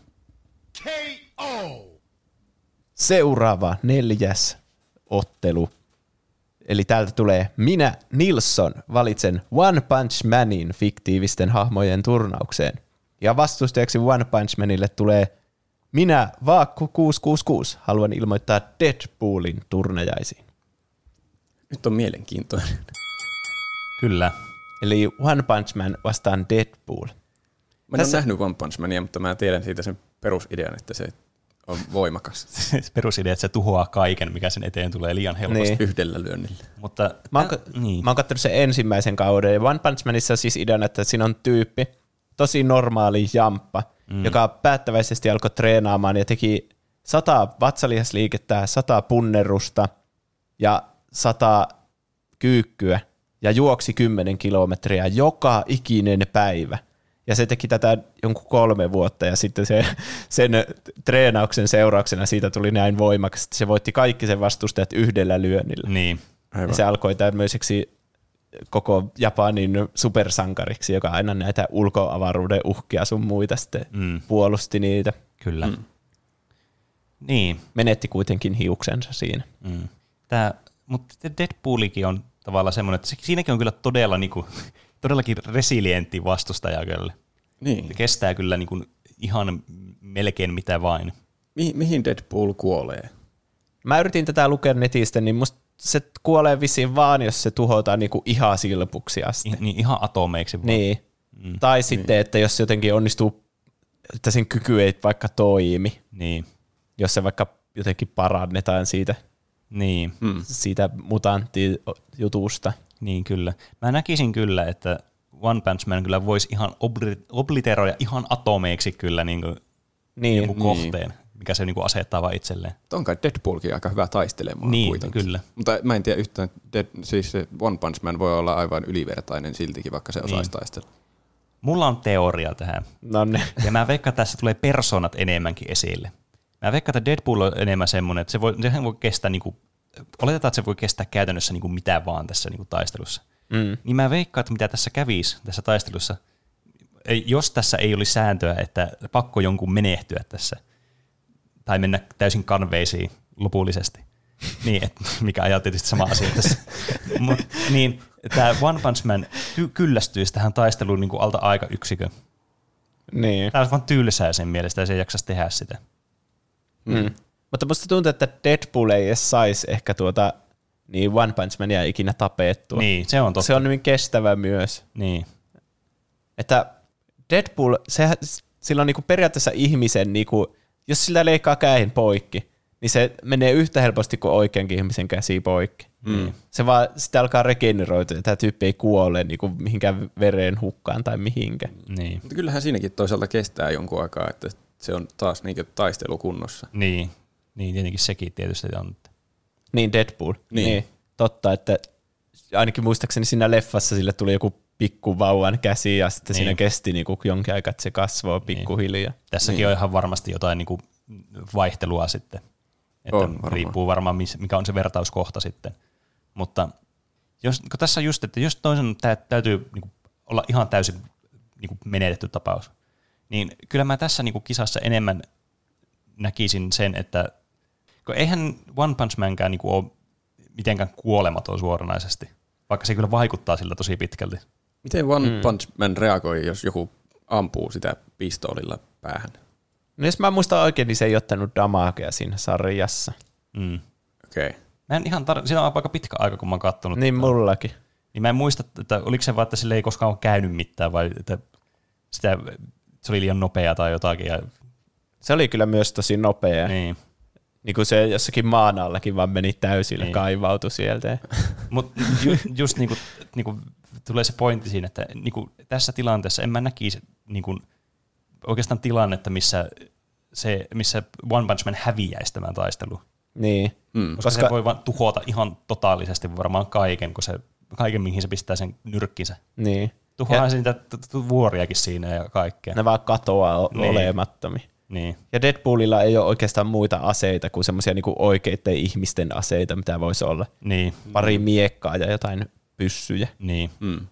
Seuraava neljäs ottelu. Eli täältä tulee minä, Nilsson, valitsen One Punch Manin fiktiivisten hahmojen turnaukseen. Ja vastustajaksi One Punch Manille tulee minä, Vaakku 666, haluan ilmoittaa Deadpoolin turnajaisiin. Nyt on mielenkiintoinen. Kyllä. Eli One Punch Man vastaan Deadpool. Mä en ole Tässä- nähnyt One Punch Mania, mutta mä tiedän siitä sen perusidean, että se on voimakas Perusidea, että se tuhoaa kaiken, mikä sen eteen tulee liian helposti. Niin. yhdellä lyönnillä. Mutta Mä oon, äh, niin. mä oon katsonut sen ensimmäisen kauden, ja One Punch Manissa on siis ideana, että siinä on tyyppi, tosi normaali jamppa, mm. joka päättäväisesti alkoi treenaamaan ja teki sata vatsalihasliikettä, sata punnerusta ja sata kyykkyä ja juoksi 10 kilometriä joka ikinen päivä. Ja se teki tätä jonkun kolme vuotta ja sitten se, sen treenauksen seurauksena siitä tuli näin voimakas, että se voitti kaikki sen vastustajat yhdellä lyönnillä. niin. Ja se alkoi tämmöiseksi koko Japanin supersankariksi, joka aina näitä ulkoavaruuden uhkia sun muita sitten Mm. puolusti niitä. Kyllä. Mm. Niin. Menetti kuitenkin hiuksensa siinä. Mm. Tää, mutta Deadpoolikin on tavallaan semmoinen, että se, siinäkin on kyllä todella niinku, todellakin resilientti vastustaja kyllä. Niin. Se kestää kyllä niinku ihan melkein mitä vain. Mi- mihin Deadpool kuolee? Mä yritin tätä lukea netistä, niin musta se kuolee vissiin vaan, jos se tuhotaan niinku ihan silpuksi asti. I, niin ihan atomeiksi vaan. Niin. Mm. Tai sitten, että jos jotenkin onnistuu, että sen kyky ei vaikka toimi, Niin. jos se vaikka jotenkin parannetaan siitä, Niin. Hmm. siitä mutanttijutusta. Niin kyllä. Mä näkisin kyllä, että One Punch Man kyllä voisi ihan obli- obliteroida ihan atomeiksi kyllä niin kuin Niin, jonkun niin. kohteen, mikä se niin kuin asettaa vaan itselleen. On kai Deadpoolkin aika hyvä taistelemaan Niin, kuitenkin. kyllä. Mutta mä en tiedä yhtään, Dead, siis se One Punch Man voi olla aivan ylivertainen siltikin, vaikka se osaisi Niin. taistella. Mulla on teoria tähän. no ne. Ja mä veikkaan, että tässä tulee persoonat enemmänkin esille. Mä veikkaan, että Deadpool on enemmän semmoinen, että se voi, sehän voi kestää, niin kuin, oletetaan, että se voi kestää käytännössä niin kuin mitä vaan tässä niin kuin taistelussa. Mm. Niin mä veikkaan, että mitä tässä kävisi tässä taistelussa, jos tässä ei olisi sääntöä, että pakko jonkun menehtyä tässä, tai mennä täysin kanveisiin lopullisesti, niin, et, mikä ajaa tietysti sama asia tässä. Mut, niin, tämä One Punch Man ty- kyllästyisi tähän taisteluun niin kuin alta aika yksikö. Niin. Tämä olisi vaan tylsää sen mielestä, ja se ei jaksaisi tehdä sitä. Mm. Mutta musta tuntuu, että Deadpool ei edes saisi ehkä tuota niin One Punch Mania ikinä tapettua. Niin, se on totta. Se on hyvin kestävä myös. Niin, Että Deadpool, se, sillä on niinku periaatteessa ihmisen, niinku, jos sillä leikkaa käin poikki, niin se menee yhtä helposti kuin oikeankin ihmisen käsi poikki. mm. Se vaan sitten alkaa regeneroitua, ja tämä tyyppi ei kuole niinku mihinkään vereen hukkaan tai mihinkään. niin. Mutta kyllähän siinäkin toisaalta kestää jonkun aikaa, että se on taas niin taistelukunnossa. Niin, niin tietenkin sekin tietysti on. Niin, Deadpool. Niin. niin. Totta, että ainakin muistaakseni siinä leffassa sille tuli joku pikku vauvan käsi ja sitten niin. siinä kesti niinku jonkin aikaa, että se kasvoi pikkuhiljaa. Niin. Tässäkin niin. on ihan varmasti jotain niinku vaihtelua sitten. Että On varmaan. riippuu varmaan, mikä on se vertauskohta sitten. Mutta jos, kun tässä just, että jos toisen tä- täytyy niinku olla ihan täysin niinku menetetty tapaus, niin kyllä mä tässä niinku kisassa enemmän näkisin sen, että kun eihän One Punch Mankään niinku ole mitenkään kuolematon suoranaisesti, vaikka se kyllä vaikuttaa siltä tosi pitkälti. Miten One mm. Punch Man reagoi, jos joku ampuu sitä pistoolilla päähän? No jos mä muistan oikein, niin se ei ottanut damagea siinä sarjassa. Mm. Okei. Okay. Mä en ihan tar- siinä on aika pitkä aika, kun mä oon kattonut. Niin mullakin. Niin mä en muista, että oliko se vaan, että sille ei koskaan ole käynyt mitään, vai että sitä, se oli liian nopea tai jotakin. Ja, Se oli kyllä myös tosi nopea. Niin, niin. niin kuin se jossakin maan allakin vaan meni täysillä, Niin. niin. kaivautui sieltä. Mutta ju, just niinku, niinku, tulee se pointti siinä, että niinku, tässä tilanteessa en mä näkisi niinku, oikeastaan tilannetta, missä, se, missä One Punch Man häviäisi tämän taistelun. Niin. Mm. Koska, Koska se voi vaan tuhota ihan totaalisesti varmaan kaiken, kun se, kaiken mihin se pistää sen nyrkkinsä. niin. Tuhoaa niitä vuoriakin siinä ja kaikkea. Ne vaan katoaa Niin. olemattomi. Niin, Ja Deadpoolilla ei ole oikeastaan muita aseita kuin semmoisia niinku oikeiden ihmisten aseita, mitä voisi olla. niin, Pari miekkaa ja jotain pyssyjä. niin. Mm.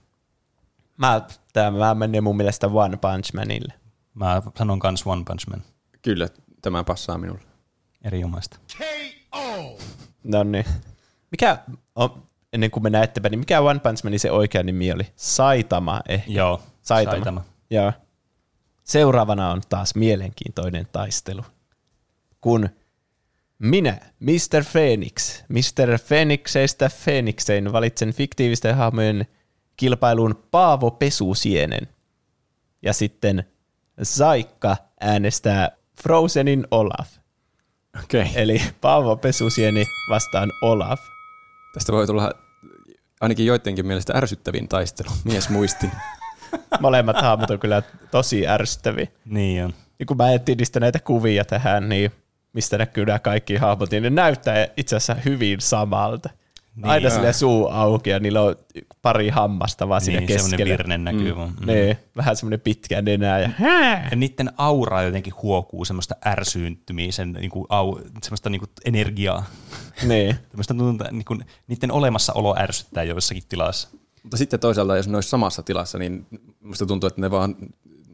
Mä, tämä menee mun mielestä One Punch Manille. Mä sanon kans One Punch Man. Kyllä, tämä passaa minulle. Erinomaista. No niin. Mikä, on, ennen kuin mennään eteenpäin, niin mikä One Punch Manin se oikea nimi oli? Saitama ehkä. Joo, Saitama. Saitama. Joo. Seuraavana on taas mielenkiintoinen taistelu. Kun minä, Mr. Phoenix, Mr. Phoenixeistä Phoenixein valitsen fiktiivisten hahmojen kilpailuun Paavo Pesusienen. Ja sitten Saikka äänestää Frozenin Olaf. Okei. Okay. Eli Paavo Pesusieni vastaan Olaf. Tästä voi tulla ainakin joidenkin mielestä ärsyttävin taistelu. Mies muisti. Molemmat hahmot on kyllä tosi ärsyttäviä. Niin on. Ja kun mä etsin niistä näitä kuvia tähän, niin mistä näkyy nämä kaikki hahmot, niin ne näyttää itse asiassa hyvin samalta. Niin, Niin, Aina joo. sille suu auki ja niillä on pari hammasta vaan siinä Niin, semmoinen keskellä. virne näkyy. Mm. Mm. Niin, vähän semmoinen pitkä nenä ja Ja niiden aura jotenkin huokuu semmoista ärsyyntymistä, sen niinku, au, semmoista niinku energiaa. niin. Tämmöistä tuntuu, että niinku, niiden olemassaolo ärsyttää joissakin tilassa. Mutta sitten toisaalta, jos ne olisi samassa tilassa, niin musta tuntuu, että ne vaan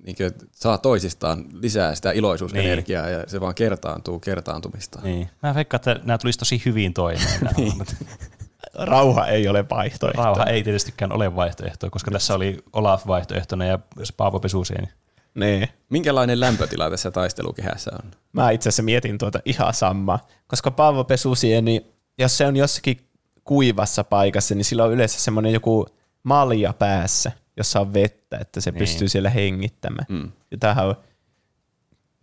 niin saa toisistaan lisää sitä iloisuusenergiaa ja se vaan kertaantuu kertaantumista. Niin. Mä veikkaan, että nämä tulisi tosi hyvin toimeen. hahmot. Rauha ei ole vaihtoehto. Rauha ei tietystikään ole vaihtoehto, koska tässä oli Olaf vaihtoehtona ja Paavo Pesusieni. Niin. Minkälainen lämpötila tässä taistelukehässä on? Mä itse asiassa mietin tuota ihan samaa, koska Paavo Pesusieni, jos se on jossakin kuivassa paikassa, niin sillä on yleensä semmoinen joku malja päässä, jossa on vettä, että se Niin. pystyy siellä hengittämään. Mm. Ja tämähän on,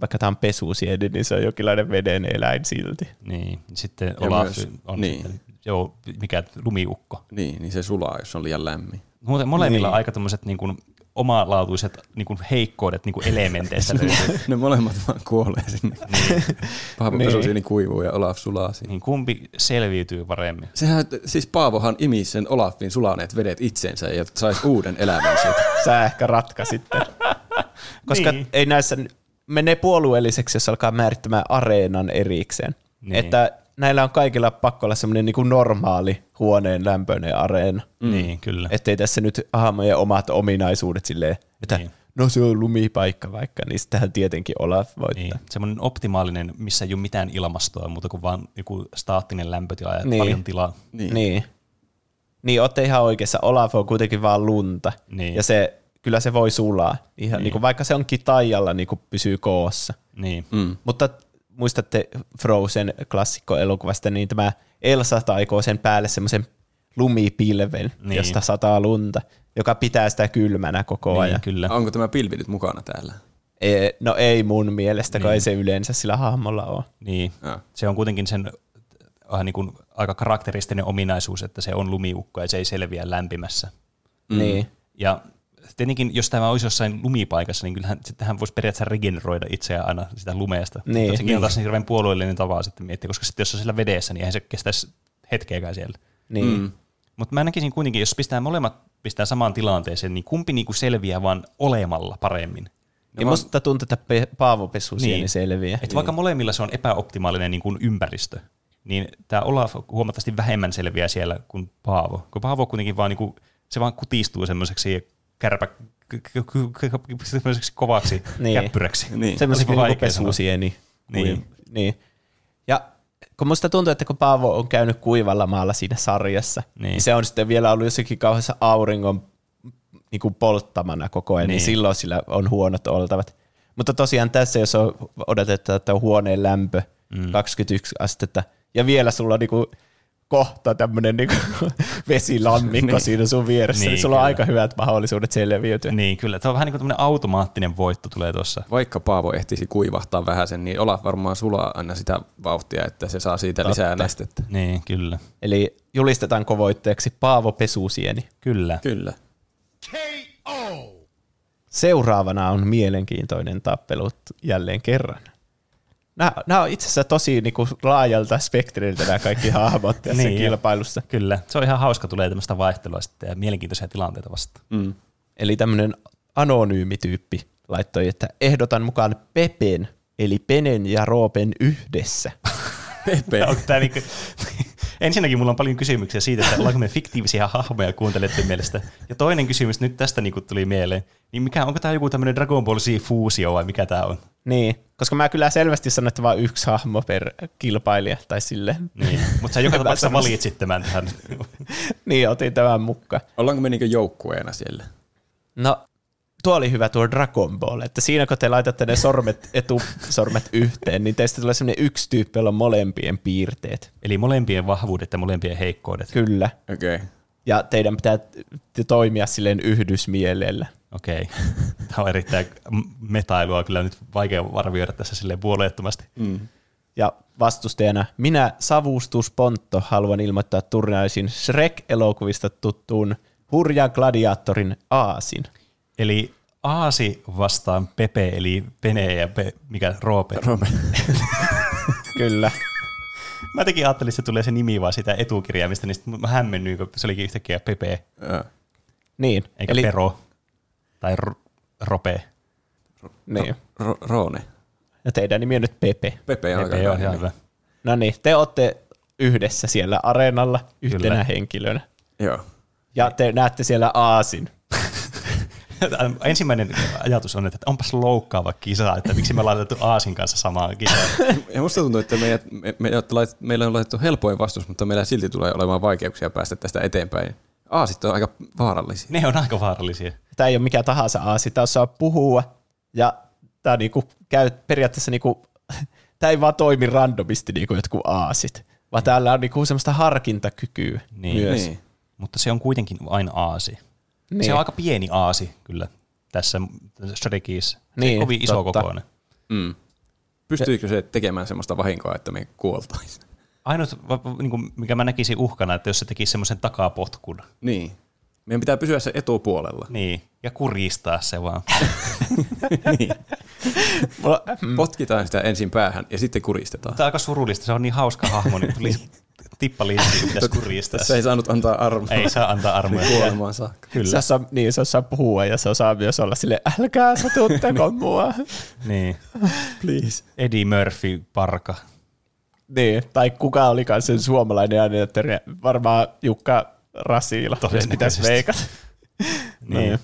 vaikka tämä on pesusieni, niin se on jokinlainen veden eläin silti. Niin. Sitten Olaf myös- on niin. sitten, joo, mikä lumiukko. Niin, niin se sulaa, jos on liian lämmin. Muuten molemmilla Niin. aika tämmöiset niin kuin, omalaatuiset niin kuin heikkoudet niin kuin elementeistä löytyy. ne molemmat vaan kuolee sinne. niin, Paavo Niin. Pesusieni kuivuu ja Olaf sulaa siinä. niin kumpi selviytyy paremmin? Sehän, siis Paavohan imi sen Olafin sulaneet vedet itsensä ja saisi uuden elämän siitä. Sä ehkä ratkaisit tämän. Koska Niin. ei näissä, menee puolueelliseksi, jos alkaa määrittämään areenan erikseen. Niin. Että näillä on kaikilla pakko olla semmoinen niin kuin normaali huoneen lämpöinen areena. Mm. Niin, kyllä. Ettei tässä nyt hahmojen omat ominaisuudet silleen, että Niin. no se on lumipaikka vaikka, niin sitähän tietenkin Olaf voittaa. Niin, semmoinen optimaalinen, missä ei ole mitään ilmastoa muuta kuin vaan joku staattinen lämpötila ja Niin. paljon tilaa. Niin. Niin. Niin, ootte ihan oikeassa. Olaf on kuitenkin vaan lunta. Niin. Ja se, kyllä se voi sulaa. Ihan niin. Niin kuin, vaikka se onkin taijalla, niin kuin pysyy koossa. Niin, Mm. Mutta muistatte Frozen klassikkoelokuvasta, niin tämä Elsa taikoo sen päälle semmoisen lumipilven, Niin. josta sataa lunta, joka pitää sitä kylmänä koko niin ajan. kyllä. Onko tämä pilvi nyt mukana täällä? E, no ei mun mielestä, Niin. ei se yleensä sillä hahmolla ole. Niin. Joo. Se on kuitenkin sen äh, niin kuin, aika karakteristinen ominaisuus, että se on lumiukko ja se ei selviä lämpimässä. Mm. Niin. Ja tietenkin, jos tämä olisi jossain lumipaikassa, niin kyllähän sittenhän voisi periaatteessa regeneroida itseään aina sitä lumeesta. Niin. Mutta sekin Niin. on taas niin hirveän puolueellinen tapa sitten miettiä, koska sitten jos on siellä vedessä, niin eihän se kestäisi hetkeäkään siellä. Niin. Mm. Mutta mä näkisin kuitenkin, jos pistää molemmat pistää samaan tilanteeseen, niin kumpi niinku selviää vaan olemalla paremmin. Ja musta tuntuu, että pe- Paavo Pesusieni Niin. niin. selviää. Et vaikka molemmilla se on epäoptimaalinen niin kuin ympäristö, niin tämä Olaf huomattavasti vähemmän selviää siellä kuin Paavo. Kun Paavo kuitenkin vaan, niin kuin, se vaan kutistuu semmoiseksi kärpä, semmoiseksi kovaksi Niin. käppyräksi. Niin. Kuin vaikea sanoa. Pesusieni. Niin. Kuin- niin. Ja kun musta tuntuu, että kun Paavo on käynyt kuivalla maalla siinä sarjassa, Niin. niin, niin se on sitten vielä ollut jossakin kauheassa auringon niin kuin polttamana koko ajan, niin. Niin. niin silloin sillä on huonot oltavat. Mutta tosiaan tässä, jos on odotetaan, että on huoneen lämpö mm. 21 astetta, ja vielä sulla on niinku kohta tämmöinen niinku vesilammikko niin. siinä sun vieressä, niin, Niin, niin sulla on kyllä. aika hyvät mahdollisuudet selviytyä. Niin, kyllä. Tämä on vähän niin kuin tämmöinen automaattinen voitto tulee tuossa. Vaikka Paavo ehtisi kuivahtaa vähän sen, niin Olaf varmaan sulaa aina sitä vauhtia, että se saa siitä Totta. lisää nestettä. Niin, kyllä. Eli julistetaanko voitteeksi Paavo Pesusieni? Kyllä. Kyllä. Seuraavana on mielenkiintoinen tappelu jälleen kerran. Nämä, nämä on itse asiassa tosi niin kuin, laajalta spektriltä nämä kaikki hahmot tässä Niin, niin, kilpailussa. Kyllä. Se on ihan hauska, tulee tämmöistä vaihtelua sitten ja mielenkiintoisia tilanteita vastaan. Mm. Eli tämmöinen anonyymi tyyppi laittoi, että ehdotan mukaan Pepen, eli Penen ja Roopen yhdessä. Pepe. Onko tää niinku, ensinnäkin mulla on paljon kysymyksiä siitä, että ollaanko me fiktiivisiä hahmoja kuuntelijoiden mielestä. Ja toinen kysymys nyt tästä niinku tuli mieleen, niin mikä, onko tämä joku tämmöinen Dragon Ball Z-fuusio vai mikä tämä on? Niin, koska mä kyllä selvästi sanon, että vain yksi hahmo per kilpailija, tai sille. Niin. Mutta sä joka tapauksessa valitsit tämän tähän. niin, otin tämän mukaan. Ollaanko me niinku joukkueena siellä? No, tuo oli hyvä tuo Dragon Ball, että siinä kun te laitatte ne sormet, etusormet yhteen, niin teistä tulee semmoinen yksi tyyppi, jolla on molempien piirteet. Eli molempien vahvuudet ja molempien heikkoudet. Kyllä. Okei. Okay. Ja teidän pitää toimia silleen yhdysmielellä. Okei. Tämä on erittäin metailua kyllä nyt vaikea arvioida tässä silleen puolueettomasti. Mm. Ja vastustajana minä Savustus Pontto haluan ilmoittaa turnaisin Shrek-elokuvista tuttuun hurjan gladiaattorin Aasin. Eli Aasi vastaan Pepe, eli Pene ja Pe, mikä Roope. Rome. Kyllä. Mä tekin ajattelin, että se tulee se nimi vaan sitä etukirjaimista, niin sitten mä hämmennyin, kun se olikin yhtäkkiä Pepe, Joo. Niin. eikä Eli... Pero tai R- Rope. Niin. Ro- Roone. Ja teidän nimi on nyt Pepe. Pepe on aika Pepe on hyvä. No niin, te olette yhdessä siellä areenalla yhtenä Kyllä. henkilönä. Joo. Ja te näette siellä Aasin. Ensimmäinen ajatus on, että onpas loukkaava kisa, että miksi me ollaan laitettu Aasin kanssa samaan kisaan. Ja musta tuntuu, että meidät, me, me, lait- meillä on laitettu helpoin vastus, mutta meillä silti tulee olemaan vaikeuksia päästä tästä eteenpäin. Aasit on aika vaarallisia. Ne on aika vaarallisia. Tämä ei ole mikä tahansa Aasi, tämä osaa puhua. Ja tämä niinku käy periaatteessa, niinku, tämä ei vaan toimi randomisti niinku jotkut Aasit, vaan täällä on niinku semmoista harkintakykyä Niin. myös. Niin. Mutta se on kuitenkin vain Aasi. Niin. Se on aika pieni Aasi kyllä tässä Shrekissa. Se Niin, niin, kovin iso kokoinen. Mm. Pystyykö se tekemään semmoista vahinkoa, että me kuoltaisiin? Va- niin kuin, mikä mä näkisin uhkana, että jos se tekisi semmoisen takapotkun, Niin. Meidän pitää pysyä se etupuolella. niin, ja kuristaa se vaan. niin. Potkitaan sitä ensin päähän ja sitten kuristetaan. Tämä on aika surullista, se on niin hauska hahmo, niin tuli tippa liittyy, pitäisi kuristaa. Tässä ei saanut antaa armoa. Ei saa antaa armoja. kuolemaan saakka. se Kyllä, osaa, niin, se osaa puhua ja se osaa myös olla sille älkää satuttako mua. niin. Please. Eddie Murphy, parka. Niin, tai kuka olikaan sen suomalainen äänittäjä, varmaan Jukka Rasila, jos pitäisi veikata. Niin.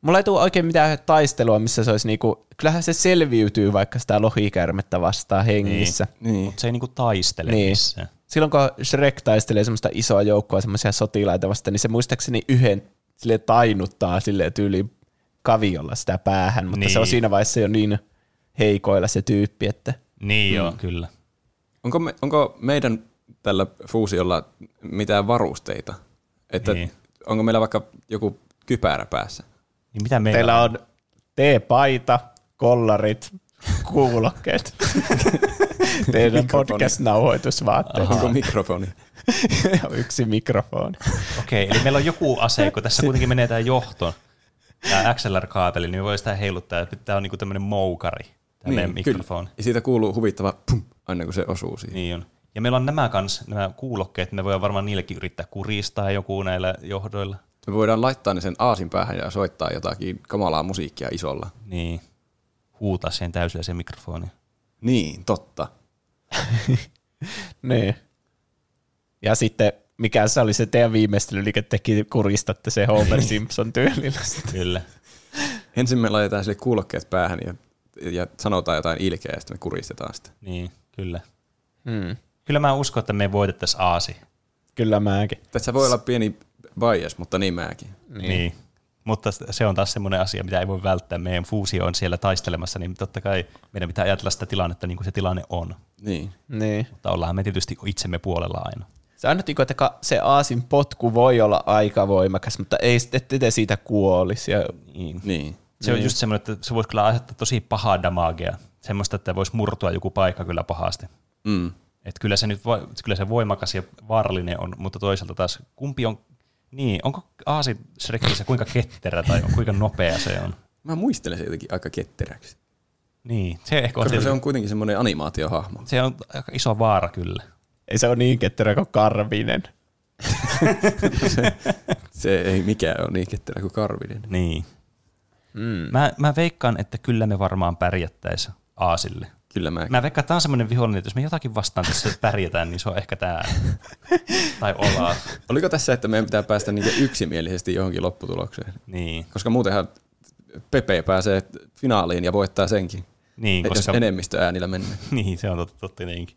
Mulla ei tule oikein mitään taistelua, missä se olisi niinku, kyllähän se selviytyy vaikka sitä lohikärmettä vastaan hengissä. Niin. Mutta se ei niinku taistele Niin. missään. Silloin kun Shrek taistelee semmoista isoa joukkoa semmoisia sotilaita vastaan, niin se muistaakseni yhden sille tainuttaa sille tyyliin kaviolla sitä päähän, mutta niin. se on Niin. siinä vaiheessa jo niin heikoilla se tyyppi, että Niin joo, kyllä. Onko, me, onko meidän tällä fuusiolla mitään varusteita? Että Niin. Onko meillä vaikka joku kypärä päässä? Niin mitä meillä teillä on T-paita, kollarit, kuulokkeet. teidän podcast-nauhoitusvaatteet. Onko mikrofoni? ja yksi mikrofoni. Okei, eli meillä on joku ase, kun tässä kuitenkin menee tämä johto, tämä XLR-kaapeli, niin me voi sitä heiluttaa, että tämä on niinku tämmöinen moukari, tämä meidän mikrofoni. Kyllä. Ja siitä kuuluu huvittava pum, aina kun se osuu siihen. Niin on. Ja meillä on nämä kans, nämä kuulokkeet, me voidaan varmaan niillekin yrittää kuristaa joku näillä johdoilla. Me voidaan laittaa ne sen aasin päähän ja soittaa jotakin kamalaa musiikkia isolla. Niin. Huutaa siihen täysillä se mikrofoni. Niin, totta. Niin. Ja sitten, mikä se oli se teidän viimeistelyliike, teki kuristatte se Homer Simpson tyylillä. Kyllä. Ensin me laitetaan sille kuulokkeet päähän ja, ja sanotaan jotain ilkeää ja sitten me kuristetaan sitä. Niin, kyllä. Hmm. Kyllä mä uskon, että me voitettaisiin Aasi. Kyllä mäkin. Tässä voi olla pieni bias, mutta niin mäkin. Niin. niin. Mutta se on taas semmoinen asia, mitä ei voi välttää. Meidän fuusio on siellä taistelemassa, niin totta kai meidän pitää ajatella sitä tilannetta niin kuin se tilanne on. Niin. Niin. Mutta ollaan me tietysti itsemme puolella aina. Se aina, että se aasin potku voi olla aika voimakas, mutta ei sitten ette te siitä kuolisi. Ja, Niin. Niin. Se on just semmoinen, että se voisi kyllä aiheuttaa tosi pahaa damagea. Semmoista, että voisi murtua joku paikka kyllä pahasti. Mm. Et kyllä se nyt voi, kyllä se voimakas ja vaarallinen on, mutta toisaalta taas kumpi on, niin, onko Aasi Shrekissä kuinka ketterä tai kuinka nopea se on? Mä muistelen se jotenkin aika ketteräksi. Niin, se ehkä on, Koska se tietysti- on kuitenkin semmoinen animaatiohahmo. se on aika iso vaara kyllä. ei se ole niin ketterä kuin Karvinen. Se ei mikään ole niin ketterä kuin Karvinen. Niin. Mm. Mä, mä veikkaan, että kyllä me varmaan pärjättäisiin Aasille. Kyllä mä. Mä veikkaan, että tämä on semmoinen vihollinen, että jos me jotakin vastaan tässä pärjätään, niin se on ehkä tämä. tai ollaan. Oliko tässä, että meidän pitää päästä niinku yksimielisesti johonkin lopputulokseen? Niin, Koska muutenhan Pepe pääsee finaaliin ja voittaa senkin. niin Koska... koska Jos enemmistö äänillä mennään. niin, se on totta, totta tietenkin.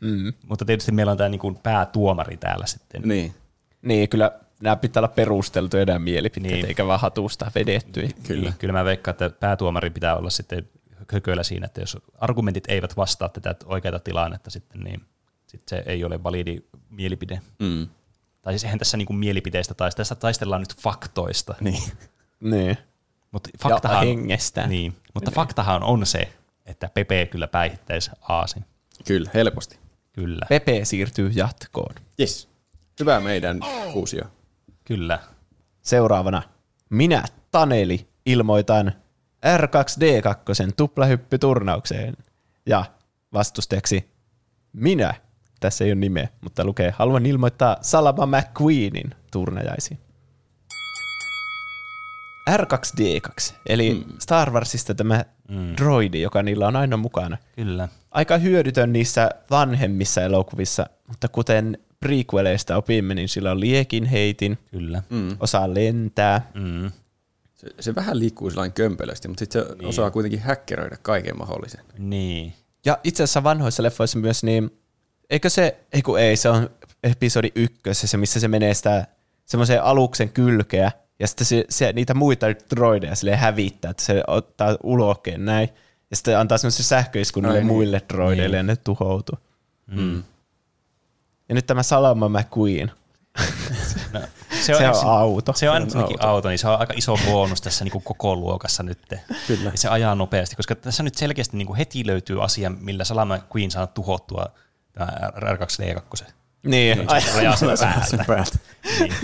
Mm. Mutta tietysti meillä on tämä niinku päätuomari täällä sitten. Niin, Niin, kyllä nämä pitää olla perusteltuja nämä mielipiteet, Niin. niin. eikä vaan hatusta vedettyä. kyllä. Niin, kyllä mä veikkaan, että päätuomari pitää olla sitten hököillä siinä, että jos argumentit eivät vastaa tätä oikeaa tilannetta sitten, niin sit se ei ole validi mielipide. Mm. Tai siis eihän tässä niinku mielipiteistä taistella, tässä taistellaan nyt faktoista. Niin. Niin. Mutta Ja faktahan, hengestä. niin, mutta faktahan on se, että Pepe kyllä päihittäisi Aasin. Kyllä, helposti. Kyllä, Pepe siirtyy jatkoon. Yes. Hyvä meidän kuusio. kyllä. Seuraavana minä, Taneli, ilmoitan R2D2 tuplahyppyturnaukseen. Ja vastusteeksi minä, tässä ei ole nimeä, mutta lukee, haluan ilmoittaa Salama McQueenin turnajaisiin. R2D2, eli mm. Star Warsista tämä mm. droidi, joka niillä on aina mukana. Kyllä. Aika hyödytön niissä vanhemmissa elokuvissa, mutta kuten prequeleista opimme, niin sillä on liekin heitin, Kyllä. Mm. osaa lentää, Mm. Se, se vähän liikkuu sellainen kömpelösti, mutta sitten se niin. osaa kuitenkin häkkeröidä kaiken mahdollisen. Niin. Ja itse asiassa vanhoissa leffoissa myös, niin eikö se, ei kun ei, se on episodi ykkösessä, missä se menee sitä semmoiseen aluksen kylkeä, ja sitten se, se, niitä muita droideja sille hävittää, että se ottaa ulokkeen näin, ja sitten antaa semmoisen sähköiskun niin. muille droideille, ja ne tuhoutuu. Mm. Ja nyt tämä Salama McQueen, No, se on, ensin- auto. Se on on ensinnäkin auto. auto, niin se on aika iso bonus tässä niin kuin koko luokassa nyt. Kyllä. Ja se ajaa nopeasti, koska tässä nyt selkeästi niin kuin heti löytyy asia, millä Salama Queen saa tuhottua tämä R2D2. Niin, Rajaa sen Sen päältä. päältä. Niin.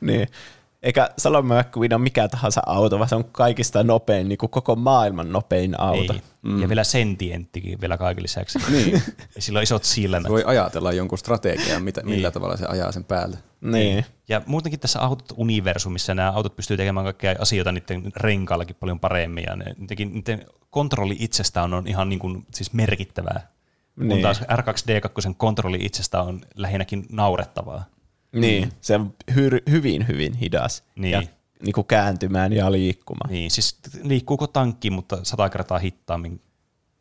niin. Eikä Salama McQueen ole mikä tahansa auto, vaan se on kaikista nopein, niin kuin koko maailman nopein auto. Niin. Mm. Ja vielä sentienttikin vielä kaiken lisäksi. Niin. Ja sillä on isot silmät. Voi ajatella jonkun strategian, mitä, millä tavalla se ajaa sen päälle. Niin. Ja muutenkin tässä autot-universumissa nämä autot pystyy tekemään kaikkia asioita niiden renkaallakin paljon paremmin. Ja ne, niiden, niiden kontrolli itsestään on ihan niin kuin, siis merkittävää. Kun Niin. taas R2D2 kontrolli itsestään on lähinnäkin naurettavaa. Niin, se on hy- hyvin, hyvin hidas. Niin. Ja niin kuin kääntymään ja liikkumaan. Niin, siis liikkuuko tankki, mutta sata kertaa hittaammin.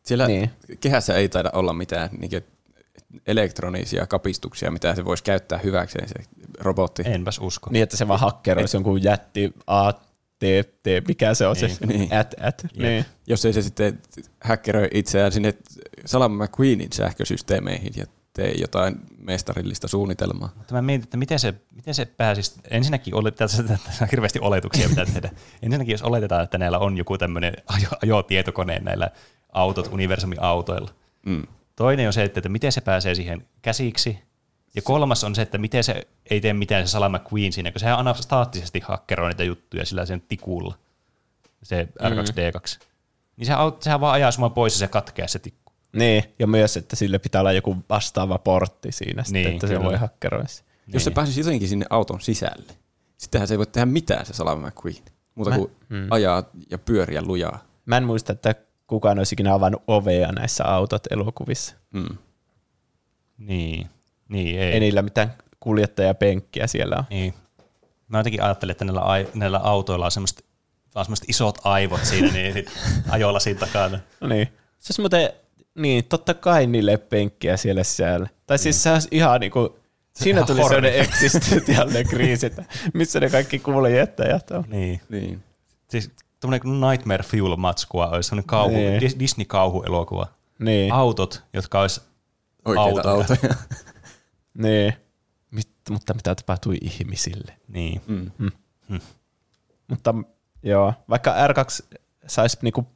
Siellä Niin. niin. kehässä ei taida olla mitään niin elektronisia kapistuksia, mitä se voisi käyttää hyväkseen se robotti. Enpäs usko. Niin, että se vaan hakkeroisi jonkun jätti A, T, T, mikä se on se? Niin. At, at. Niin. Jos ei se sitten häkkeröi itseään sinne Salama McQueenin sähkösysteemeihin ja tee jotain mestarillista suunnitelmaa. Mutta mä mietin, että miten se, miten se pääsisi, ensinnäkin ole, tässä, tässä on hirveästi oletuksia, mitä tehdä. Ensinnäkin jos oletetaan, että näillä on joku tämmöinen ajo, ajotietokone näillä autot, universumin autoilla. Mm. Toinen on se, että, että miten se pääsee siihen käsiksi. Ja kolmas on se, että miten se ei tee mitään se Salama Queen siinä, kun sehän aina staattisesti hakkeroi niitä juttuja sillä sen tikulla, se R2D2. Niin sehän, sehän vaan ajaa sua pois ja se katkeaa se tikku. Niin, ja myös, että sille pitää olla joku vastaava portti siinä, sitten, Niin, että se kyllä. voi hakkeroida. sen. Jos se pääsisi jotenkin sinne auton sisälle, sittenhän se ei voi tehdä mitään se Salama McQueen. Muuta kuin mm. ajaa ja pyöriä lujaa. Mä en muista, että kukaan olisi ikinä avannut ovea näissä autot elokuvissa. Mm. Niin, niin ei. Ei niillä mitään kuljettajapenkkiä siellä on. Niin. Mä jotenkin ajattelin, että näillä, ai- näillä autoilla on semmoiset, vaan semmoiset isot aivot siinä, niin sit ajoilla siinä takana. No niin. Se olisi muuten, niin totta kai niille penkkiä siellä sisällä. Tai siis se olisi ihan niinku, siinä tuli sellainen eksistentiaalinen kriisi, että missä ne kaikki kuljettajat on. Niin. Niin. Siis tuommoinen Nightmare Fuel-matskua olisi semmoinen kauhu, Niin. Dis- Disney-kauhuelokuva. Niin, Autot, jotka olisi Oikeita Autoja. autoja. niin. Mit, mutta mitä tapahtui ihmisille? Niin. Mm. Mutta joo, vaikka R2 saisi niinku,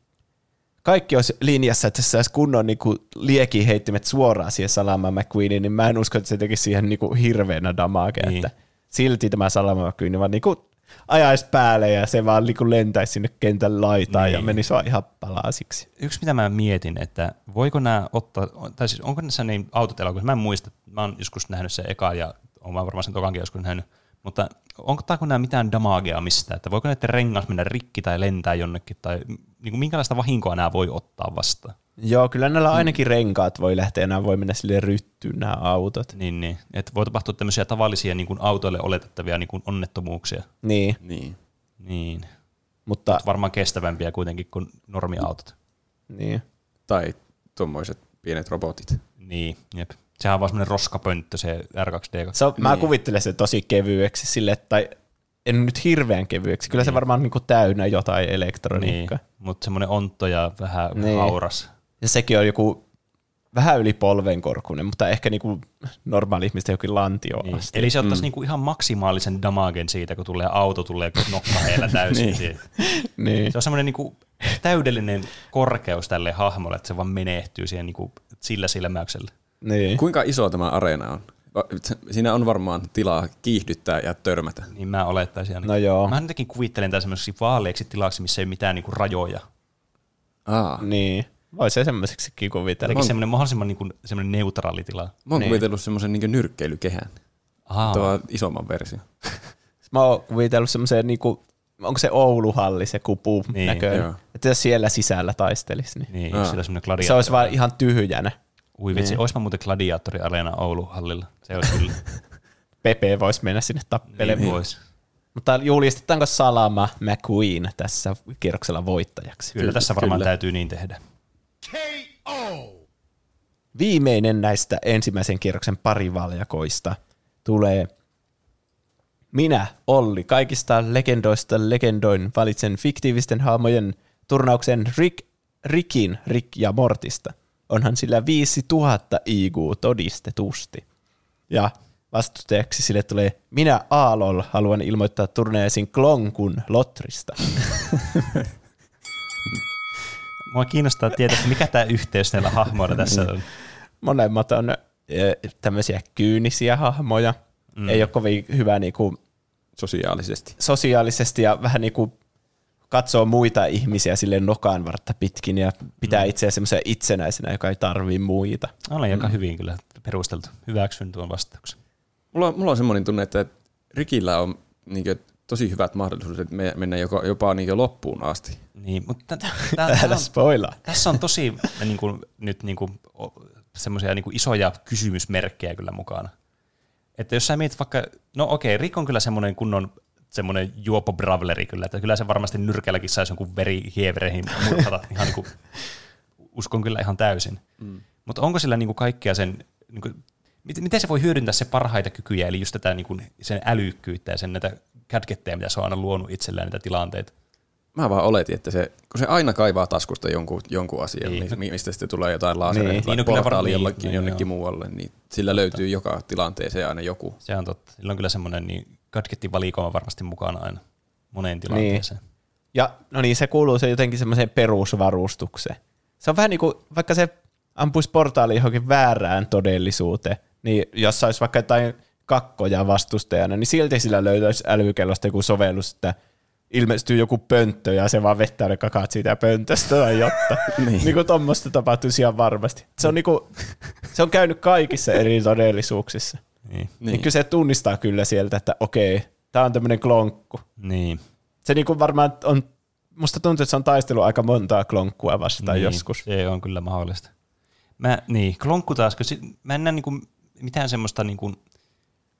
kaikki olisi linjassa, että se saisi kunnon niinku liekiheittimet suoraan siihen Salama McQueeniin, niin mä en usko, että se tekisi siihen niinku hirveänä damagea, Niin. että silti tämä Salama McQueen vaan niinku ajaisi päälle ja se vaan niinku lentäisi sinne kentän laitaan Niin. ja menisi vaan ihan palasiksi. Yksi mitä mä mietin, että voiko nämä ottaa, tai siis onko näissä niin autot elokuvissa, mä en muista, mä oon joskus nähnyt sen eka ja mä varmaan sen tokankin joskus nähnyt, mutta onko nämä mitään damagea mistä, että voiko näiden rengas mennä rikki tai lentää jonnekin, tai niin kuin minkälaista vahinkoa nämä voi ottaa vastaan? Joo, kyllä näillä ainakin renkaat voi lähteä, nämä voi mennä sille ryttyyn nämä autot. Niin, niin. Että voi tapahtua tämmöisiä tavallisia niin kuin autoille oletettavia niin kuin onnettomuuksia. Niin, Niin. Niin. mutta Varmaan kestävämpiä kuitenkin kuin normiautot. niin. Tai tuommoiset pienet robotit. Niin, jep. Sehän on vaan semmoinen roskapönttö se R2D2. Se on, Mä Niin. kuvittelen se tosi kevyeksi sille, tai en nyt hirveän kevyeksi. Kyllä se varmaan niinku täynnä jotain Niin, elektroniikkaa. mutta semmoinen ontto ja vähän Niin. niin. hauras. Ja sekin on joku vähän yli polvenkorkunen, mutta ehkä niinku normaali ihmistä jokin lantio Niin. asti. Eli se ottaisi mm. niinku ihan maksimaalisen damagen siitä, kun tulee auto, tulee nokkaheellä täysin. Niin. niin. Niin. Se on semmoinen niinku täydellinen korkeus tälle hahmolle, että se vaan menehtyy siihen niinku sillä silmäyksellä. Niin. Kuinka iso tämä areena on? Siinä on varmaan tilaa kiihdyttää ja törmätä. Niin mä olettaisin ainakin. No joo. Mä jotenkin kuvittelen tämän semmoiseksi vaaleiksi tilaksi, missä ei ole mitään niinku rajoja. Aa. Niin. Voi se semmoiseksikin kuvitella. Jotenkin semmoinen mahdollisimman niinku, semmoinen neutraali tila. Mä oon Niin. kuvitellut semmoisen niin nyrkkeilykehän. Aha, Tuo isomman versio. Mä oon kuvitellut semmoisen, niinku, onko se Ouluhalli se kupu Niin, näköinen. joo. Että jos siellä sisällä taistelisi, niin, niin, Aa. jos se olisi vaan ihan tyhjänä. Ui vitsi, Niin. oispa muuten gladiaattori Arena Oulu hallilla. Se olisi kyllä. Pepe voisi mennä sinne tappelemaan. niin vois. Mutta julistetaanko Salama McQueen tässä kierroksella voittajaksi? Kyllä, tässä varmaan kyllä. täytyy niin tehdä. Viimeinen näistä ensimmäisen kierroksen parivaljakoista tulee minä, Olli, kaikista legendoista legendoin valitsen fiktiivisten hahmojen turnauksen Rick, Rickin Rick ja Mortista. Onhan sillä 5000 IQ todistetusti. Ja vastustajaksi sille tulee minä Aalol haluan ilmoittaa turneesin Klonkun Lotrista. Mua kiinnostaa tietää, että mikä tämä yhteys näillä hahmoilla tässä on. Monemmat on eh, tämmöisiä kyynisiä hahmoja. Mm. Ei ole kovin hyvä niinku, Sosiaalisesti. sosiaalisesti ja vähän niinku katsoo muita ihmisiä sille nokan vartta pitkin ja pitää mm. itseä semmoisen itsenäisenä, joka ei tarvii muita. Olen aika hyvin kyllä perusteltu. Hyväksyn tuon vastauksen. Mulla, on- mulla on semmoinen tunne, että Rikillä on niin tosi hyvät mahdollisuudet me- mennä joko, jopa niin loppuun asti. Niin, mutta tä, tä, tä, Älä on, spoilaa. tässä on tosi niin kuin, nyt niin kuin, semmoisia niin kuin isoja kysymysmerkkejä kyllä mukana. Että jos sä mietit vaikka, no okei, Rick on kyllä semmoinen kunnon semmoinen juopo bravleri kyllä, että kyllä se varmasti nyrkelläkin saisi jonkun verihievereihin murhata ihan niin kuin, uskon kyllä ihan täysin. Mm. Mutta onko sillä niin kuin kaikkea sen, niin kuin, miten, miten se voi hyödyntää se parhaita kykyjä, eli just tätä niin kuin, sen älykkyyttä ja sen näitä gadgetteja, mitä se on aina luonut itselleen näitä tilanteita. Mä vaan oletin, että se, kun se aina kaivaa taskusta jonkun, jonkun asian, Niin. niin. mistä sitten tulee jotain lasereita Niin. niin. tai Niin, no portaali varmaan- jollakin niin, jonnekin joo. muualle, niin sillä löytyy joka tilanteeseen aina joku. Se on totta. Sillä on kyllä semmoinen niin gadgetin valikoima varmasti mukana aina moneen tilanteeseen. Ja no niin, se kuuluu se jotenkin semmoiseen perusvarustukseen. Se on vähän niin kuin, vaikka se ampuisi portaali johonkin väärään todellisuuteen, niin jos olisi vaikka jotain kakkoja vastustajana, niin silti sillä löytäisi älykellosta joku sovellus, että ilmestyy joku pönttö ja se vaan vettää ne kakaat siitä pöntöstä tai jotta. niin. niin kuin tuommoista tapahtuisi ihan varmasti. Se on, niin kuin, se on käynyt kaikissa eri todellisuuksissa. Niin. Niin. niin kyllä se tunnistaa kyllä sieltä, että okei, tämä on tämmöinen klonkku. Niin. Se niin kuin varmaan on, musta tuntuu, että se on taistelu aika montaa klonkkua vastaan niin. joskus. Se on kyllä mahdollista. Mä, niin, klonkku taas, kun sit, mä en näe niinku mitään semmoista, niinku,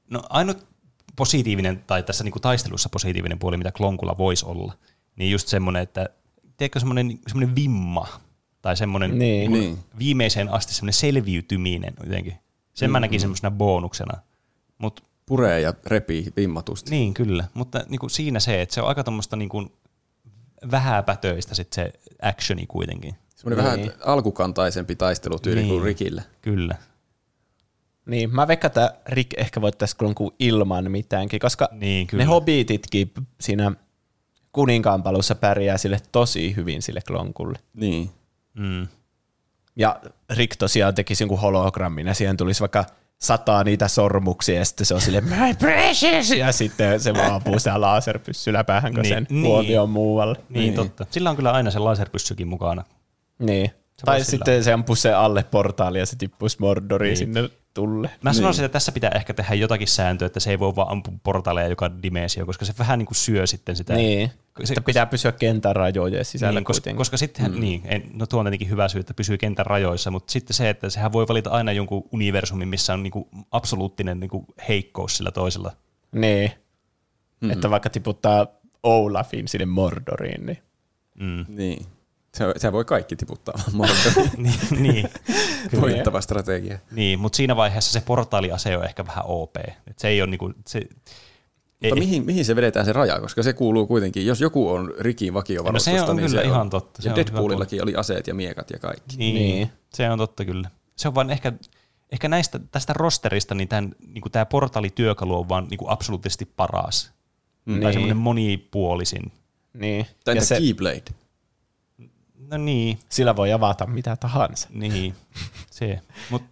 no ainut positiivinen, tai tässä niinku taistelussa positiivinen puoli, mitä klonkulla voisi olla, niin just semmoinen, että tiedätkö semmoinen, semmoinen vimma, tai semmoinen Niin. Niin. viimeiseen asti semmoinen selviytyminen jotenkin. Sen mä näkin semmoisena bonuksena. Mut, Puree ja repii vimmatusti. niin, kyllä. Mutta niin kuin siinä se, että se on aika tuommoista niin kuin vähäpätöistä sit se actioni kuitenkin. Semmoinen Niin. vähän alkukantaisempi taistelutyyli Niin. kuin Rikillä. Kyllä. Niin, mä veikkaan, että Rick ehkä voittaisi klonkun ilman mitäänkin, koska Niin, kyllä. ne hobbititkin siinä kuninkaanpalussa pärjää sille tosi hyvin sille klonkulle. Niin. Mm. Ja Rick tosiaan tekisi jonkun hologrammin ja siihen tulisi vaikka sataa niitä sormuksia ja sitten se on sille my precious ja sitten se vaan ampuu sitä laserpyssyllä päähän, kun Niin, sen niin. huomio on muualle. Niin, niin, totta. Sillä on kyllä aina se laserpyssykin mukana. Niin. Se Tai voisi sillä sitten se ampuu sen alle portaali ja se tippuisi Mordoriin Niin. sinne tulle. Mä sanoisin, että tässä pitää ehkä tehdä jotakin sääntöä, että se ei voi vaan ampua portaaleja joka dimensio, koska se vähän niin kuin syö sitten sitä. Niin. Se- Se, pitää pysyä kentän rajojen sisällä niin, koska, kuitenkin. koska sitten, mm. niin, en, no tuo on tietenkin hyvä syy, että pysyy kentän rajoissa, mutta sitten se, että sehän voi valita aina jonkun universumin, missä on niinku absoluuttinen niinku heikkous sillä toisella. Niin. Mm-hmm. Että vaikka tiputtaa Olafin sinne Mordoriin, niin Mm. Niin. Se, se voi kaikki tiputtaa vaan niin, niin, Voittava strategia. niin mutta siinä vaiheessa se portaaliase on ehkä vähän OP. Et se ei ole niinku, se, ei, Mutta mihin, mihin se vedetään se raja, koska se kuuluu kuitenkin, jos joku on Rikin vakiovarustusta, No se on niin kyllä se ihan on. totta, se Ja Deadpoolillakin oli aseet ja miekat ja kaikki. Niin, Niin. se on totta kyllä. Se on vaan ehkä, ehkä näistä, tästä rosterista, niin, tämän, niin tämä portaalityökalu on vaan niin kuin absoluuttisesti paras. Mm. Tai Niin. semmoinen monipuolisin. niin. Tai ja se, Keyblade? No niin, sillä voi avata mitä tahansa. niin, se. Mut,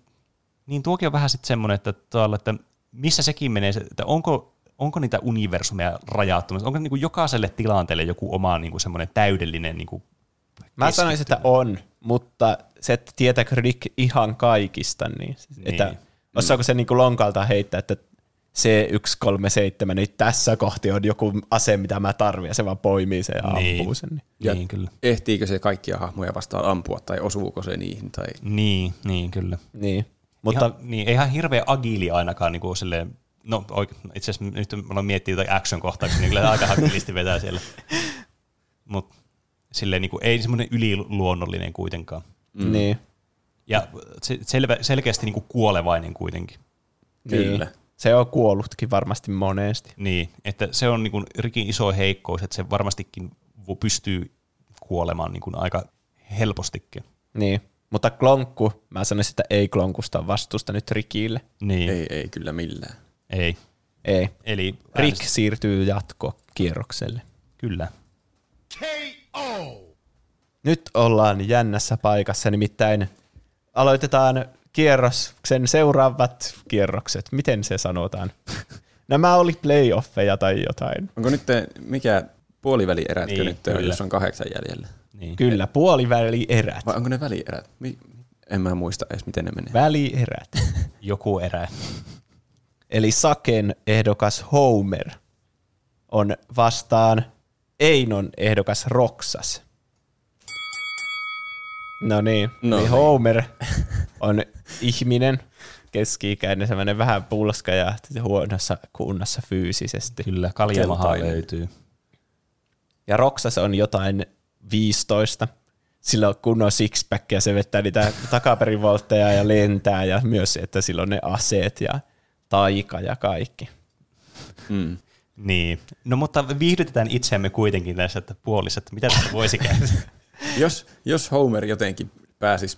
niin tuokin on vähän sitten semmoinen, että, tuolla, että missä sekin menee, se- että onko, onko niitä universumeja rajattu, onko niin kuin jokaiselle tilanteelle joku oma niin kuin semmoinen täydellinen niin kuin Mä sanoisin, että on, mutta se, että tietääkö Rick ihan kaikista, niin, Niin. että osaako se niinku lonkalta heittää, että C137, niin tässä kohti on joku ase, mitä mä tarvitsen, ja se vaan poimii sen ja Niin. ampuu sen. Niin. Ja niin, kyllä. ehtiikö se kaikkia hahmoja vastaan ampua tai osuuko se niihin? Tai... Niin, niin, kyllä. Niin. Mutta ihan, niin, ei ihan hirveän agiili ainakaan niin kuin silleen, no oike, itse asiassa nyt mä aloin miettiä jotain action-kohtauksia, niin kyllä aika agilisti vetää siellä. Mutta silleen niin kuin, ei semmoinen yliluonnollinen kuitenkaan. mm. niin, Ja se, selvä, selkeästi niin kuin kuolevainen kuitenkin. Kyllä. Niin. Se on kuollutkin varmasti monesti. Niin, että se on niin kuin Rikin iso heikkous, että se varmastikin pystyy kuolemaan niin kuin aika helpostikin. Niin. Mutta klonkku, mä sanoisin, että ei klonkusta vastusta nyt Rikille. Niin, ei. Ei, kyllä millään. ei. Ei. Eli Rick siirtyy jatkokierrokselle. Kyllä. Nyt ollaan jännässä paikassa, nimittäin aloitetaan kierroksen seuraavat kierrokset. Miten se sanotaan? Nämä oli playoffeja tai jotain. Onko nyt, te- mikä puolivälierätkö Niin, nyt on, kyllä. jos on kahdeksan jäljellä? Niin. Kyllä, puolivälierät. Vai onko ne välierät? En mä muista edes, miten ne menee. Välierät. Joku erä. Eli Saken ehdokas Homer on vastaan Einon ehdokas Roksas. No niin, No no niin. niin. Homer on ihminen, keski-ikäinen, semmoinen vähän pulska ja huonossa kunnossa fyysisesti. Kyllä, kaljamaha löytyy. Ja Roksas on jotain 15. Sillä on kunnon sixpack ja se vettää niitä takaperivoltteja ja lentää ja myös, että sillä on ne aseet ja taika ja kaikki. Mm. Niin. No mutta viihdytetään itseämme kuitenkin tässä, että puoliset, mitä tässä voisi käydä. Jos, jos Homer jotenkin pääsisi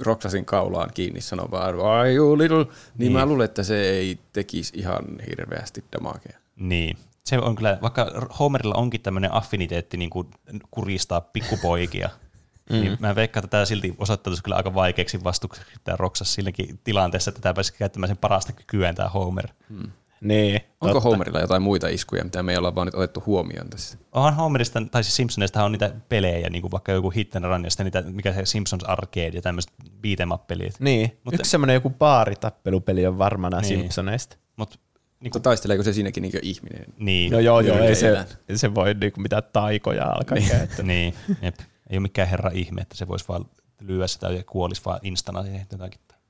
Roksasin kaulaan kiinni sanomaan, why you little, niin, niin mä luulen, että se ei tekisi ihan hirveästi damakea. niin. Se on kyllä, vaikka Homerilla onkin tämmöinen affiniteetti niin kuin kuristaa pikkupoikia, Mm. Niin mä veikkaan, että tämä silti osoittautuisi kyllä aika vaikeaksi vastukseksi tämä Roksas silläkin tilanteessa, että tämä pääsi käyttämään sen parasta kykyään tämä Homer. Mm. Niin, Onko totta. Homerilla jotain muita iskuja, mitä me ei olla vaan nyt otettu huomioon tässä? Onhan Homerista, tai siis Simpsonista on niitä pelejä, niin kuin vaikka joku Hit and Run, ja sitten niitä, mikä se Simpsons Arcade ja tämmöiset beat'em pelit Niin, Mutta, yksi semmoinen joku baaritappelupeli on varmana niin. Simpsoneista. Mutta niin kuin, taisteleeko se siinäkin niin ihminen? Niin. No joo, joo, ei se, ei se voi niin kuin mitään taikoja alkaa niin. käyttää. niin, jep. Ei ole mikään herra ihme, että se voisi vaan lyödä sitä ja kuolisi vaan instana.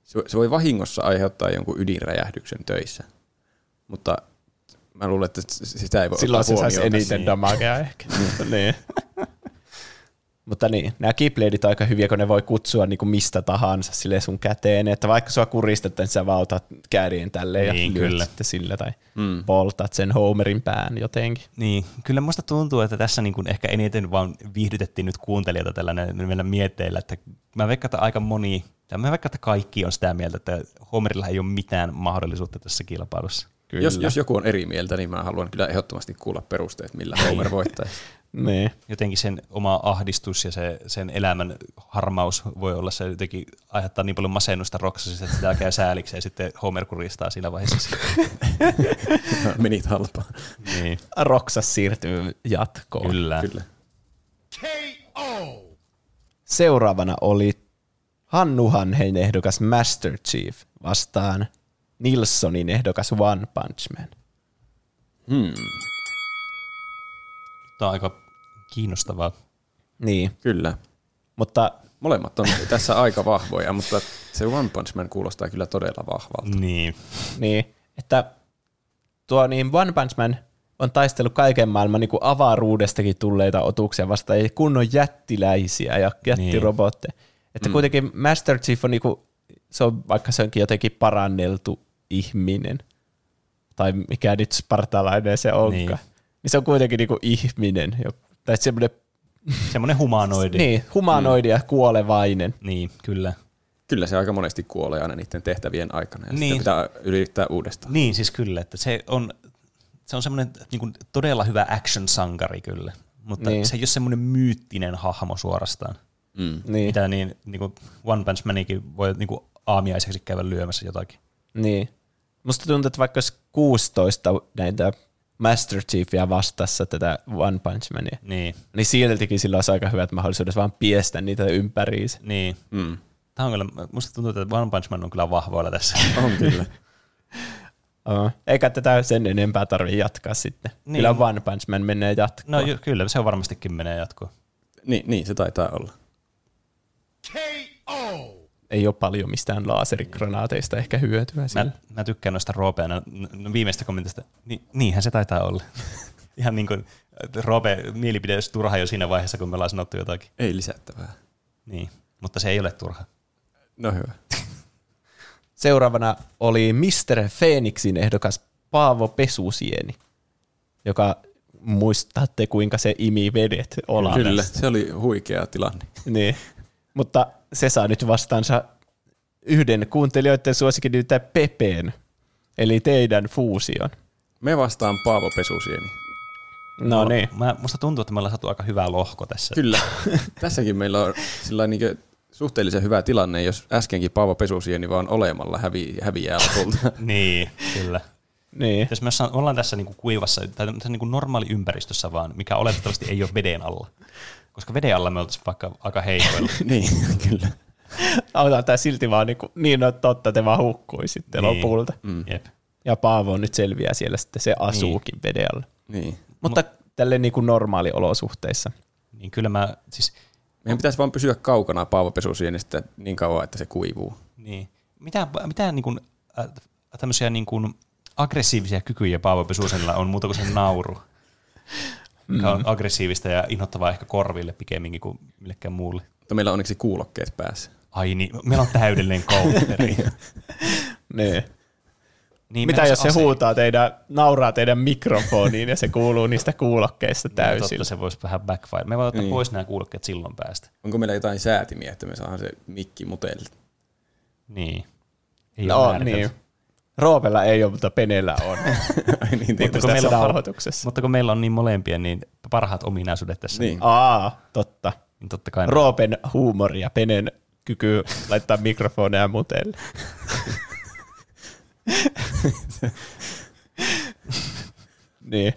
Se, se voi vahingossa aiheuttaa jonkun ydinräjähdyksen töissä. Mutta Mä luulen, että sitä ei voi Silloin se saisi eniten niin. damagea ehkä. niin. Mutta niin, nämä keypladet on aika hyviä, kun ne voi kutsua niin kuin mistä tahansa sille sun käteen, että vaikka sua kuristetaan, niin sä vaan otat kärjen tälleen niin, ja kyllä. sitten sillä tai mm. poltat sen Homerin pään jotenkin. Niin, kyllä musta tuntuu, että tässä niin kuin ehkä eniten vaan viihdytettiin nyt kuuntelijoita tällainen meillä mietteillä, että mä veikkaan, että aika moni, tai mä veikkaan, että kaikki on sitä mieltä, että Homerilla ei ole mitään mahdollisuutta tässä kilpailussa. Kyllä. Jos, jos joku on eri mieltä, niin mä haluan kyllä ehdottomasti kuulla perusteet, millä Homer voittaisi. niin. Jotenkin sen oma ahdistus ja se, sen elämän harmaus voi olla se jotenkin aiheuttaa niin paljon masennusta Roksasista, että sitä käy sääliksi ja sitten Homer kuristaa siinä vaiheessa. Menit halpaa. Niin. Roksas siirtyy jatkoon. Kyllä. Kyllä. Seuraavana oli Hannu Hanhein ehdokas Master Chief vastaan – Nilssonin ehdokas One Punch Man. Hmm. Tämä on aika kiinnostavaa. Niin. Kyllä. Mutta Molemmat on tässä aika vahvoja, mutta se One Punch Man kuulostaa kyllä todella vahvalta. Niin. Niin, että tuo niin One Punch Man on taistellut kaiken maailman niin kuin avaruudestakin tulleita otuksia vastaan, ei kunnon jättiläisiä ja jättirobotteja. Niin. Että mm. kuitenkin Master Chief on, niin kuin, se on, vaikka se onkin jotenkin paranneltu ihminen, tai mikä nyt spartalainen se onkaan, niin, niin se on kuitenkin niinku ihminen, tai semmoinen Semmoinen humanoidi. niin, humanoidi mm. ja kuolevainen. Niin, kyllä. Kyllä se aika monesti kuolee aina niiden tehtävien aikana ja niin. pitää yrittää uudestaan. Niin, siis kyllä, että se on, se on semmoinen niin kuin, todella hyvä action-sankari kyllä, mutta niin. se ei ole semmoinen myyttinen hahmo suorastaan. Mm. Niin. Mitä niin, niin kuin One Punch Manikin voi niin kuin aamiaiseksi käydä lyömässä jotakin. Niin. Musta tuntuu, että vaikka olisi 16 näitä Master Chiefia vastassa tätä One Punch Mania, niin, niin siltikin sillä olisi aika hyvät mahdollisuudet vaan piestä niitä ympäriinsä. Niin. Mm. Tämä on kyllä, musta tuntuu, että One Punch Man on kyllä vahvoilla tässä. On kyllä. oh. Eikä tätä sen enempää tarvitse jatkaa sitten. Niin. Kyllä One Punch Man menee jatkoon. No kyllä, se on varmastikin menee jatkoon. Niin, niin, se taitaa olla. KO! Ei ole paljon mistään laserigranaateista ehkä hyötyä. Mä, mä tykkään noista roopeena no, viimeistä kommentista. Ni, niinhän se taitaa olla. Ihan niin kuin Roope mielipide olisi turha jo siinä vaiheessa, kun me ollaan sanottu jotakin. Ei lisättävää. Niin, mutta se ei ole turha. No hyvä. Seuraavana oli Mr. Phoenixin ehdokas Paavo Pesusieni, joka muistatte kuinka se imi vedet Olanesta. Kyllä, se oli huikea tilanne. niin, mutta se saa nyt vastaansa yhden kuuntelijoiden suosikin nyt Pepeen, eli teidän fuusion. Me vastaan Paavo Pesusieni. No, no niin. Mä, musta tuntuu, että me ollaan saatu aika hyvä lohko tässä. Kyllä. Tässäkin meillä on sillä niin suhteellisen hyvä tilanne, jos äskenkin Paavo Pesusieni vaan olemalla hävi, häviää lopulta. niin, kyllä. Niin. Jos me ollaan tässä niinku kuivassa tai tässä niinku normaali ympäristössä vaan, mikä oletettavasti ei ole veden alla. Koska veden alla me oltaisiin vaikka aika heikoilla. niin, kyllä. Autaan tämä silti vaan niinku, niin, no totta, te vaan hukkui sitten niin. lopulta. Mm. Jep. Ja Paavo nyt selviää siellä sitten, se asuukin niin. veden alla. Niin. Mutta Mut, tälle niinku normaaliolosuhteissa. Niin kyllä mä, siis... Meidän pitäisi vaan pysyä kaukana Paavo Pesusienestä niin kauan, että se kuivuu. Niin. Mitä, mitä niin kuin, äh, tämmöisiä niin kuin aggressiivisia kykyjä Paavo Pesusenilla on muuta kuin se nauru? mikä on mm. aggressiivista ja inhottavaa ehkä korville pikemminkin kuin millekään muulle. Mutta meillä on onneksi kuulokkeet päässä. Ai niin, meillä on täydellinen counteri. niin. Niin, Mitä jos se ase- huutaa teidän, nauraa teidän mikrofoniin ja se kuuluu niistä kuulokkeista niin, täysin? Totta, se voisi vähän backfire. Me voimme ottaa niin. pois nämä kuulokkeet silloin päästä. Onko meillä jotain säätimiä, että me saadaan se mikki mutelle? Niin. Ei no, niin. Roopella ei ole, mutta Penellä on. Ai niin, mutta, kun meillä on, mutta kun meillä on niin molempia, niin parhaat ominaisuudet tässä. Niin. Aa, totta. Niin totta kai. Roopen huumori ja Penen kyky laittaa mikrofoneja mutelle. niin.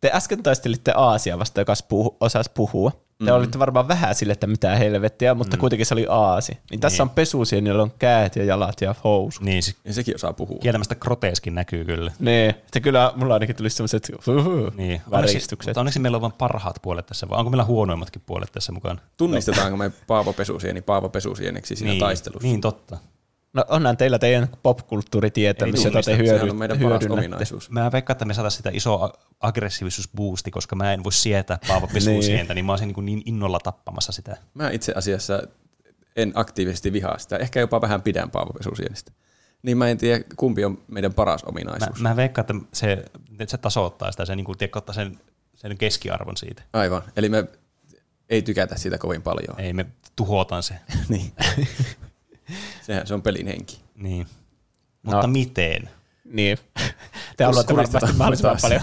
Te äsken taistelitte Aasia vasta, joka puhu, osasi puhua. Te mm. olitte varmaan vähän sille, että mitä helvettiä, mutta mm. kuitenkin se oli Aasi. Niin tässä Niin. on pesusia, niillä on käät ja jalat ja housut. Niin, se Ja sekin osaa puhua. kieltämästä groteskin näkyy kyllä. Niin, että kyllä mulla ainakin tuli sellaiset uhuhu, Niin. Onneksi, väristykset. mutta onneksi meillä on vain parhaat puolet tässä, vai onko meillä huonoimmatkin puolet tässä mukana? Tunnistetaanko me Paavo Pesusieni Paavo Pesusieneksi siinä niin, taistelussa? Niin, totta. No onhan teillä teidän popkulttuuritietämys, jota te hyödy, meidän paras hyödynnätte. ominaisuus. Mä veikkaan, että me saadaan sitä isoa aggressiivisuusboosti, koska mä en voi sietää Paavo Pesusientä, niin mä olisin niin, niin innolla tappamassa sitä. Mä itse asiassa en aktiivisesti vihaa sitä. Ehkä jopa vähän pidän Paavo. Niin mä en tiedä, kumpi on meidän paras Mä, ominaisuus. mä veikkaan, että se, että se tasoittaa sitä, se niin kuin, tiedätkö, ottaa sen, sen keskiarvon siitä. Aivan. Eli me ei tykätä siitä kovin paljon. Ei, me tuhotaan se. Niin. Sehän se on pelin henki. Niin. Mutta No. miten? Niin. Te haluatte varmasti mahdollisimman paljon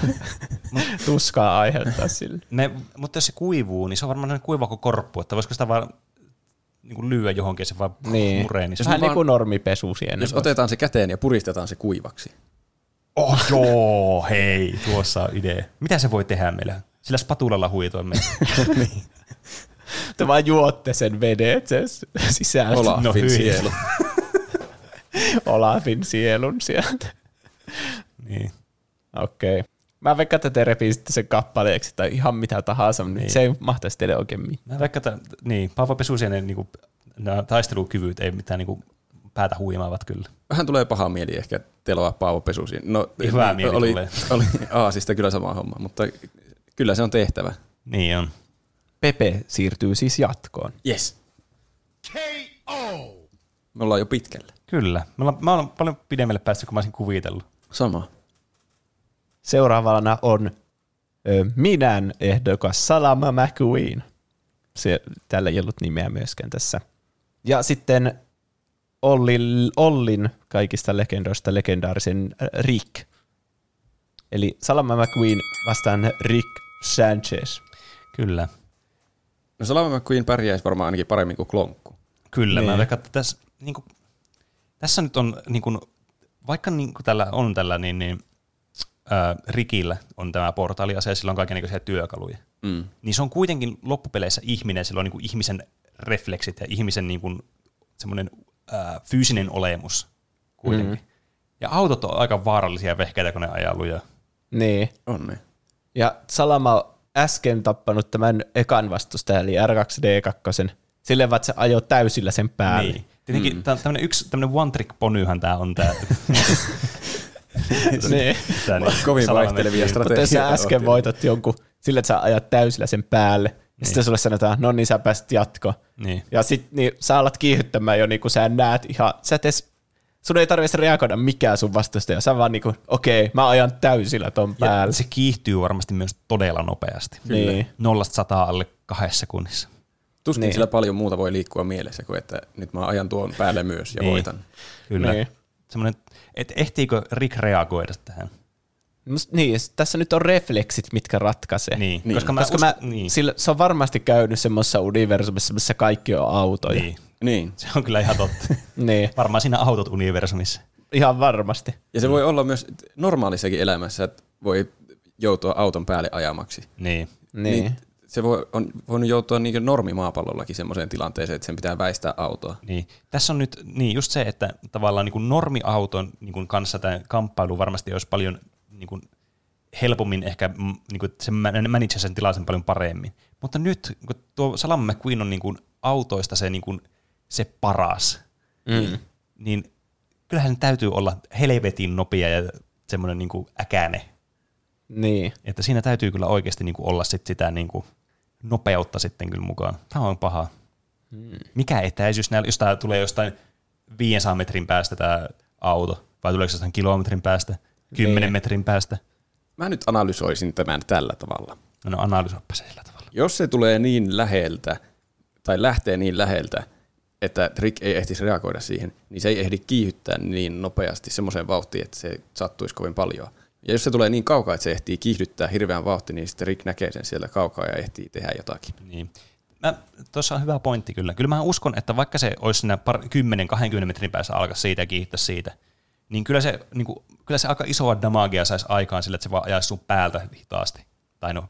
tuskaa aiheuttaa sille. Ne, mutta jos se kuivuu, niin se on varmaan sellainen kuiva kuin korppu, että voisiko sitä vaan niin kuin lyödä johonkin se vaan Niin. muree. Niin se Vähän niin kuin normipesu siihen. Jos otetaan se käteen ja puristetaan se kuivaksi. Oh joo, hei, tuossa on idea. Mitä se voi tehdä meillä? Sillä spatulalla huitoa meitä. Te vaan juotte sen veden, että se sisältä Olafin No sielu. Olafin sielun sieltä. niin. Okei. Okay. Mä veikkaan, että te repisitte sen kappaleeksi tai ihan mitä tahansa, niin. Niin. se ei mahtaisi teille oikein mitään. Mä vaikka, että niin, Paavo Pesusienen niin kuin, nämä taistelukyvyt ei mitään niin kuin, päätä huimaavat kyllä. Vähän tulee paha mieli ehkä teloa Paavo Pesusieni. No, Hyvä mieli oli, tulee. oli Aasista kyllä sama homma, mutta kyllä se on tehtävä. Niin on. Pepe siirtyy siis jatkoon. Yes. Me ollaan jo pitkällä. Kyllä. Mä olen, mä olen paljon pidemmälle päässyt kuin mä olisin kuvitellut. Sama. Seuraavana on ö, Minän ehdokas Salama McQueen. Se, tällä ei ollut nimeä myöskään tässä. Ja sitten Ollin, Ollin kaikista legendoista legendaarisen Rick. Eli Salama McQueen vastaan Rick Sanchez. Kyllä. No Salama McQueen pärjäisi varmaan ainakin paremmin kuin Klonkku. Kyllä. Niin. Mä veikkaan, että tässä, niin kuin, tässä nyt on, niin kuin, vaikka niin kuin tällä on tällä, niin, niin ää, Rikillä on tämä portaaliase ja sillä on kaikenlaisia työkaluja. Mm. Niin se on kuitenkin loppupeleissä ihminen, sillä on niin kuin ihmisen refleksit ja ihmisen niin kuin, semmoinen ää, fyysinen olemus kuitenkin. Mm. Ja autot on aika vaarallisia vehkeitä, kun ne ajaa lujaa. Niin. On ne. Ja Salama äsken tappanut tämän ekan vastustajan, eli R2D2. Silleen vaan, että se ajoi täysillä sen päälle. Niin. Tietenkin mm. tämmöinen yksi tämmöinen one trick ponyhan tämä on tämä. niin. tää niin, Kovin vaihtelevia McQueen. Mutta sä strategioita. äsken on. voitat jonkun sillä, että sä ajat täysillä sen päälle, niin. sitten sulle sanotaan, no niin sä pääsit jatkoon. Niin. Ja sit niin, sä alat kiihyttämään jo, niin kun sä näet ihan, sä et edes, sun ei tarvitse reagoida mikään sun vastustaja, sä vaan niinku, okei, mä ajan täysillä ton päälle. Ja se kiihtyy varmasti myös todella nopeasti. Niin. Nollasta sataa alle kahdessa sekunnissa. Tuskin Niin. sillä paljon muuta voi liikkua mielessä kuin, että nyt mä ajan tuon päälle myös ja Niin. voitan. Kyllä. Niin. Semmoinen, että ehtiikö Rick reagoida tähän? Must, niin, tässä nyt on refleksit, mitkä ratkaisee. Niin, Niin. koska mä, Koska mä, niin, sillä, se on varmasti käynyt semmoisessa universumissa, missä kaikki on autoja. niin, Niin. se on kyllä ihan totta. niin. Varmaan siinä autot universumissa. Ihan varmasti. Ja se voi olla myös normaalissakin elämässä, että voi joutua auton päälle ajamaksi. Niin. Niin. se voi, on voinut joutua niin normimaapallollakin semmoiseen tilanteeseen, että sen pitää väistää autoa. Niin. Tässä on nyt niin just se, että tavallaan niin normiauton niin kanssa tämä kamppailu varmasti olisi paljon niin kuin helpommin ehkä, mm, niin kuin, se man- manage sen tilanteen paljon paremmin. Mutta nyt kun tuo Salam McQueen on niin kuin autoista se, niin kuin, se paras, Mm. niin kyllähän sen täytyy olla helvetin nopea ja semmoinen niin äkäne. Niin. Että siinä täytyy kyllä oikeasti niin kuin olla sit sitä niin kuin nopeutta sitten kyllä mukaan. Tämä on paha. Hmm. Mikä etäisyys näillä, jos tämä tulee jostain 500 metrin päästä tämä auto, vai tuleeko jostain kilometrin päästä, 10 Niin. metrin päästä? Mä nyt analysoisin tämän tällä tavalla. No, no analysoipa se sillä tavalla. Jos se tulee niin läheltä, tai lähtee niin läheltä, että Rick ei ehtisi reagoida siihen, niin se ei ehdi kiihyttää niin nopeasti semmoiseen vauhtiin, että se sattuisi kovin paljon. Ja jos se tulee niin kaukaa, että se ehtii kiihdyttää hirveän vauhti, niin sitten Rick näkee sen siellä kaukaa ja ehtii tehdä jotakin. Niin. Tuossa on hyvä pointti kyllä. Kyllä mä uskon, että vaikka se olisi siinä 10-20 metrin päässä alkaa siitä ja kiihdyttää siitä, niin kyllä se, niin kuin, kyllä se aika isoa damagea saisi aikaan sillä, että se vaan ajaisi sun päältä hitaasti. Tai no,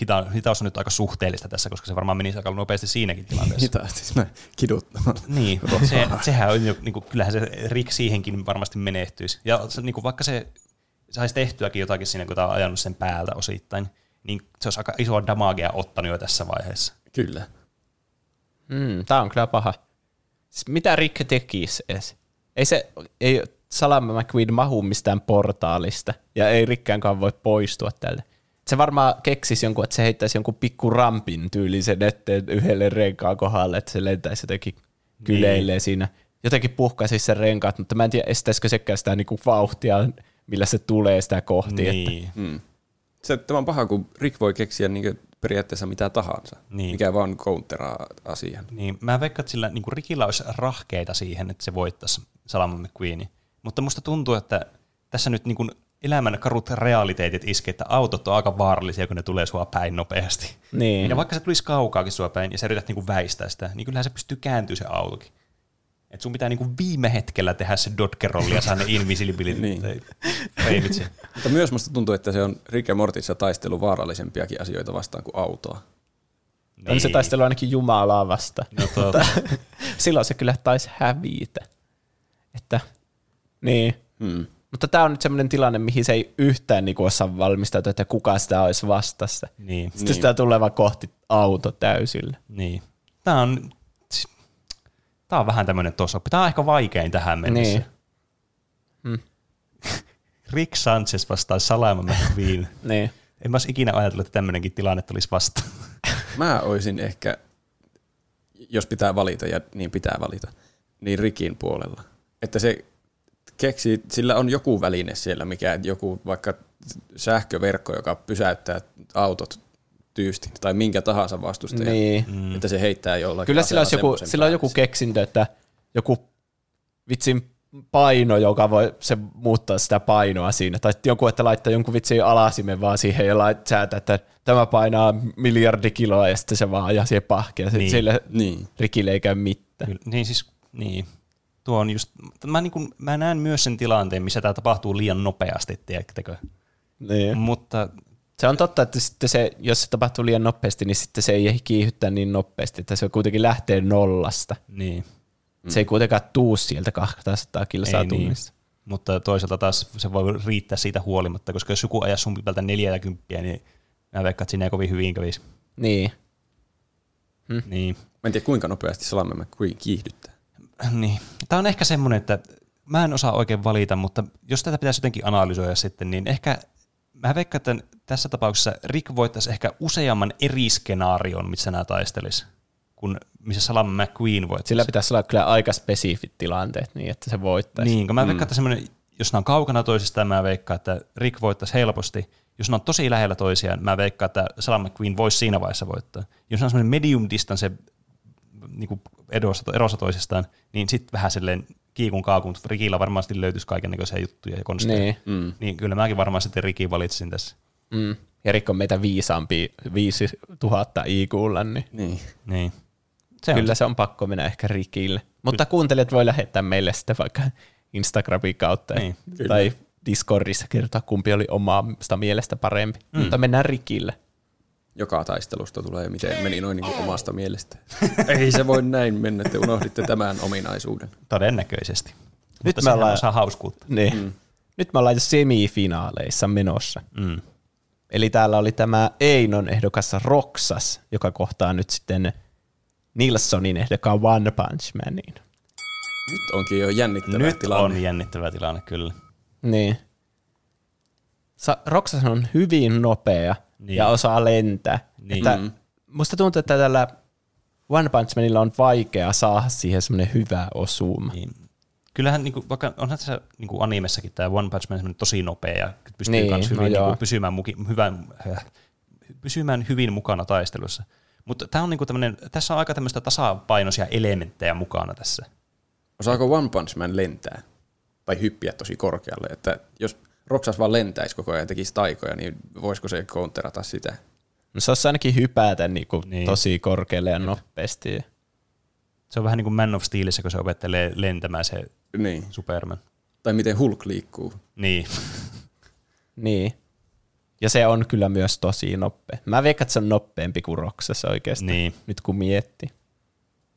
hita, hitaus on nyt aika suhteellista tässä, koska se varmaan menisi aika nopeasti siinäkin tilanteessa. Hitaasti, mä kiduttamalla. Niin, se, sehän on jo, niin kuin, kyllähän se Rick siihenkin varmasti menehtyisi. Ja se, niin kuin, vaikka se saisi tehtyäkin jotakin siinä, kun tämä on ajanut sen päältä osittain, niin se olisi aika isoa damagea ottanut jo tässä vaiheessa. Kyllä. Mm, tämä on kyllä paha. Siis mitä Rick tekisi edes? Ei se, ei Salama McQueen mahu mistään portaalista, ja ei Rickkäänkaan voi poistua tältä. Se varmaan keksisi jonkun, että se heittäisi jonkun pikku rampin tyylisen eteen yhdelle renkaan kohdalle, että se lentäisi jotenkin kyleilee niin. siinä. Jotenkin puhkaisi sen renkaat, mutta mä en tiedä, estäisikö sekään sitä niinku vauhtia, millä se tulee sitä kohti. Niin. Että. Mm. Se, tämä on paha, kun Rick voi keksiä niin periaatteessa mitä tahansa, niin. mikä vaan counteraa asian. Niin, mä veikkaan, että sillä niin Rikillä olisi rahkeita siihen, että se voittaisi Salama McQueenin. Mutta musta tuntuu, että tässä nyt niin kuin elämän karut realiteetit iskee, että autot on aika vaarallisia, kun ne tulee sua päin nopeasti. Niin. Ja vaikka se tulisi kaukaakin sua päin ja sä yrität niin kuin väistää sitä, niin kyllähän se pystyy kääntyä se autokin. Et sun pitää niinku viime hetkellä tehdä se dodgerolli ja saada ne invisibility niin. Mutta myös musta tuntuu, että se on Rick ja Mortissa taistelu vaarallisempiakin asioita vastaan kuin autoa. Niin. On se taistelu ainakin Jumalaa vastaan. No, tuota. silloin se kyllä taisi hävitä. Että, niin. Hmm. Mutta tämä on nyt sellainen tilanne, mihin se ei yhtään niinku osaa valmistautua, että kuka sitä olisi vastassa. Niin. Sitten niin. sitä tulee vaan kohti auto täysillä. Niin. Tämä on, tämä on vähän tämmöinen tossa. Tämä on ehkä vaikein tähän mennessä. Niin. Hmm. Rick Sanchez vastaa Salama McQueen. niin. En mä olisi ikinä ajatellut, että tämmöinenkin tilanne tulisi vasta. Mä olisin ehkä, jos pitää valita, ja niin pitää valita, niin Rikin puolella. Että se keksii, sillä on joku väline siellä, mikä joku vaikka sähköverkko, joka pysäyttää autot tyystin tai minkä tahansa vastustajan, Niin. mm. että se heittää jollakin Kyllä sillä, olisi joku, sillä on joku keksintö, että joku vitsin paino, joka voi se muuttaa sitä painoa siinä. Tai joku, että laittaa jonkun vitsin alasimen vaan siihen ja lait, säätää, että tämä painaa miljardi kiloa ja sitten se vaan ajaa siihen pahkeen. Niin. Sille Niin. rikille ei käy mitään. Kyllä, niin siis, niin. Tuo on just, mä, niin kuin, mä näen myös sen tilanteen, missä tämä tapahtuu liian nopeasti, tiedättekö? Niin. Mutta Se on totta, että sitten se, jos se tapahtuu liian nopeasti, niin sitten se ei kiihyttää niin nopeasti, että se kuitenkin lähtee nollasta. niin, Mm. Se ei kuitenkaan tuu sieltä 200 kilsaa Ei niin. tunnissa. mutta toisaalta taas se voi riittää siitä huolimatta, koska jos joku ajaa sun päältä 40, niin mä veikkaan, että siinä ei kovin hyvin kävisi. Niin. Niin. Mä en tiedä kuinka nopeasti Salame McQueen kiihdyttää. niin. Tämä on ehkä semmoinen, että mä en osaa oikein valita, mutta jos tätä pitäisi jotenkin analysoida sitten, niin ehkä mä veikkaan, että tässä tapauksessa Rick voittaisi ehkä useamman eri skenaarion, missä nämä taistelis, kun missä Salama McQueen voittaisi. Sillä pitäisi olla kyllä aika spesifit tilanteet niin, että se voittaisi. Niin, kun mä veikkaan, että semmoinen, jos ne on kaukana toisistaan, mä veikkaan, että Rick voittaisi helposti. Jos ne on tosi lähellä toisiaan, mä veikkaan, että Salama McQueen voisi siinä vaiheessa voittaa. Jos ne on semmoinen medium distance niin kuin erossa, erossa toisistaan, niin sitten vähän silleen kiikun kaakun, mutta Rikillä varmasti löytyisi kaikenlaisia juttuja ja konsteja. Niin. Mm. niin kyllä mäkin varmaan sitten Rikin valitsin tässä. Mm. Ja Rick on meitä viisaampi 5000 IQlla, niin Niin. Niin. se kyllä on. se on pakko mennä ehkä Rikille. Mutta kuuntelijat voi lähettää meille sitten vaikka Instagramin kautta Niin, tai Discordissa kertoa, kumpi oli omaa mielestä parempi. Mm. Mutta mennään Rikille. Joka taistelusta tulee, miten meni noin niin kuin omasta mielestä. Ei se voi näin mennä, te unohditte tämän ominaisuuden. Todennäköisesti. Nyt Mutta me ollaan- osaa hauskuutta. Niin. Mm. Nyt me ollaan jo semifinaaleissa menossa. Mm. Eli täällä oli tämä Einon ehdokas Roxas, joka kohtaa nyt sitten Nilssonin ehdokkaan One Punch Manin. Nyt onkin jo jännittävä Nyt tilanne. on jännittävä tilanne, kyllä. Niin. Sa- Roxas on hyvin nopea Niin. niin. ja osaa lentää. Niin. Että Mm. musta tuntuu, että tällä One Punch Manilla on vaikea saada siihen semmoinen hyvä osuma. Niin. Kyllähän niinku, vaikka onhan tässä niinku animessakin tämä One Punch Man tosi nopea ja pystyy Niin, niin, hyvin no niinku, joo. pysymään, muki, hyvän, äh, pysymään hyvin mukana taistelussa. Mutta tämä on niinku tämmönen, tässä on aika tämmöistä tasapainoisia elementtejä mukana tässä. Osaako One Punch Man lentää? Tai hyppiä tosi korkealle? Että jos Roksas vaan lentäisi koko ajan ja tekisi taikoja, niin voisiko se counterata sitä? No se olisi ainakin hypätä niin kuin Niin. tosi korkealle ja nopeasti. Se on vähän niin kuin Man of Steelissä, kun se opettelee lentämään se Niin. Superman. Tai miten Hulk liikkuu. Niin. Niin. Ja se on kyllä myös tosi nopea. Mä veikkaan, että se on nopeampi kuin Roksas oikeasti, Niin. nyt kun mietti.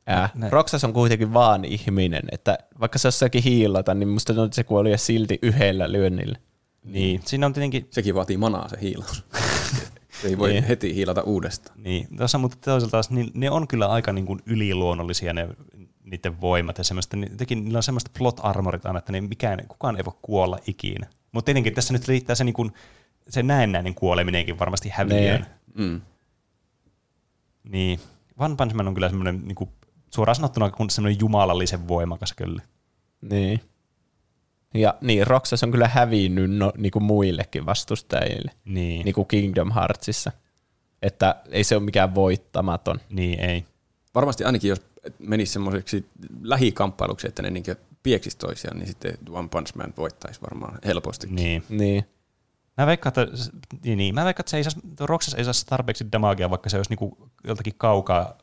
Äh, Nä- Roksas on kuitenkin vaan ihminen, että vaikka se jossakin hiilata, niin musta tuntuu, että se kuoli silti yhdellä lyönnillä. Niin. Siinä on tietenkin, Sekin vaatii manaa se hiilaus. se ei voi Niin. heti hiilata uudestaan. niin, tuossa mutta toisaalta taas, niin, ne on kyllä aika niin kuin yliluonnollisia ne, niiden voimat ja semmoista, niin, jotenkin niillä on semmoista plot armorit aina, että ne mikään, kukaan ei voi kuolla ikinä. Mutta tietenkin tässä nyt riittää se, niin kuin, se näennäinen kuoleminenkin varmasti häviää. Niin. Mm. Niin. One Punch Man on kyllä semmoinen niin kuin, suoraan sanottuna kun semmoinen jumalallisen voimakas kyllä. Niin. Ja niin, Roksas on kyllä hävinnyt no, niin kuin muillekin vastustajille, Niin. niin kuin Kingdom Heartsissa. Että ei se ole mikään voittamaton. Niin, ei. Varmasti ainakin jos menisi semmoiseksi lähikamppailuksi, että ne niin pieksisi toisiaan, niin sitten One Punch Man voittaisi varmaan helposti. Niin. Niin. Mä veikkaan, että, niin, niin, mä veikkaan, että se ei saisi, Roxas ei saisi tarpeeksi damagea, vaikka se olisi niinku joltakin kaukaa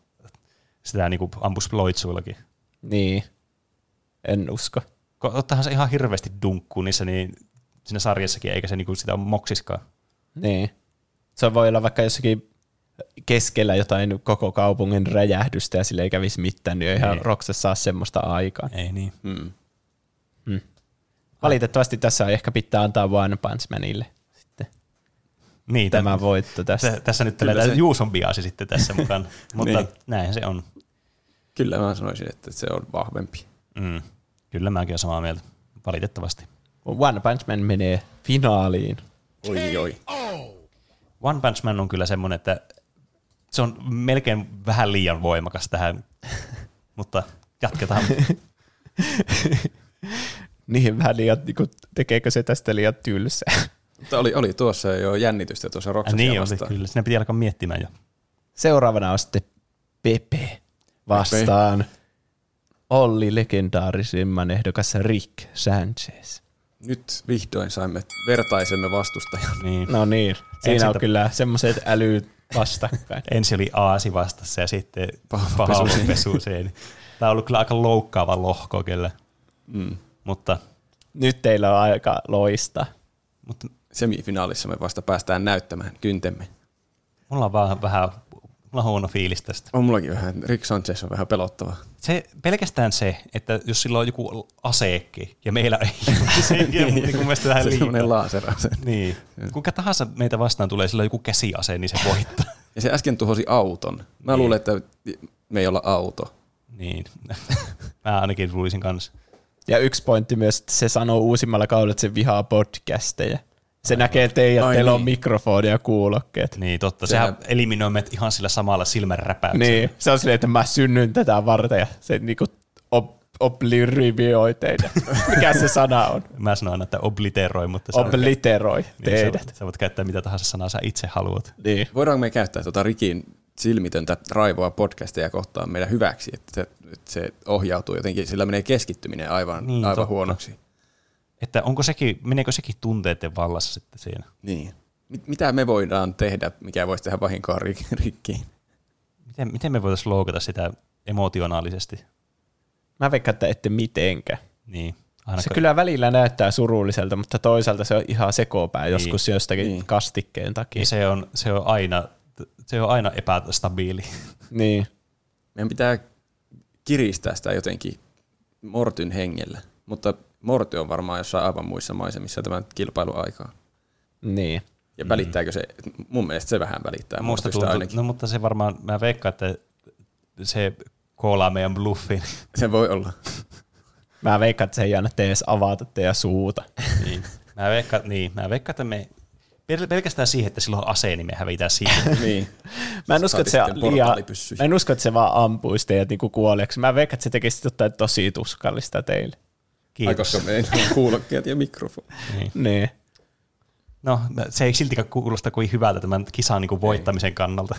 sitä niinku ampus loitsuillakin. Niin. En usko. Ottahan se ihan hirveästi dunkkuun niissä niin, siinä sarjassakin, eikä se niinku sitä moksiskaan. Niin. Se voi olla vaikka jossakin keskellä jotain koko kaupungin räjähdystä ja sille ei kävisi mitään, niin ei ihan Niin. Roksas saa semmoista aikaa. Ei niin. Mm. Valitettavasti tässä ehkä pitää antaa One Punch Manille sitten Niin, tämä tä- voitto tästä. tä- tässä nyt tällä se- Juuson biasi sitten tässä mukana, mutta Niin. näin se on. Kyllä mä sanoisin, että se on vahvempi. Mm. Kyllä mäkin olen samaa mieltä, valitettavasti. One Punch Man menee finaaliin. Oi, oi. One Punch Man on kyllä semmoinen, että se on melkein vähän liian voimakas tähän, mutta jatketaan. Niin vähän liian, niin kuin, tekeekö se tästä liian tylsää? Mutta oli, oli tuossa jo jännitystä tuossa Roksasia niin oli vastaan. kyllä, sinne piti alkaa miettimään jo. Seuraavana on sitten Pepe vastaan Olli legendaarisimman ehdokas Rick Sanchez. Nyt vihdoin saimme vertaisemme vastustajan. Niin. No niin, siinä Ensin on ta- kyllä semmoiset älyt vastakkain. Ensin oli Aasi vastassa ja sitten Paha paha pesu. pesuseen. Tämä on ollut kyllä aika loukkaava lohko kyllä, Mm. mutta, Nyt teillä on aika loista. mutta Semifinaalissa me vasta päästään näyttämään kyntemme. mulla on vaan vähän mulla on huono fiilis tästä. On mullakin vähän, Rick Sanchez on vähän pelottava. Se, pelkästään se, että jos sillä on joku aseekki ja meillä ei ole, se on niin mun mielestä vähän Se liikaa. laserase. Niin. Kuka tahansa meitä vastaan tulee, sillä on joku käsiase, niin se voittaa. Ja se äsken tuhosi auton. Mä Niin. luulen, että me ei olla auto. niin. Mä ainakin luulisin kanssa. Ja yksi pointti myös, että se sanoo uusimmalla kaudella, että se vihaa podcasteja. Se näkee teidät, Ai teillä on niin. mikrofoni ja kuulokkeet. Niin, totta. Sehän- Sehän eliminoi meidät ihan sillä samalla silmänräpäyksellä. Niin, se on silleen, että mä synnyin tätä varten ja se niinku ob, oblivioi teidät. Mikä se sana on? Mä sanon aina, että obliteroi, mutta sä, voit, Obliteroi niin, teidät. sä, sä voit käyttää mitä tahansa sanaa sä itse haluat. Niin. Voidaanko me käyttää tuota Rikin silmitöntä raivoa podcasteja kohtaan meidän hyväksi, että se, että se ohjautuu jotenkin, sillä menee keskittyminen aivan, Niin, niin, aivan totta. huonoksi. Että onko sekin, meneekö sekin tunteiden vallassa sitten siinä? Niin. Mit, mitä me voidaan tehdä, mikä voisi tehdä vahinkoa Rik- Rikkiin? Miten, miten me voitaisiin loukata sitä emotionaalisesti? Mä veikkaan, että ette mitenkään. Niin, Se ainakaan. kyllä välillä näyttää surulliselta, mutta toisaalta se on ihan sekopää joskus jostakin Niin. kastikkeen takia. Niin se, on, se, on aina, se on aina epästabiili. Niin. Meidän pitää kiristää sitä jotenkin Mortyn hengellä, mutta Morty on varmaan jossain aivan muissa maisemissa tämän kilpailun aikaa. Niin. Ja välittääkö se, mun mielestä se vähän välittää Musta tuntuu, ainakin. no mutta se varmaan, mä veikkaan, että se koolaa meidän bluffin. Se voi olla. Mä veikkaan, että se ei anna te edes avata teidän suuta. niin. Mä veikkaan, niin, mä veikkaan, että me pel- pelkästään siihen, että sillä on ase, niin me hävitään siihen. niin. Mä en usko, että se, liian, mä en usko, että se vaan ampuisi teidät niinku kuolleeksi. Mä veikkaan, että se tekisi jotain tosi tuskallista teille. Ai, Kiitos. koska meillä on kuulokkeet ja mikrofoni. Niin. Niin. No, se ei siltikään kuulosta kuin hyvältä tämän kisan niin kuin voittamisen kannalta.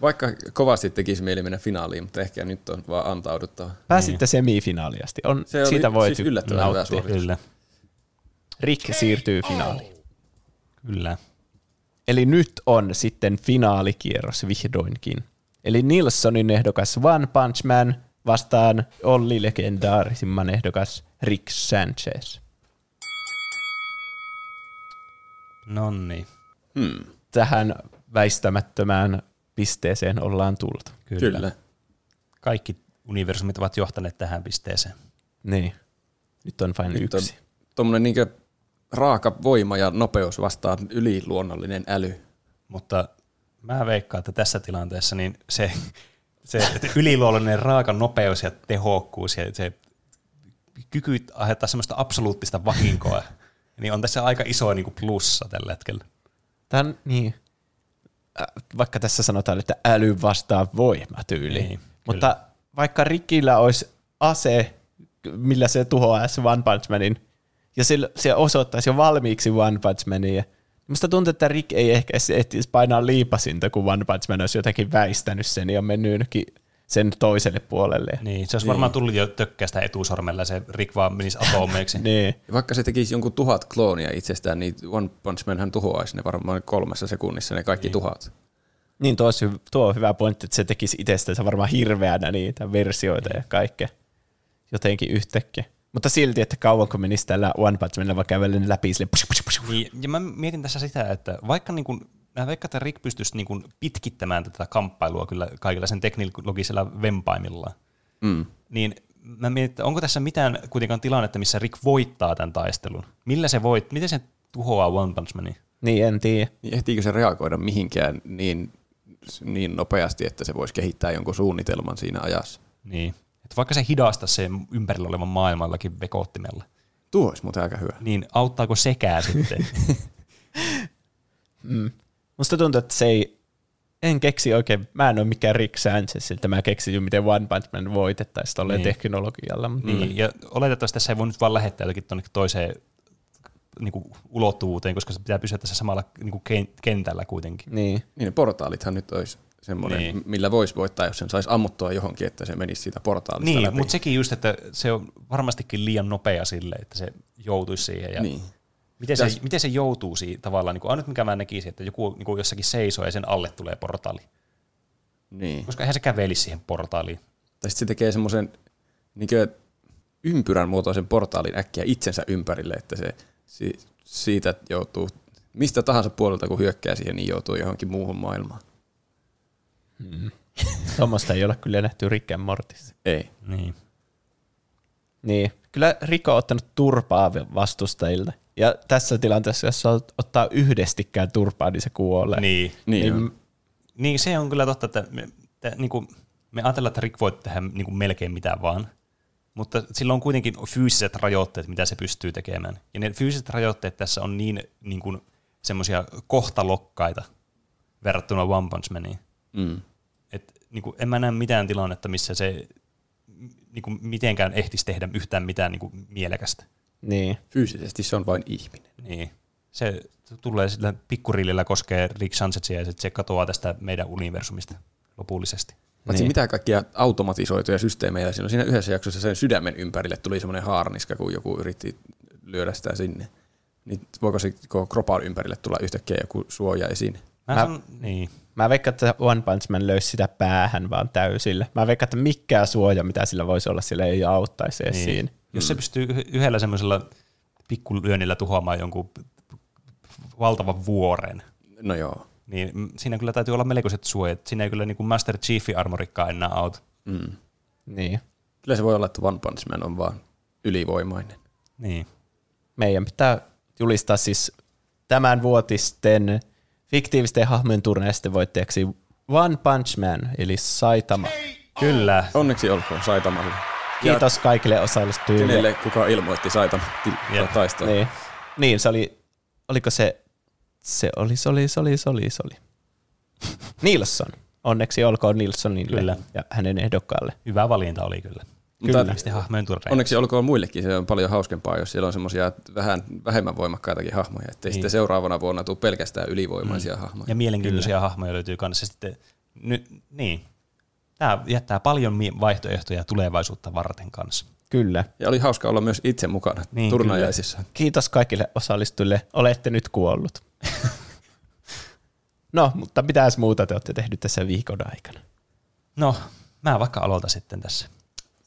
Vaikka kovasti tekisi mieli mennä finaaliin, mutta ehkä nyt on vaan antauduttava. Pääsitte semifinaaliasti. On, Se oli siitä voi siis yllättävän hyvä suoritus. Kyllä. Rick siirtyy finaaliin. Kyllä. Eli nyt on sitten finaalikierros vihdoinkin. Eli Nilssonin ehdokas One Punch Man vastaan Olli legendaarisimman ehdokas Rick Sanchez. Nonni. Hmm. Tähän väistämättömään pisteeseen ollaan tultu. Kyllä. Kyllä. Kaikki universumit ovat johtaneet tähän pisteeseen. Niin. Nyt on vain Nyt yksi. tuommoinen niin raaka voima ja nopeus vastaan yliluonnollinen äly. Mutta mä veikkaan, että tässä tilanteessa niin se, se että yliluonnollinen raaka nopeus ja tehokkuus ja se kyky aiheuttaa semmoista absoluuttista vahinkoa, niin on tässä aika iso niin kuin plussa tällä hetkellä. Tämän, niin. Vaikka tässä sanotaan, että äly vastaa voima tyyli. Niin, Mutta vaikka Rickillä olisi ase, millä se tuhoaisi One Punch Manin, ja se, se osoittaisi jo valmiiksi One Punch Mania, Musta tuntuu, että Rick ei ehkä ehtisi painaa liipasinta, kun One Punch Man olisi jotenkin väistänyt sen ja mennyt jonnekin sen toiselle puolelle. Niin, se olisi varmaan tullut jo tökkästä etusormella, se Rick vaan menisi atomeiksi. Niin. Vaikka se tekisi jonkun tuhat kloonia itsestään, niin One Punch Man hän tuhoaisi ne varmaan kolmessa sekunnissa ne kaikki niin. tuhat. Niin tuo, tuo on hyvä pointti, että se tekisi itsestänsä varmaan hirveänä niitä versioita ja kaikkea jotenkin yhtäkkiä. Mutta silti, että kauanko menisi tällä One Punch Manilla vaan kävellen läpi sille push, push, push. Niin, ja mä mietin tässä sitä, että vaikka niin kuin, mä veikkaan, että Rick pystyisi niin kuin pitkittämään tätä kamppailua kyllä kaikilla sen teknologisella vempaimillaan, Mm. niin mä mietin, että onko tässä mitään kuitenkaan tilannetta, missä Rick voittaa tämän taistelun? Millä se voit, miten se tuhoaa One Punch Manin? Niin, en tiedä. Niin ehtiikö se reagoida mihinkään niin, niin nopeasti, että se voisi kehittää jonkun suunnitelman siinä ajassa? Niin. Että vaikka se hidastaa sen ympärillä olevan maailmallakin vekoottimella, Tuo olisi muuten aika hyvä. niin auttaako sekään sitten? Mm. Musta tuntuu, että se ei, en keksi oikein, mä en ole mikään Rick Sanchez, että mä keksin jo, miten One Punch Man voitettaisiin tolleen Niin. teknologialla. mutta- niin, ja oletettavasti tässä ei voi nyt vaan lähettää jotenkin tuonne toiseen niin kuin, ulottuvuuteen, koska se pitää pysyä tässä samalla niin kuin ken- kentällä kuitenkin. Niin. Niin ne portaalithan nyt olisi semmoinen, Niin. millä voisi voittaa, jos sen saisi ammuttua johonkin, että se menisi siitä portaalista Niin, läpi. mutta sekin just, että se on varmastikin liian nopea sille, että se joutuisi siihen. Ja Niin. miten, se, Pitäis- miten se joutuu siihen tavallaan, niin kuin, ainut mikä mä näkisin, että joku niin kuin jossakin seisoo ja sen alle tulee portaali. niin. Koska eihän se kävelisi siihen portaaliin. Tai sitten se tekee semmoisen niin ympyrän muotoisen portaalin äkkiä itsensä ympärille, että se si, siitä joutuu mistä tahansa puolelta, kun hyökkää siihen, niin joutuu johonkin muuhun maailmaan. Tuommoista ei ole kyllä nähty Rick and Mortissa. Ei. Niin. Niin. Kyllä Rick on ottanut turpaa vastustajilta. Ja tässä tilanteessa, jos ot- ottaa yhdestikään turpaa, niin se kuolee. Niin. Niin, Niin, niin Niin se on kyllä totta, että me, te, niin kuin, me ajatellaan, että Rick voi tehdä niin kuin melkein mitä vaan, mutta sillä on kuitenkin fyysiset rajoitteet, mitä se pystyy tekemään. Ja ne fyysiset rajoitteet tässä on niin, niin kuin, semmoisia kohtalokkaita verrattuna One Punch Maniin. mm. Niin kuin, en mä näe mitään tilannetta, missä se niin kuin, mitenkään ehtisi tehdä yhtään mitään niin kuin, mielekästä. niin. fyysisesti se on vain ihminen. Niin. Se tulee sillä pikkurillillä koskee Rick Sanchezia ja sitten se katoaa tästä meidän universumista lopullisesti. Paitsi Niin. mitä kaikkia automatisoituja systeemejä siinä on. Siinä yhdessä jaksossa sen sydämen ympärille tuli semmoinen haarniska, kun joku yritti lyödä sitä sinne. Niin voiko se koko kropan ympärille tulla yhtäkkiä joku suoja esiin? Mä, Mä- mä sanon, niin. Mä veikkaan, että One Punch Man löysi sitä päähän vaan täysillä. Mä veikkaan, että mikään suoja, mitä sillä voisi olla, sillä ei auttaisi niin. siinä. Jos se pystyy yh- yhdellä semmoisella pikkulyönnillä tuhoamaan jonkun valtavan vuoren, No joo. niin mm, siinä kyllä täytyy olla melkoiset suojat. Siinä ei kyllä niin kuin Master Chiefin armorikkaan enää auta. Mm. Niin. Kyllä se voi olla, että One Punch Man on vaan ylivoimainen. Niin. Meidän pitää julistaa siis tämän vuotisten fiktiivisten hahmojen turneisten voittajaksi One Punch Man, eli Saitama. Kyllä. Onneksi olkoon Saitamalle. Kiitos kaikille osallistujille. Kenelle kuka ilmoitti Saitama taistelua. Niin. niin, se oli, oliko se, se oli, se oli, se oli, se oli, se oli. Nilsson. Onneksi olkoon Nilssonille Kyllä. ja hänen ehdokkaalle. Hyvä valinta oli kyllä. Mutta Sitten hahmojen turreja. onneksi olkoon muillekin, se on paljon hauskempaa, jos siellä on semmoisia vähän vähemmän voimakkaitakin hahmoja, ettei Niin. sitten seuraavana vuonna tule pelkästään ylivoimaisia hahmoja. Ja mielenkiintoisia kyllä. hahmoja löytyy kanssa. Sitten, ny, niin. Tämä jättää paljon vaihtoehtoja tulevaisuutta varten kanssa. Kyllä. Ja oli hauska olla myös itse mukana Niin, turnajaisissa. Kiitos kaikille osallistujille. Olette nyt kuollut. no, mutta mitäs muuta te olette tehnyt tässä viikon aikana? No, mä vaikka aloitan sitten tässä.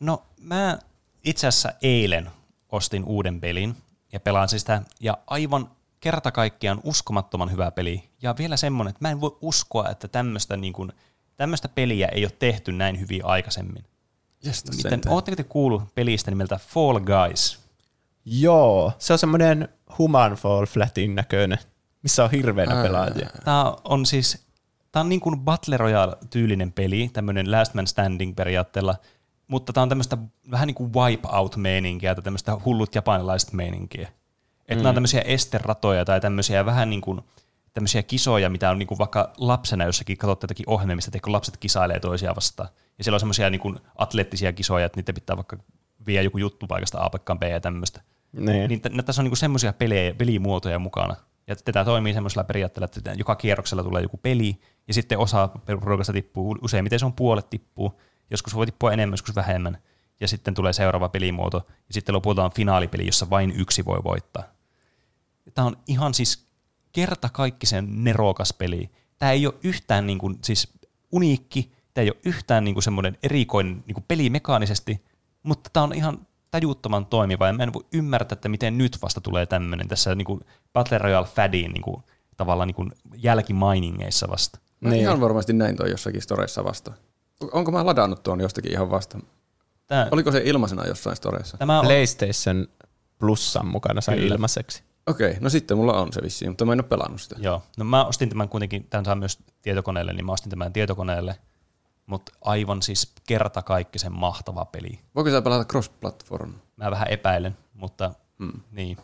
No, mä itse asiassa eilen ostin uuden pelin ja pelaan sitä, ja aivan kerta kaikkiaan uskomattoman hyvä peli. Ja vielä semmonen, että mä en voi uskoa, että tämmöistä niin kuin, tämmöistä peliä ei ole tehty näin hyvin aikaisemmin. Miten, sentään. ootteko te kuullut pelistä nimeltä Fall Guys? Joo, se on semmoinen Human Fall Flatin näköinen, missä on hirveänä Ää. pelaajia. Tämä on siis, tämä on niin kuin Battle Royale-tyylinen peli, tämmöinen last man standing periaatteella, mutta tämä on tämmöistä vähän niin kuin wipe-out-meininkiä tai tämmöistä hullut japanilaista meininkiä. Että mm. nämä on tämmöisiä esteratoja tai tämmöisiä vähän niin kuin tämmöisiä kisoja, mitä on niin kuin vaikka lapsena jossakin katsottu jotakin ohjelmia, mistä kun lapset kisailee toisiaan vastaan. Ja siellä on semmoisia niin kuin atleettisia kisoja, että niitä pitää vaikka vie joku juttu paikasta A paikkaan B ja tämmöistä. Niin. Niin t- tässä on niinku semmoisia pelejä, pelimuotoja mukana. Ja tätä toimii semmoisella periaatteella, että joka kierroksella tulee joku peli, ja sitten osa porukasta tippuu, useimmiten se on puolet tippuu, joskus voi tippua enemmän, joskus vähemmän, ja sitten tulee seuraava pelimuoto, ja sitten lopulta on finaalipeli, jossa vain yksi voi voittaa. Tämä on ihan siis kertakaikkisen nerokas peli. Tämä ei ole yhtään niin kuin, siis uniikki, tämä ei ole yhtään niin kuin semmoinen erikoinen niin kuin peli mekaanisesti, mutta tämä on ihan tajuttoman toimiva, ja mä en voi ymmärtää, että miten nyt vasta tulee tämmöinen tässä niin kuin Battle Royale Fadin niin kuin, tavallaan niin kuin jälkimainingeissa vasta. Niin. ihan varmasti näin toi jossakin storeissa vasta. Onko mä ladannut tuon jostakin ihan vasta? Tämä, Oliko se ilmaisena jossain storeissa? tämä on, PlayStation Plusan mukana sai Kyllä. ilmaiseksi. Okei, no sitten mulla on se vissiin, mutta mä en ole pelannut sitä. Joo, no mä ostin tämän kuitenkin, tämän saa myös tietokoneelle, niin mä ostin tämän tietokoneelle, mutta aivan siis kertakaikkisen mahtava peli. Voiko sä pelata cross-platform? Mä vähän epäilen, mutta hmm. niin,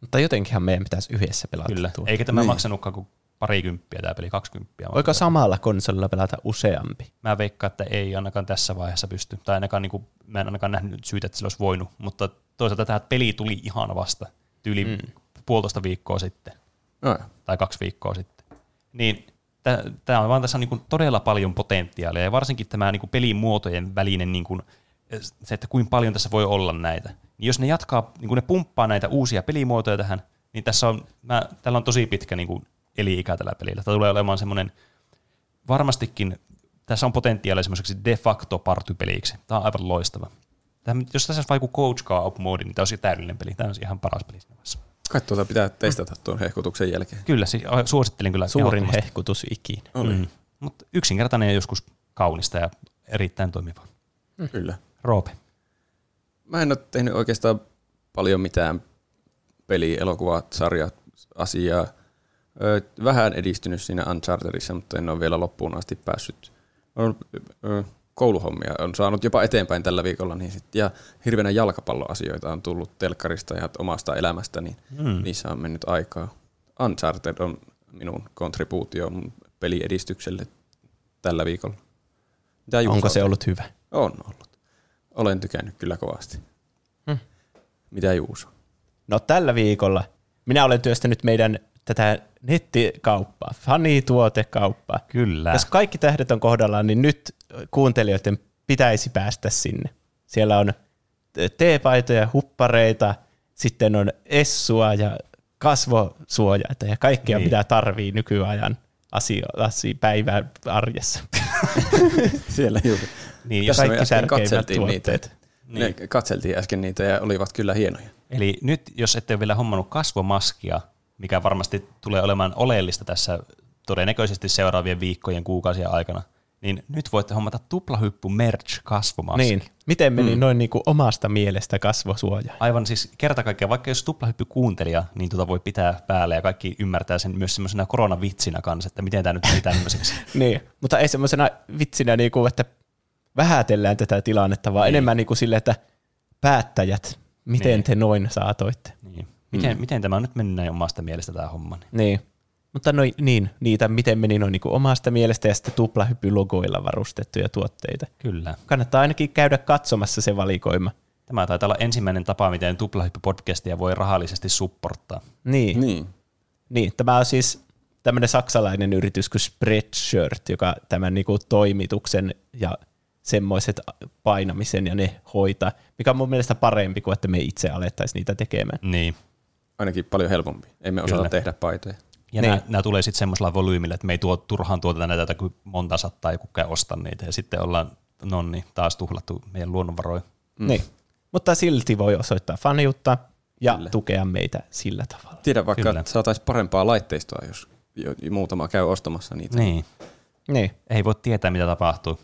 Mutta jotenkinhan meidän pitäisi yhdessä pelata kyllä. tuo. Eikä tämä Niin. maksanutkaan kuin parikymppiä tämä peli, kaksikymppiä. Voiko samalla konsolilla pelata useampi? Mä veikkaan, että ei ainakaan tässä vaiheessa pysty. Tai ainakaan, niin kuin, mä en ainakaan nähnyt syytä, että sillä olisi voinut. Mutta toisaalta tämä peli tuli ihan vasta tyyli mm. puolitoista viikkoa sitten. No, Tai kaksi viikkoa sitten. Niin tämä on vaan tässä on niin kuin todella paljon potentiaalia. Ja varsinkin tämä niin kuin pelimuotojen välinen, niin kuin, se, että kuinka paljon tässä voi olla näitä. Niin jos ne jatkaa, niin kuin ne pumppaa näitä uusia pelimuotoja tähän, niin tässä on, mä, tällä on tosi pitkä niin kuin eli-ikä tällä pelillä. Tämä tulee olemaan semmoinen varmastikin tässä on potentiaalia semmoiseksi de facto partypeliksi. Tämä on aivan loistava. Tämä, jos tässä olisi vaikka coach co-op moodi, niin tämä olisi täydellinen peli. Tämä olisi ihan paras peli siinä vaiheessa. kai tuota pitää testata tuon hehkutuksen jälkeen. Kyllä, siis suosittelen kyllä. Suurin hehkutus ikinä. Mm. Mutta yksinkertainen ja joskus kaunista ja erittäin toimiva. kyllä. Roope. Mä en ole tehnyt oikeastaan paljon mitään peli, elokuvat, sarjat, asiaa. Ö, Vähän edistynyt siinä Unchartedissa, mutta en ole vielä loppuun asti päässyt. On, ö, kouluhommia on saanut jopa eteenpäin tällä viikolla, niin sit, ja hirveänä jalkapalloasioita on tullut telkkarista ja omasta elämästä, niin Mm. niissä on mennyt aikaa. Uncharted on minun kontribuutio peliedistykselle tällä viikolla. Mitä Juuso Onko on se ollut hyvä? on ollut. Olen tykännyt kyllä kovasti. Hmm. Mitä Juuso? No tällä viikolla minä olen työstänyt meidän tätä nettikauppaa, fanituotekauppaa. Kyllä. Jos kaikki tähdet on kohdallaan, niin nyt kuuntelijoiden pitäisi päästä sinne. Siellä on teepaitoja, huppareita, sitten on essua ja kasvosuojaita ja kaikkea, Niin. mitä tarvii nykyajan asioita päivän arjessa. Siellä juuri. Niin, jos, me kaikki äsken tärkeimmät katseltiin niitä. tuotteet. Niin. Ne katseltiin äsken niitä ja olivat kyllä hienoja. eli nyt, jos ette ole vielä hommannut kasvomaskia, mikä varmasti tulee olemaan oleellista tässä todennäköisesti seuraavien viikkojen, kuukausien aikana, niin nyt voitte hommata tuplahyppy merch kasvomaski. Niin. Miten meni mm. noin niin kuin omasta mielestä kasvosuoja? Aivan siis kerta kaikkiaan, vaikka jos tuplahyppy kuuntelija, niin tuota voi pitää päälle ja kaikki ymmärtää sen myös semmoisena koronavitsinä kanssa, että miten tämä nyt meni tämmöiseksi. Niin, mutta ei semmoisena vitsinä, niin kuin, että vähätellään tätä tilannetta, vaan Niin. enemmän niin kuin sille, että päättäjät, miten Niin. te noin saatoitte. Niin. Miten, mm. miten tämä on nyt mennyt näin omasta mielestä tämä homma? Niin. Niin. Mutta no, niin, niitä miten meni noin niin kuin omasta mielestä ja sitten tuplahyppylogoilla varustettuja tuotteita. Kyllä. Kannattaa ainakin käydä katsomassa se valikoima. Tämä taitaa olla ensimmäinen tapa, miten tuplahyppy-podcastia voi rahallisesti supporttaa. Niin, niin. Niin. niin tämä on siis tämmöinen saksalainen yritys kuin Spreadshirt, joka tämän niin kuin toimituksen ja semmoiset painamisen ja ne hoitaa, mikä on mun mielestä parempi kuin että me itse alettaisiin niitä tekemään. Niin. Ainakin paljon helpompi. Emme osata Kyllä. tehdä paitoja. Ja Niin. nämä, nämä tulee sitten semmoisella volyymilla, että me ei tuo turhaan tuoteta näitä, kuin monta sattaa ja kukaan osta niitä. Ja sitten ollaan, no niin, taas tuhlattu meidän luonnonvaroja. Mm. Niin. Mutta silti voi osoittaa faniutta ja Kyllä. tukea meitä sillä tavalla. Tiedä vaikka, Kyllä. että saataisiin parempaa laitteistoa, jos jo- muutama käy ostamassa niitä. Niin. Niin. Ei voi tietää, mitä tapahtuu.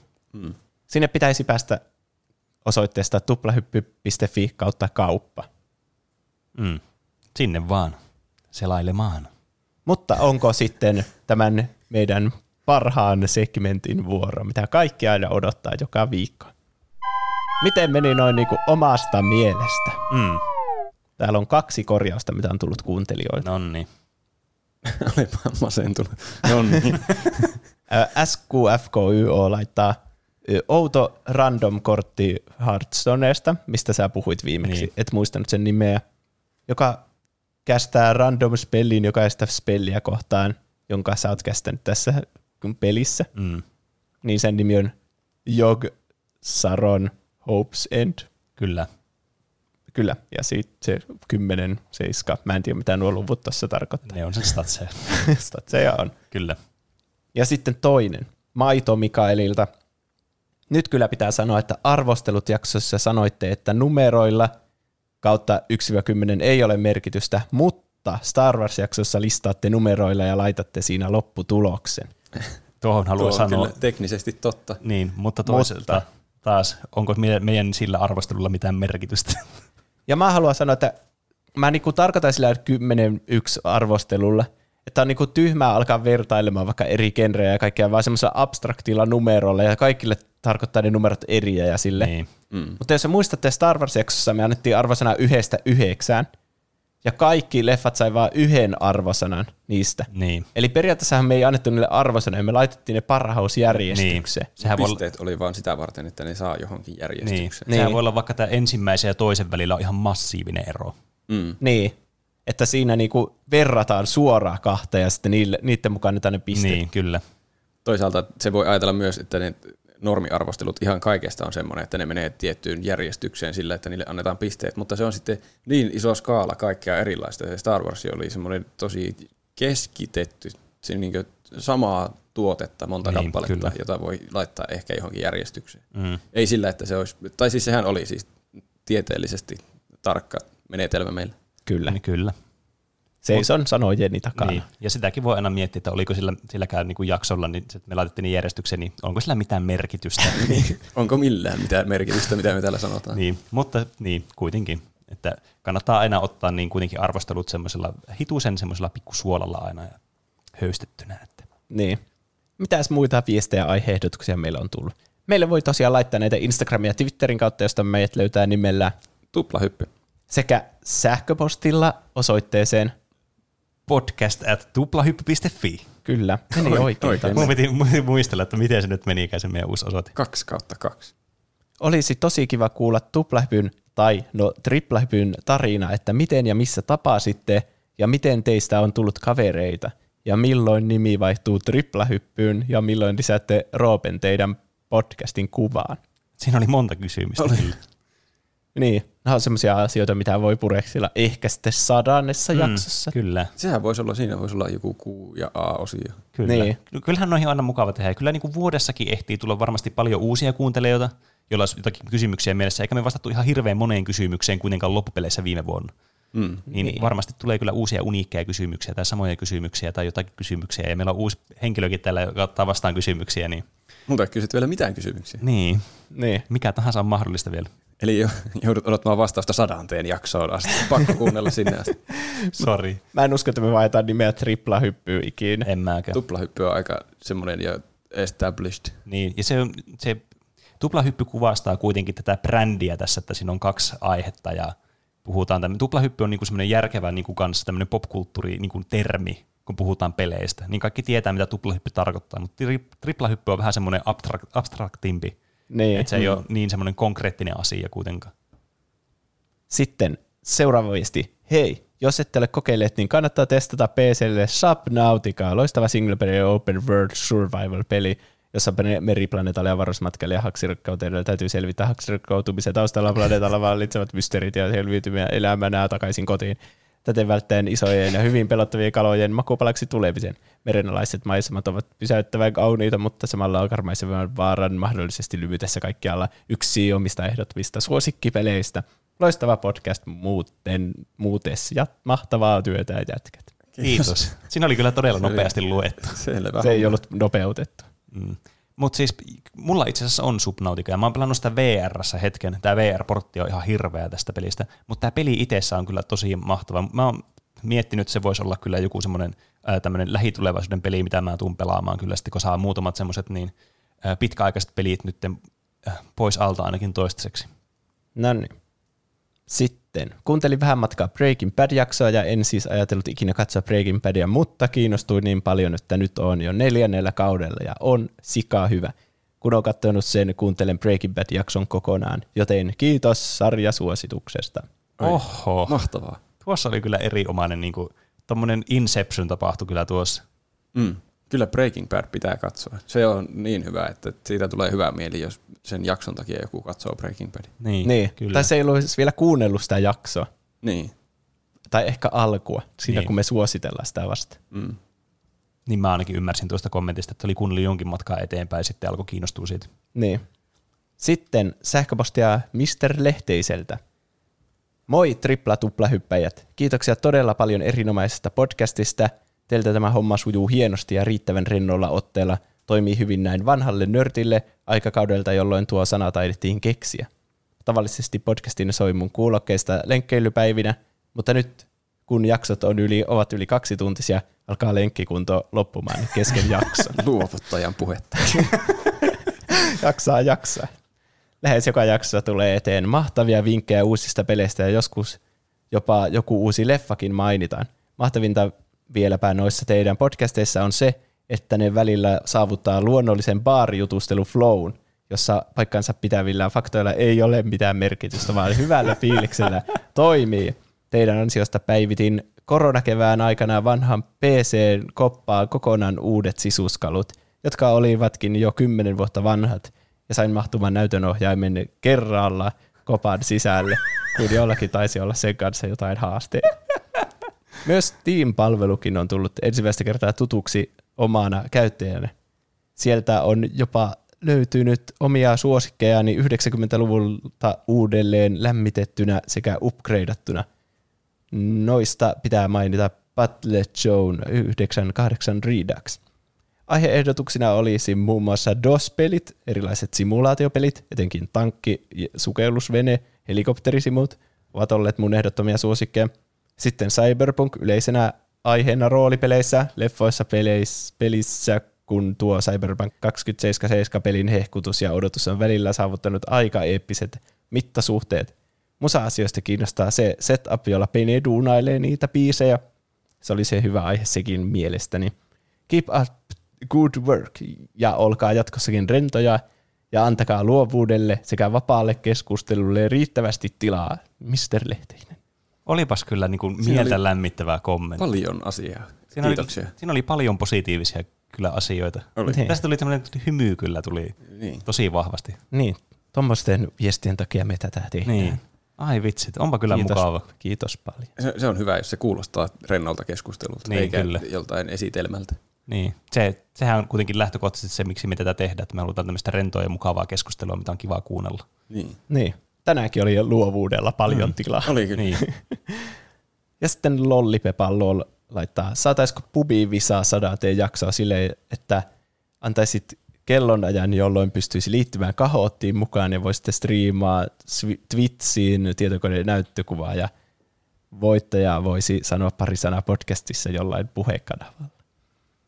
Sinne pitäisi päästä osoitteesta tuplahyppy.fi kautta kauppa. Mm. Sinne vaan. Selailemaan. Mutta onko sitten tämän meidän parhaan segmentin vuoro, mitä kaikki aina odottaa joka viikko? Miten meni noin niin kuin omasta mielestä? Mm. Täällä on kaksi korjausta, mitä on tullut kuuntelijoilta. No niin. Olipa masentunut. No niin. Ä, SQFKYO laittaa outo random kortti Hearthstoneesta, mistä sä puhuit viimeksi, niin. et muistanut sen nimeä, joka kästää random spellin jokaista spelliä kohtaan, jonka sä oot kästänyt tässä pelissä. Mm. Niin sen nimi on Jog Saron Hopes End. Kyllä. Kyllä, ja sitten se 10, 7, mä en tiedä mitä nuo luvut tuossa tarkoittaa. Ne on sen statseja. Statseja on. Kyllä. Ja sitten toinen, Maito Mikaelilta. Nyt kyllä pitää sanoa, että arvostelut jaksossa sanoitte, että numeroilla kautta 1-10 ei ole merkitystä, mutta Star Wars-jaksossa listaatte numeroilla ja laitatte siinä lopputuloksen. Tuohon Tuo haluan on sanoa. kyllä teknisesti totta. Niin, mutta toiselta Mutta- taas, onko meidän, sillä arvostelulla mitään merkitystä? Ja mä haluan sanoa, että mä niinku tarkoitan sillä 10 1 arvostelulla, että on niinku tyhmää alkaa vertailemaan vaikka eri genrejä ja kaikkea, vaan semmoisella abstraktilla numerolla ja kaikille tarkoittaa ne numerot eriä ja sille. niin. Mm. Mutta jos sä muistatte Star Wars-jaksossa, me annettiin arvosana yhdestä yhdeksään, ja kaikki leffat sai vain yhden arvosanan niistä. Niin. Eli periaatteessa me ei annettu niille arvosanoja, me laitettiin ne parhausjärjestykseen. Niin. Sehän voi, olla, Pisteet oli vaan sitä varten, että ne saa johonkin niin. järjestykseen. Sehän Niin. voi olla vaikka tämä ensimmäisen ja toisen välillä on ihan massiivinen ero. Mm. Niin. Että siinä niinku verrataan suoraan kahta ja sitten niille, niiden mukaan ne pisteet. Niin, kyllä. Toisaalta se voi ajatella myös, että ne normiarvostelut ihan kaikesta on semmoinen, että ne menee tiettyyn järjestykseen sillä, että niille annetaan pisteet, mutta se on sitten niin iso skaala kaikkea erilaista. Se Star Wars oli semmoinen tosi keskitetty, se niin samaa tuotetta, monta Niin, kappaletta, kyllä. jota voi laittaa ehkä johonkin järjestykseen. Mm. Ei sillä, että se olisi, tai siis sehän oli siis tieteellisesti tarkka menetelmä meillä. Kyllä. Niin, kyllä. Seison sanojeni takana. Niin. Ja sitäkin voi aina miettiä, että oliko sillä, silläkään niin kuin jaksolla, niin se, että me laitettiin niin järjestykseen, niin onko sillä mitään merkitystä. Onko millään mitään merkitystä, mitä me täällä sanotaan? niin, mutta niin, kuitenkin. Että kannattaa aina ottaa niin kuitenkin arvostelut semmoisella hitusen semmoisella pikkusuolalla aina ja höystettynä. Että. Niin. Mitäs muita viestejä ja aiheehdotuksia meillä on tullut? Meille voi tosiaan laittaa näitä Instagramin ja Twitterin kautta, josta meidät löytää nimellä Tuplahyppy. sekä sähköpostilla osoitteeseen. Podcast at tuplahyppy.fi. Kyllä, meni Oi, oikein. oikein. Mun piti mu- muistella, että miten se nyt menikään se meidän uusi osoite. Kaksi kautta kaksi. Olisi tosi kiva kuulla tuplahypyn tai no triplahypyn tarina, että miten ja missä tapasitte ja miten teistä on tullut kavereita ja milloin nimi vaihtuu triplahyppyyn ja milloin lisäätte Roopen teidän podcastin kuvaan. Siinä oli monta kysymystä. Oli. Niin, nämä on semmoisia asioita, mitä voi pureksilla ehkä sitten sadannessa jaksossa. Kyllä. Sehän voisi olla, siinä voisi olla joku Q ja A-osio. Kyllä. Niin. Kyllähän noihin on aina mukava tehdä. Kyllä niin kuin vuodessakin ehtii tulla varmasti paljon uusia kuuntelijoita, joilla olisi jotakin kysymyksiä mielessä, eikä me vastattu ihan hirveän moneen kysymykseen kuitenkaan loppupeleissä viime vuonna. Mm. Niin, Niin. niin, varmasti tulee kyllä uusia uniikkeja kysymyksiä tai samoja kysymyksiä tai jotakin kysymyksiä. Ja meillä on uusi henkilökin täällä, joka ottaa vastaan kysymyksiä. Niin, Mutta kysyt vielä mitään kysymyksiä. niin. Niin. mikä tahansa on mahdollista vielä. Eli jo, joudut odottamaan vastausta sadanteen jaksoon asti. Pakko kuunnella sinne asti. Sori. Mä en usko, että me vaihdetaan nimeä triplahyppyyn ikinä. En mäkään. Tuplahyppy on aika semmoinen jo established. Niin, ja se, on- se tuplahyppy kuvastaa kuitenkin tätä brändiä tässä, että siinä on kaksi aihetta ja puhutaan tämmöinen, tuplahyppy on niinku semmoinen järkevä niinku kanssa tämmöinen popkulttuuri niinku termi, kun puhutaan peleistä. Niin kaikki tietää, mitä tuplahyppy tarkoittaa, mutta tri, triplahyppy on vähän semmoinen abstrak, abstraktimpi, Niin. että se ei ole niin semmoinen konkreettinen asia kuitenkaan. Sitten seuraava viesti. Hei, jos ette ole kokeilleet, niin kannattaa testata PClle Subnautica, loistava single player open world survival peli, jossa meriplaneetalle ja avaruusmatkailija haksirikkautelijoille täytyy selvittää haksirikkautumisen taustalla planeetalla vallitsevat mysteerit ja selviytymiä elämänä takaisin kotiin. Täten välttäen isojen ja hyvin pelottavien kalojen makupalaksi tulemisen. Merenalaiset maisemat ovat pysäyttävän kauniita, mutta samalla on karmaisevan vaaran mahdollisesti lyvytessä kaikkialla yksi omista ehdottomista suosikkipeleistä. Loistava podcast muuten, muutes ja mahtavaa työtä jätkät. Kiitos. Siinä oli kyllä todella nopeasti luettu. Selvä. Se ei ollut nopeutettu. Mm. Mutta siis mulla itse asiassa on Subnautica ja mä oon pelannut sitä vr hetken. Tämä VR-portti on ihan hirveä tästä pelistä, mutta tämä peli itsessä on kyllä tosi mahtava. Mä oon miettinyt, että se voisi olla kyllä joku semmoinen tämmöinen lähitulevaisuuden peli, mitä mä tuun pelaamaan kyllä sitten, kun saa muutamat semmoiset niin pitkäaikaiset pelit nyt pois alta ainakin toistaiseksi. No niin. Sitten, kuuntelin vähän matkaa Breaking Bad-jaksoa ja en siis ajatellut ikinä katsoa Breaking Badia, mutta kiinnostuin niin paljon, että nyt on jo neljännellä kaudella ja on sikaa hyvä. Kun on katsonut sen, kuuntelen Breaking Bad-jakson kokonaan, joten kiitos sarjasuosituksesta. Oho. Mahtavaa. Tuossa oli kyllä erinomainen, niin kuin, tommonen Inception tapahtui kyllä tuossa. Mm. Kyllä Breaking Bad pitää katsoa. Se on niin hyvä, että siitä tulee hyvä mieli, jos sen jakson takia joku katsoo Breaking Bad. Niin, Niin, kyllä. tai se ei ollut vielä kuunnellut sitä jaksoa, Niin. tai ehkä alkua, siinä Niin. kun me suositellaan sitä vasta. Mm. Niin mä ainakin ymmärsin tuosta kommentista, että oli kuunnellut jonkin matkaa eteenpäin ja sitten alkoi kiinnostua siitä. Niin. Sitten sähköpostia Mr. Lehteiseltä. Moi tripla tupla hyppäjät. Kiitoksia todella paljon erinomaisesta podcastista. Teiltä tämä homma sujuu hienosti ja riittävän rennolla otteella. Toimii hyvin näin vanhalle nörtille aikakaudelta, jolloin tuo sana taidettiin keksiä. Tavallisesti podcastin soi mun kuulokkeista lenkkeilypäivinä, mutta nyt kun jaksot on yli, ovat yli kaksi tuntisia, alkaa lenkkikunto loppumaan kesken jakson. Luovuttajan puhetta. jaksaa jaksaa. Lähes joka jaksossa tulee eteen mahtavia vinkkejä uusista peleistä ja joskus jopa joku uusi leffakin mainitaan. Mahtavinta vieläpä noissa teidän podcasteissa on se, että ne välillä saavuttaa luonnollisen baarijutustelu flown, jossa paikkansa pitävillä faktoilla ei ole mitään merkitystä, vaan hyvällä fiiliksellä toimii. Teidän ansiosta päivitin koronakevään aikana vanhan PC-koppaan kokonaan uudet sisuskalut, jotka olivatkin jo kymmenen vuotta vanhat, ja sain mahtumaan näytönohjaimen kerralla kopan sisälle, kun jollakin taisi olla sen kanssa jotain haasteita. Myös Team-palvelukin on tullut ensimmäistä kertaa tutuksi omana käyttäjänä. Sieltä on jopa löytynyt omia suosikkejani 90-luvulta uudelleen lämmitettynä sekä upgradeattuna. Noista pitää mainita Battle Zone 98 Redux. Aiheehdotuksina olisi muun muassa DOS-pelit, erilaiset simulaatiopelit, etenkin tankki, sukellusvene, helikopterisimut ovat olleet mun ehdottomia suosikkeja. Sitten Cyberpunk yleisenä aiheena roolipeleissä, leffoissa, peleissä, pelissä, kun tuo Cyberpunk 2077 pelin hehkutus ja odotus on välillä saavuttanut aika eeppiset mittasuhteet. Musa-asioista kiinnostaa se setup, jolla Pene duunailee niitä biisejä. Se oli se hyvä aihe sekin mielestäni. Keep up good work ja olkaa jatkossakin rentoja ja antakaa luovuudelle sekä vapaalle keskustelulle riittävästi tilaa. Mr. Lehteinen. Olipas kyllä niin kuin Siinä mieltä oli lämmittävää kommentti. Paljon asiaa. Siinä oli, Kiitoksia. siinä oli paljon positiivisia kyllä asioita. Oli. Niin. Tästä tuli tämmöinen hymy kyllä tuli Niin. tosi vahvasti. Niin, tuommoisten viestien takia me tätä tehdään. Niin. Ai vitsit, onpa kyllä Kiitos, mukava. Kiitos paljon. Se, se on hyvä, jos se kuulostaa rennolta keskustelulta, Niin, eikä kyllä. joltain esitelmältä. Niin. Se, sehän on kuitenkin lähtökohtaisesti se, miksi me tätä tehdään, että me halutaan tämmöistä rentoa ja mukavaa keskustelua, mitä on kivaa kuunnella. Niin. Niin, tänäänkin oli jo luovuudella paljon mm. tilaa. Oli kyllä. Niin. Ja sitten Lollipepa LOL laittaa, saataisiko pubi visaa sadateen jaksoa silleen, että antaisit kellonajan, jolloin pystyisi liittymään kahoottiin mukaan ja voisitte striimaa Twitchiin tietokoneen näyttökuvaa ja voittaja voisi sanoa pari sanaa podcastissa jollain puhekanavalla.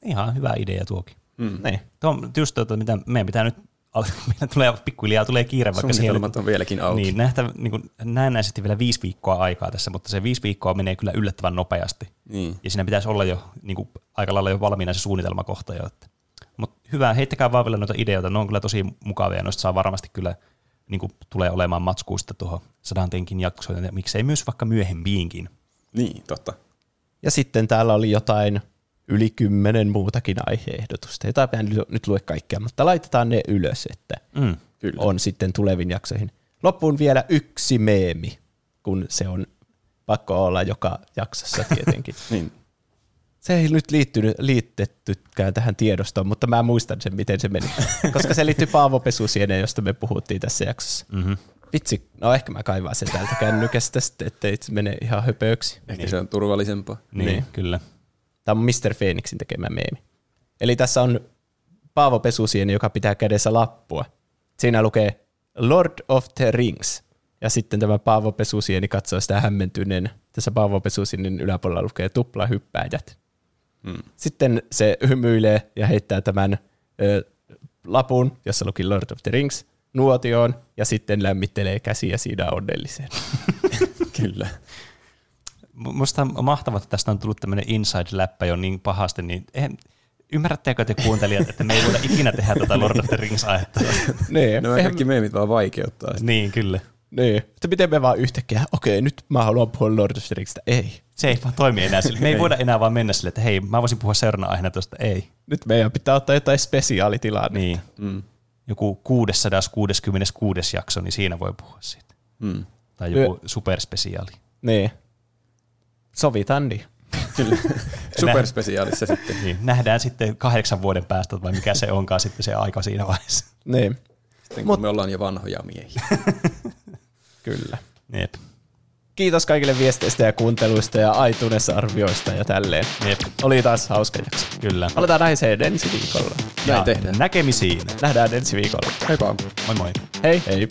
Ihan hyvä idea tuokin. Mm. Niin. Tuo on just tuota, mitä meidän pitää nyt, meidän tulee pikkuhiljaa tulee kiire, vaikka siihen on vieläkin auki. Niin, nähtä, niin kuin, näennäisesti vielä viisi viikkoa aikaa tässä, mutta se viisi viikkoa menee kyllä yllättävän nopeasti. Niin. Ja siinä pitäisi olla jo niin kuin, aika lailla jo valmiina se suunnitelmakohta jo. Että. Mutta hyvä, heittäkää vaan vielä noita ideoita, ne on kyllä tosi mukavia ja noista saa varmasti kyllä niin kuin, tulee olemaan matskuista tuohon sadan tenkin jaksoon ja miksei myös vaikka myöhempiinkin. Niin, totta. Ja sitten täällä oli jotain yli kymmenen muutakin aiheehdotusta, jota en nyt lue kaikkea, mutta laitetaan ne ylös, että Mm. Kyllä. on sitten tulevin jaksoihin. Loppuun vielä yksi meemi, kun se on pakko olla joka jaksossa tietenkin. Niin. Se ei nyt liittynyt, liittettykään tähän tiedostoon, mutta mä muistan sen, miten se meni. Koska se liittyy Paavo Pesusieneen, josta me puhuttiin tässä jaksossa. Mm-hmm. Vitsi, no ehkä mä kaivaan sen täältä kännykästä sitten, ettei se mene ihan höpöksi. Ehkä se on turvallisempaa. Niin, Niin. niin, kyllä. Tämä on Mr. Phoenixin tekemä meemi. Eli tässä on Paavo Pesusieni, joka pitää kädessä lappua. Siinä lukee Lord of the Rings. Ja sitten tämä Paavo Pesusieni katsoo sitä hämmentyneen. Tässä Paavo Pesusienin yläpuolella lukee tuplahyppääjät. Mm. Sitten se hymyilee ja heittää tämän ö, lapun, jossa luki Lord of the Rings, nuotioon ja sitten lämmittelee käsiä siinä onnelliseen. Kyllä. Musta on mahtavaa, että tästä on tullut tämmöinen inside-läppä jo niin pahasti, niin eihän, ymmärrättekö te kuuntelijat, että me ei voida ikinä tehdä tätä Lord of the Rings-aihetta? niin, Nämä kaikki meemit vaan vaikeuttaa sitä. niin, kyllä. niin. Että miten me vaan yhtäkkiä, okei, nyt mä haluan puhua Lord of the Ringsistä. Ei. Se ei vaan toimi enää sille. Me ei voida enää vaan mennä sille, että hei, mä voisin puhua seuraavana aiheena tuosta. Ei. Nyt meidän pitää ottaa jotain spesiaalitilaa. Niin. Mm. Joku 666. jakso, niin siinä voi puhua siitä. Mm. Tai joku superspesiaali. Niin. Sovitaan niin. Kyllä. Superspesiaalissa sitten. Niin. Nähdään sitten kahdeksan vuoden päästä, vai mikä se onkaan sitten se aika siinä vaiheessa. Niin, Sitten kun me ollaan jo vanhoja miehiä. kyllä. Jep. Kiitos kaikille viesteistä ja kuunteluista ja iTunes-arvioista ja tälleen. Jep. Oli taas hauska jakso. Kyllä. Aletaan aiheeseen ensi viikolla. Näin Ja tehdään. Näkemisiin. Nähdään ensi viikolla. Heippa. Moi moi. Hei hei.